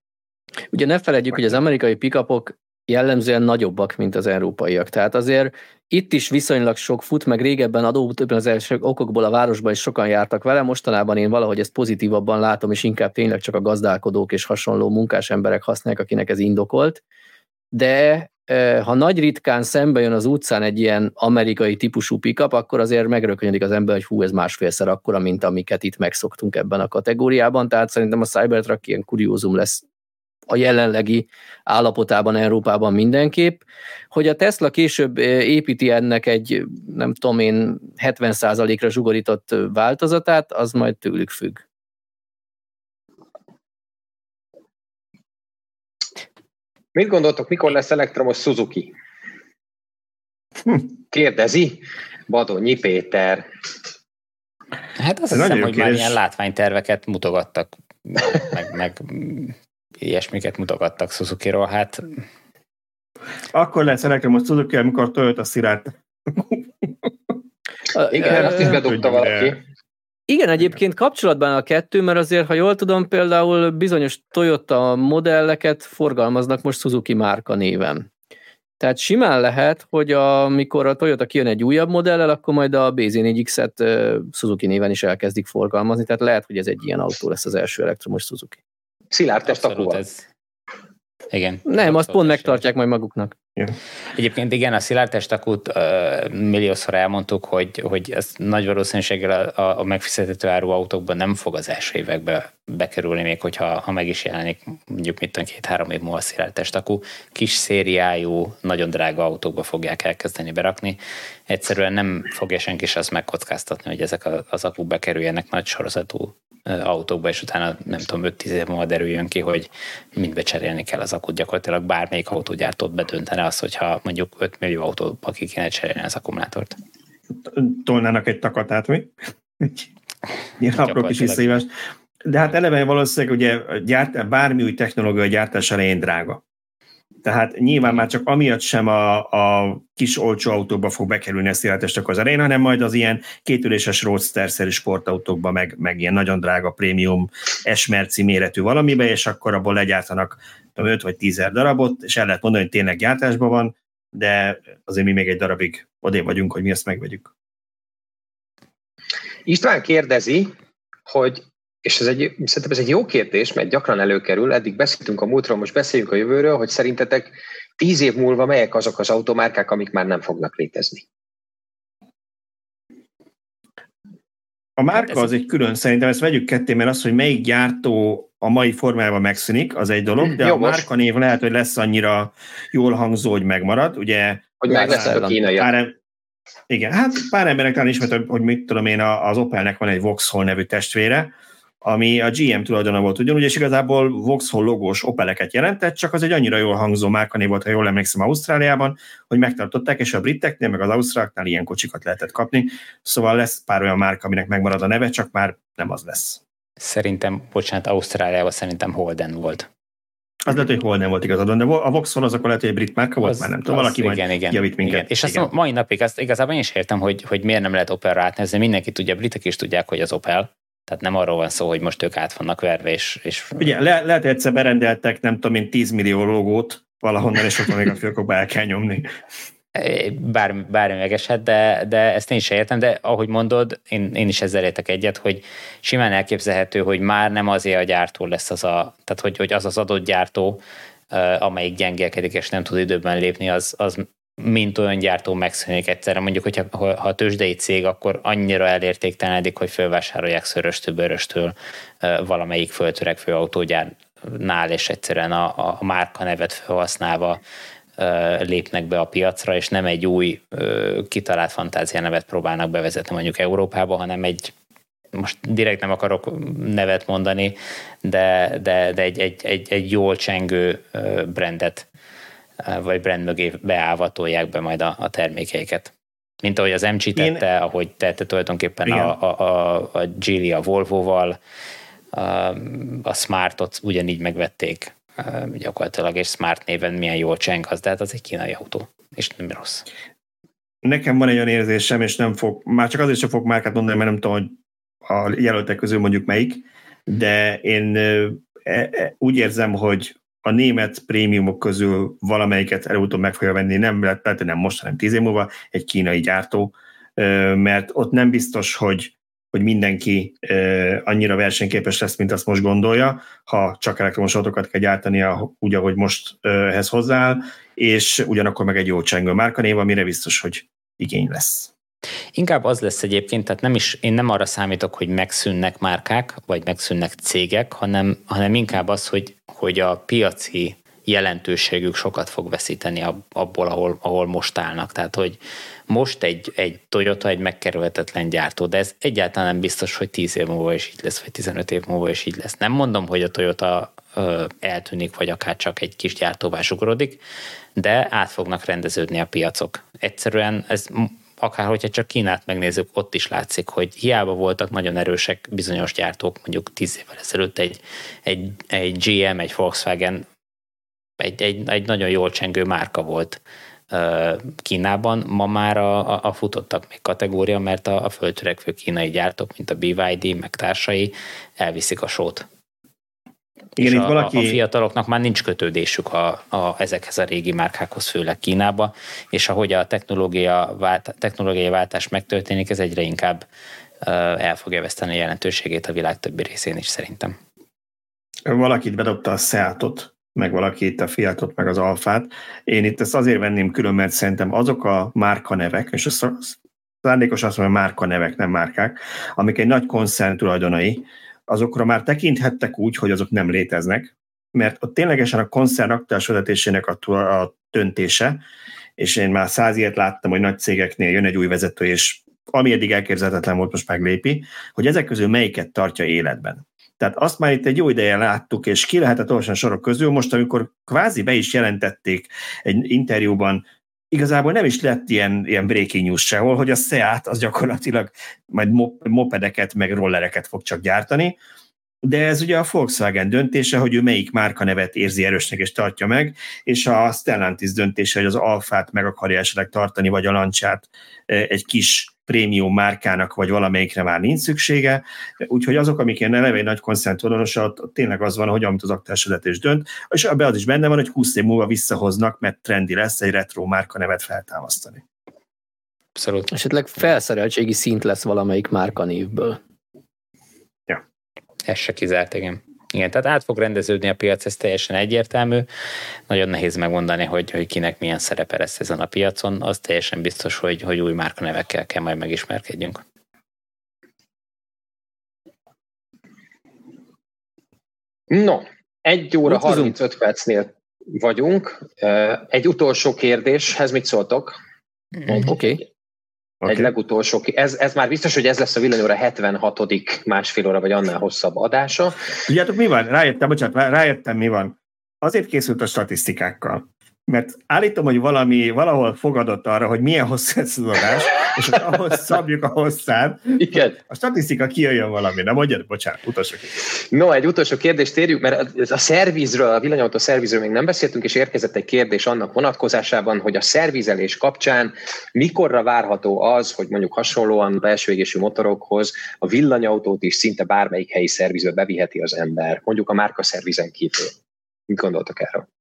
Ugye ne felejtjük, hogy az amerikai pikapok jellemzően nagyobbak, mint az európaiak. Tehát azért itt is viszonylag sok fut, meg régebben adótöbben az első okokból a városban is sokan jártak vele, mostanában én valahogy ezt pozitívabban látom, és inkább tényleg csak a gazdálkodók és hasonló munkás emberek használják, akinek ez indokolt. De e, ha nagy ritkán szembe jön az utcán egy ilyen amerikai típusú pickup, akkor azért megrökönyödik az ember, hogy hú, ez másfélszer akkora, mint amiket itt megszoktunk ebben a kategóriában, tehát szerintem a Cybertruck ilyen kuriózum lesz a jelenlegi állapotában Európában mindenképp, hogy a Tesla később építi ennek egy, nem tudom én, 70%-ra zsugorított változatát, az majd tőlük függ. Mit gondoltok, mikor lesz elektromos Suzuki? Kérdezi Badonyi Péter. Hát azt hiszem, hogy már ilyen látványterveket mutogattak, meg, meg ilyesmiket mutogattak Suzuki-ról, hát... Akkor lesz elektromos Suzuki, amikor Toyota Szilárd. Igen, azt is bedugta valaki. Igen, egyébként kapcsolatban a kettő, mert azért, ha jól tudom, például bizonyos Toyota modelleket forgalmaznak most Suzuki márka néven. Tehát simán lehet, hogy amikor a Toyota kijön egy újabb modellel, akkor majd a BZ4X-et Suzuki néven is elkezdik forgalmazni, tehát lehet, hogy ez egy ilyen autó lesz az első elektromos Suzuki. Szilárd testakúval. Ez... Igen. Nem, azt pont megtartják majd maguknak. Ja. Egyébként igen, a szilárd testakút uh, milliószor elmondtuk, hogy, hogy ez nagy valószínűséggel a, a megfizethető áru autókban nem fog az első évekbe bekerülni, még hogyha ha meg is jelenik mondjuk mit tudom, két-három év múlva a szilárd testakú. Kis szériájú, nagyon drága autókba fogják elkezdeni berakni. Egyszerűen nem fogja senki azt megkockáztatni, hogy ezek az akuk bekerüljenek nagy sorozatú autókba, és utána nem tudom, 5-10 év múlva derüljön ki, hogy mind becserélni kell az akut. Gyakorlatilag bármelyik autógyártót bedöntene azt, hogyha mondjuk 5 millió autóba ki kéne cserélni az akkumulátort. Tolnának egy takatát, mi? Ilyen apró kis visszaívást. De hát eleve valószínűleg ugye gyárt, bármi új technológia gyártás elején drága. Tehát nyilván már csak amiatt sem a, a kis olcsó autóba fog bekerülni a széltestek az elején, hanem majd az ilyen kétüléses roadster-szerű sportautókba, meg, meg ilyen nagyon drága prémium esmerci méretű valamibe, és akkor abból legyártanak 5 vagy 10 darabot, és el lehet mondani, hogy tényleg gyártásban van, de azért mi még egy darabig odé vagyunk, hogy mi ezt megvegyük. István kérdezi, hogy és ez egy, szerintem ez egy jó kérdés, mert gyakran előkerül, eddig beszéltünk a múltról, most beszéljünk a jövőről, hogy szerintetek tíz év múlva melyek azok az automárkák, amik már nem fognak létezni? A márka az egy külön, szerintem ezt vegyük ketté, mert az, hogy melyik gyártó a mai formájában megszűnik, az egy dolog, de Jó, a márka név lehet, hogy lesz annyira jól hangzó, hogy megmarad. Ugye, hogy meg lesz a kínai. Pár, igen, hát pár emberek talán ismert, hogy mit tudom én, az Opelnek van egy Vauxhall nevű testvére, ami a GM tulajdona volt ugyanúgy, és igazából Vauxhall logós Opeleket jelentett, csak az egy annyira jól hangzó márkanév volt, ha jól emlékszem Ausztráliában, hogy megtartották, és a briteknél, meg az ausztráknál ilyen kocsikat lehetett kapni. Szóval lesz pár olyan márka, aminek megmarad a neve, csak már nem az lesz. Szerintem, bocsánat, Ausztráliában szerintem Holden volt. Az lehet, hogy Holden volt igazad, de a Vauxhall az akkor lehet, hogy egy brit márka volt, az, már nem tudom, valaki igen, majd igen, javít minket. Igen. És igen. azt mai napig azt igazából én is értem, hogy, hogy miért nem lehet Opelra átnevezni. Mindenki tudja, a britek is tudják, hogy az Opel, tehát nem arról van szó, hogy most ők át vannak verve, és... és... Ugye, le, lehet, hogy egyszer berendeltek, nem tudom én, 10 millió logót valahonnan, és ott még a fülkokba el kell nyomni. Bármi, bármi megeshet, de, de ezt én is értem, de ahogy mondod, én, én is ezzel értek egyet, hogy simán elképzelhető, hogy már nem azért a gyártó lesz az a, tehát hogy, hogy az az adott gyártó, amelyik gyengélkedik és nem tud időben lépni, az, az mint olyan gyártó megszűnik egyszerre. Mondjuk, hogyha ha a tőzsdei cég, akkor annyira elértéktelenedik, hogy fölvásárolják szöröstől, bőröstől valamelyik föltörekvő autógyárnál, és egyszerűen a, a márka nevet felhasználva lépnek be a piacra, és nem egy új kitalált fantázia nevet próbálnak bevezetni mondjuk Európába, hanem egy most direkt nem akarok nevet mondani, de, de, de egy, egy, egy, egy jól csengő brandet vagy brand mögé beávatolják be majd a, a termékeiket. Mint ahogy az MG tette, Én... ahogy tette tulajdonképpen a, a, a, a Geely a Volvo-val, a, a Smartot ugyanígy megvették gyakorlatilag, és Smart néven milyen jól cseng az, de hát az egy kínai autó, és nem rossz. Nekem van egy olyan érzésem, és nem fog, már csak azért sem fog márkát mondani, mert nem tudom, hogy a jelöltek közül mondjuk melyik, de én e, e, úgy érzem, hogy a német prémiumok közül valamelyiket előutóbb meg fogja venni, nem lehet, nem most, hanem tíz év múlva, egy kínai gyártó, mert ott nem biztos, hogy, hogy mindenki annyira versenyképes lesz, mint azt most gondolja, ha csak elektromos autókat kell gyártania úgy, ahogy most ehhez hozzááll, és ugyanakkor meg egy jó csengő márkanév, amire biztos, hogy igény lesz. Inkább az lesz egyébként, tehát nem is, én nem arra számítok, hogy megszűnnek márkák, vagy megszűnnek cégek, hanem, hanem inkább az, hogy, hogy a piaci jelentőségük sokat fog veszíteni abból, ahol, ahol most állnak. Tehát, hogy most egy, egy Toyota egy megkerülhetetlen gyártó, de ez egyáltalán nem biztos, hogy 10 év múlva is így lesz, vagy 15 év múlva is így lesz. Nem mondom, hogy a Toyota ö, eltűnik, vagy akár csak egy kis gyártóvá zsugorodik, de át fognak rendeződni a piacok. Egyszerűen ez akár hogyha csak Kínát megnézzük, ott is látszik, hogy hiába voltak nagyon erősek bizonyos gyártók, mondjuk tíz évvel ezelőtt egy, egy, egy GM, egy Volkswagen, egy, egy, egy nagyon jól csengő márka volt Kínában, ma már a, a futottak még kategória, mert a, a földtörekvő kínai gyártók, mint a BYD, meg társai elviszik a sót. Igen, és a, valaki... a fiataloknak már nincs kötődésük a, a, ezekhez a régi márkákhoz, főleg Kínába, és ahogy a technológia vált, technológiai váltás megtörténik, ez egyre inkább el fogja veszteni a jelentőségét a világ többi részén is szerintem. Valakit bedobta a Seatot, meg valaki itt a Fiatot, meg az Alfát. Én itt ezt azért venném külön, mert szerintem azok a márkanevek, és az szándékos azt mondom, márkanevek, nem márkák, amik egy nagy koncern tulajdonai, azokra már tekinthettek úgy, hogy azok nem léteznek, mert ott ténylegesen a koncern aktuális vezetésének a, a döntése, és én már száz ilyet láttam, hogy nagy cégeknél jön egy új vezető, és ami eddig elképzelhetetlen volt, most meglépi, hogy ezek közül melyiket tartja életben. Tehát azt már itt egy jó ideje láttuk, és ki lehetett olvasni sorok közül, most amikor kvázi be is jelentették egy interjúban, igazából nem is lett ilyen, ilyen breaking news sehol, hogy a Seat az gyakorlatilag majd mopedeket meg rollereket fog csak gyártani, de ez ugye a Volkswagen döntése, hogy ő melyik márkanevet érzi erősnek és tartja meg, és a Stellantis döntése, hogy az Alfát meg akarja esetleg tartani, vagy a Lancsát eh, egy kis prémium márkának, vagy valamelyikre már nincs szüksége, úgyhogy azok, amik ilyen eleve egy nagy koncentrodonos, ott tényleg az van, hogy amit az aktásvezetés dönt, és abban az is benne van, hogy 20 év múlva visszahoznak, mert trendi lesz egy retro márka nevet feltámasztani. Abszolút. Esetleg felszereltségi szint lesz valamelyik márkanévből. Ja. Ez se kizárt, igen. Igen, tehát át fog rendeződni a piac, ez teljesen egyértelmű. Nagyon nehéz megmondani, hogy, hogy kinek milyen szerepe lesz ezen a piacon. Az teljesen biztos, hogy, hogy új márkanevekkel kell majd megismerkedjünk. No, egy óra 35 percnél vagyunk. Egy utolsó kérdéshez mit szóltok? Oké. Okay. Okay. Egy legutolsó, ez, ez már biztos, hogy ez lesz a villanyóra 76. másfél óra, vagy annál hosszabb adása. Tudjátok, mi van? Rájöttem, bocsánat, rájöttem, mi van. Azért készült a statisztikákkal, mert állítom, hogy valami, valahol fogadott arra, hogy milyen hosszú ez az adás, és ahhoz szabjuk a hosszát. Igen. A statisztika kijöjjön valami. Na mondjad, bocsánat, utolsó kérdés. No, egy utolsó kérdést térjük, mert a szervizről, a villanyautó szervizről még nem beszéltünk, és érkezett egy kérdés annak vonatkozásában, hogy a szervizelés kapcsán mikorra várható az, hogy mondjuk hasonlóan belső égésű motorokhoz a villanyautót is szinte bármelyik helyi szervizbe beviheti az ember, mondjuk a márka szervizen kívül. Mit gondoltak erről?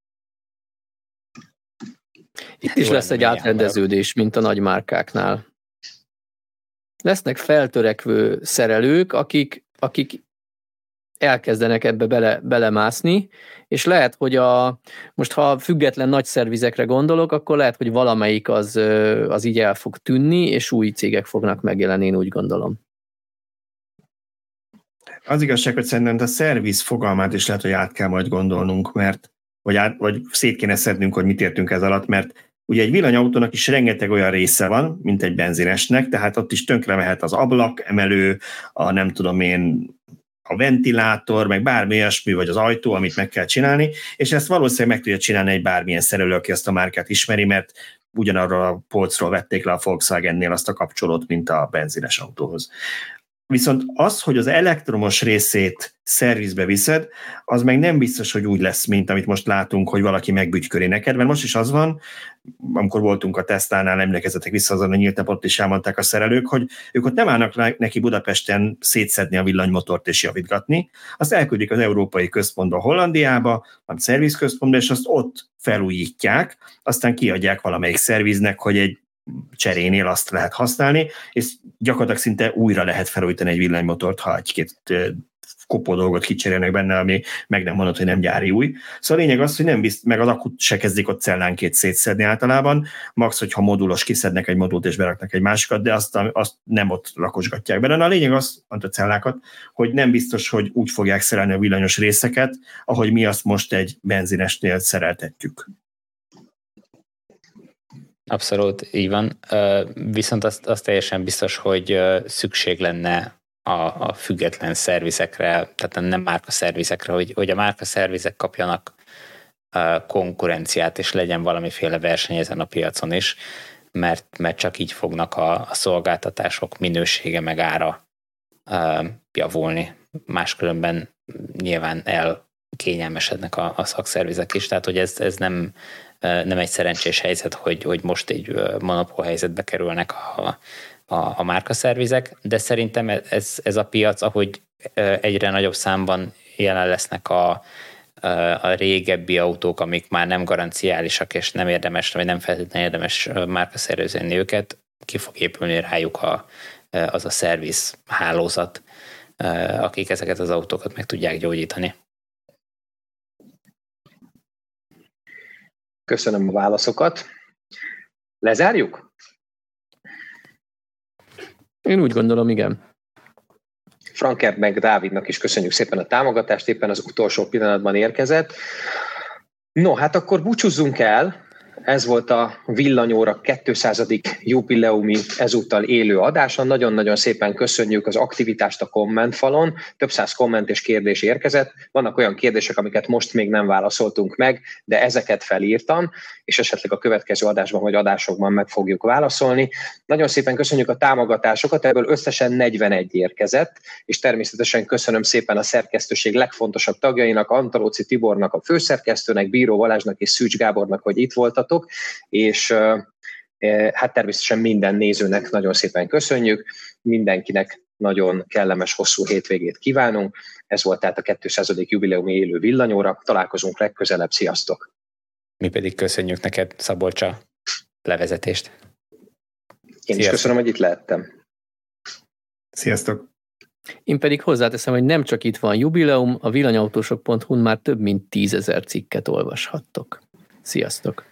Itt is lesz egy átrendeződés, mint a nagy márkáknál. Lesznek feltörekvő szerelők, akik, akik elkezdenek ebbe bele, belemászni, és lehet, hogy a, most ha független nagy szervizekre gondolok, akkor lehet, hogy valamelyik az, az így el fog tűnni, és új cégek fognak megjelenni, én úgy gondolom. Az igazság, hogy szerintem a szerviz fogalmát is lehet, hogy át kell majd gondolnunk, mert vagy, át, vagy szét kéne szednünk, hogy mit értünk ez alatt, mert Ugye egy villanyautónak is rengeteg olyan része van, mint egy benzinesnek, tehát ott is tönkre mehet az ablak, emelő, a nem tudom én, a ventilátor, meg bármi olyasmi, vagy az ajtó, amit meg kell csinálni, és ezt valószínűleg meg tudja csinálni egy bármilyen szerelő, aki ezt a márkát ismeri, mert ugyanarról a polcról vették le a Volkswagennél azt a kapcsolót, mint a benzines autóhoz. Viszont az, hogy az elektromos részét szervizbe viszed, az meg nem biztos, hogy úgy lesz, mint amit most látunk, hogy valaki megbügyköri neked, mert most is az van, amikor voltunk a tesztánál, emlékezetek vissza azon a nyílt ott is elmondták a szerelők, hogy ők ott nem állnak neki Budapesten szétszedni a villanymotort és javítgatni, azt elküldik az Európai Központba Hollandiába, a szervizközpontba, és azt ott felújítják, aztán kiadják valamelyik szerviznek, hogy egy cserénél azt lehet használni, és gyakorlatilag szinte újra lehet felújítani egy villanymotort, ha egy-két kopó dolgot kicserélnek benne, ami meg nem mondott, hogy nem gyári új. Szóval a lényeg az, hogy nem bizt, meg az akut se kezdik ott cellánként szétszedni általában, max, hogyha modulos kiszednek egy modult és beraknak egy másikat, de azt, azt nem ott rakosgatják bele. Na a lényeg az, a cellákat, hogy nem biztos, hogy úgy fogják szerelni a villanyos részeket, ahogy mi azt most egy benzinesnél szereltetjük. Abszolút, így van. Viszont azt, azt teljesen biztos, hogy szükség lenne a, a független szervizekre, tehát nem márka szervizekre, hogy, hogy a márka szervizek kapjanak konkurenciát, és legyen valamiféle verseny ezen a piacon is, mert, mert csak így fognak a, a szolgáltatások minősége meg ára javulni. Máskülönben nyilván el kényelmesednek a, a szakszervizek is, tehát hogy ez, ez nem, nem egy szerencsés helyzet, hogy, hogy most egy monopól helyzetbe kerülnek a, a, a márkaszervizek, de szerintem ez, ez a piac, ahogy egyre nagyobb számban jelen lesznek a, a régebbi autók, amik már nem garanciálisak, és nem érdemes, vagy nem feltétlenül érdemes márkaszervezni őket, ki fog épülni rájuk a, az a szerviz hálózat, akik ezeket az autókat meg tudják gyógyítani. Köszönöm a válaszokat. Lezárjuk? Én úgy gondolom, igen. Franker meg Dávidnak is köszönjük szépen a támogatást, éppen az utolsó pillanatban érkezett. No, hát akkor búcsúzzunk el. Ez volt a Villanyóra 200. jubileumi ezúttal élő adása. Nagyon-nagyon szépen köszönjük az aktivitást a kommentfalon. Több száz komment és kérdés érkezett. Vannak olyan kérdések, amiket most még nem válaszoltunk meg, de ezeket felírtam, és esetleg a következő adásban vagy adásokban meg fogjuk válaszolni. Nagyon szépen köszönjük a támogatásokat, ebből összesen 41 érkezett, és természetesen köszönöm szépen a szerkesztőség legfontosabb tagjainak, Antalóci Tibornak, a főszerkesztőnek, Bíró Valázsnak és Szűcs Gábornak, hogy itt voltatok hallgatók, és hát természetesen minden nézőnek nagyon szépen köszönjük, mindenkinek nagyon kellemes, hosszú hétvégét kívánunk. Ez volt tehát a 200. jubileumi élő villanyóra. Találkozunk legközelebb, sziasztok! Mi pedig köszönjük neked, Szabolcsa, levezetést. Én Sziasztok. is köszönöm, hogy itt lehettem. Sziasztok! Én pedig hozzáteszem, hogy nem csak itt van jubileum, a villanyautósok.hu-n már több mint tízezer cikket olvashattok. Sziasztok!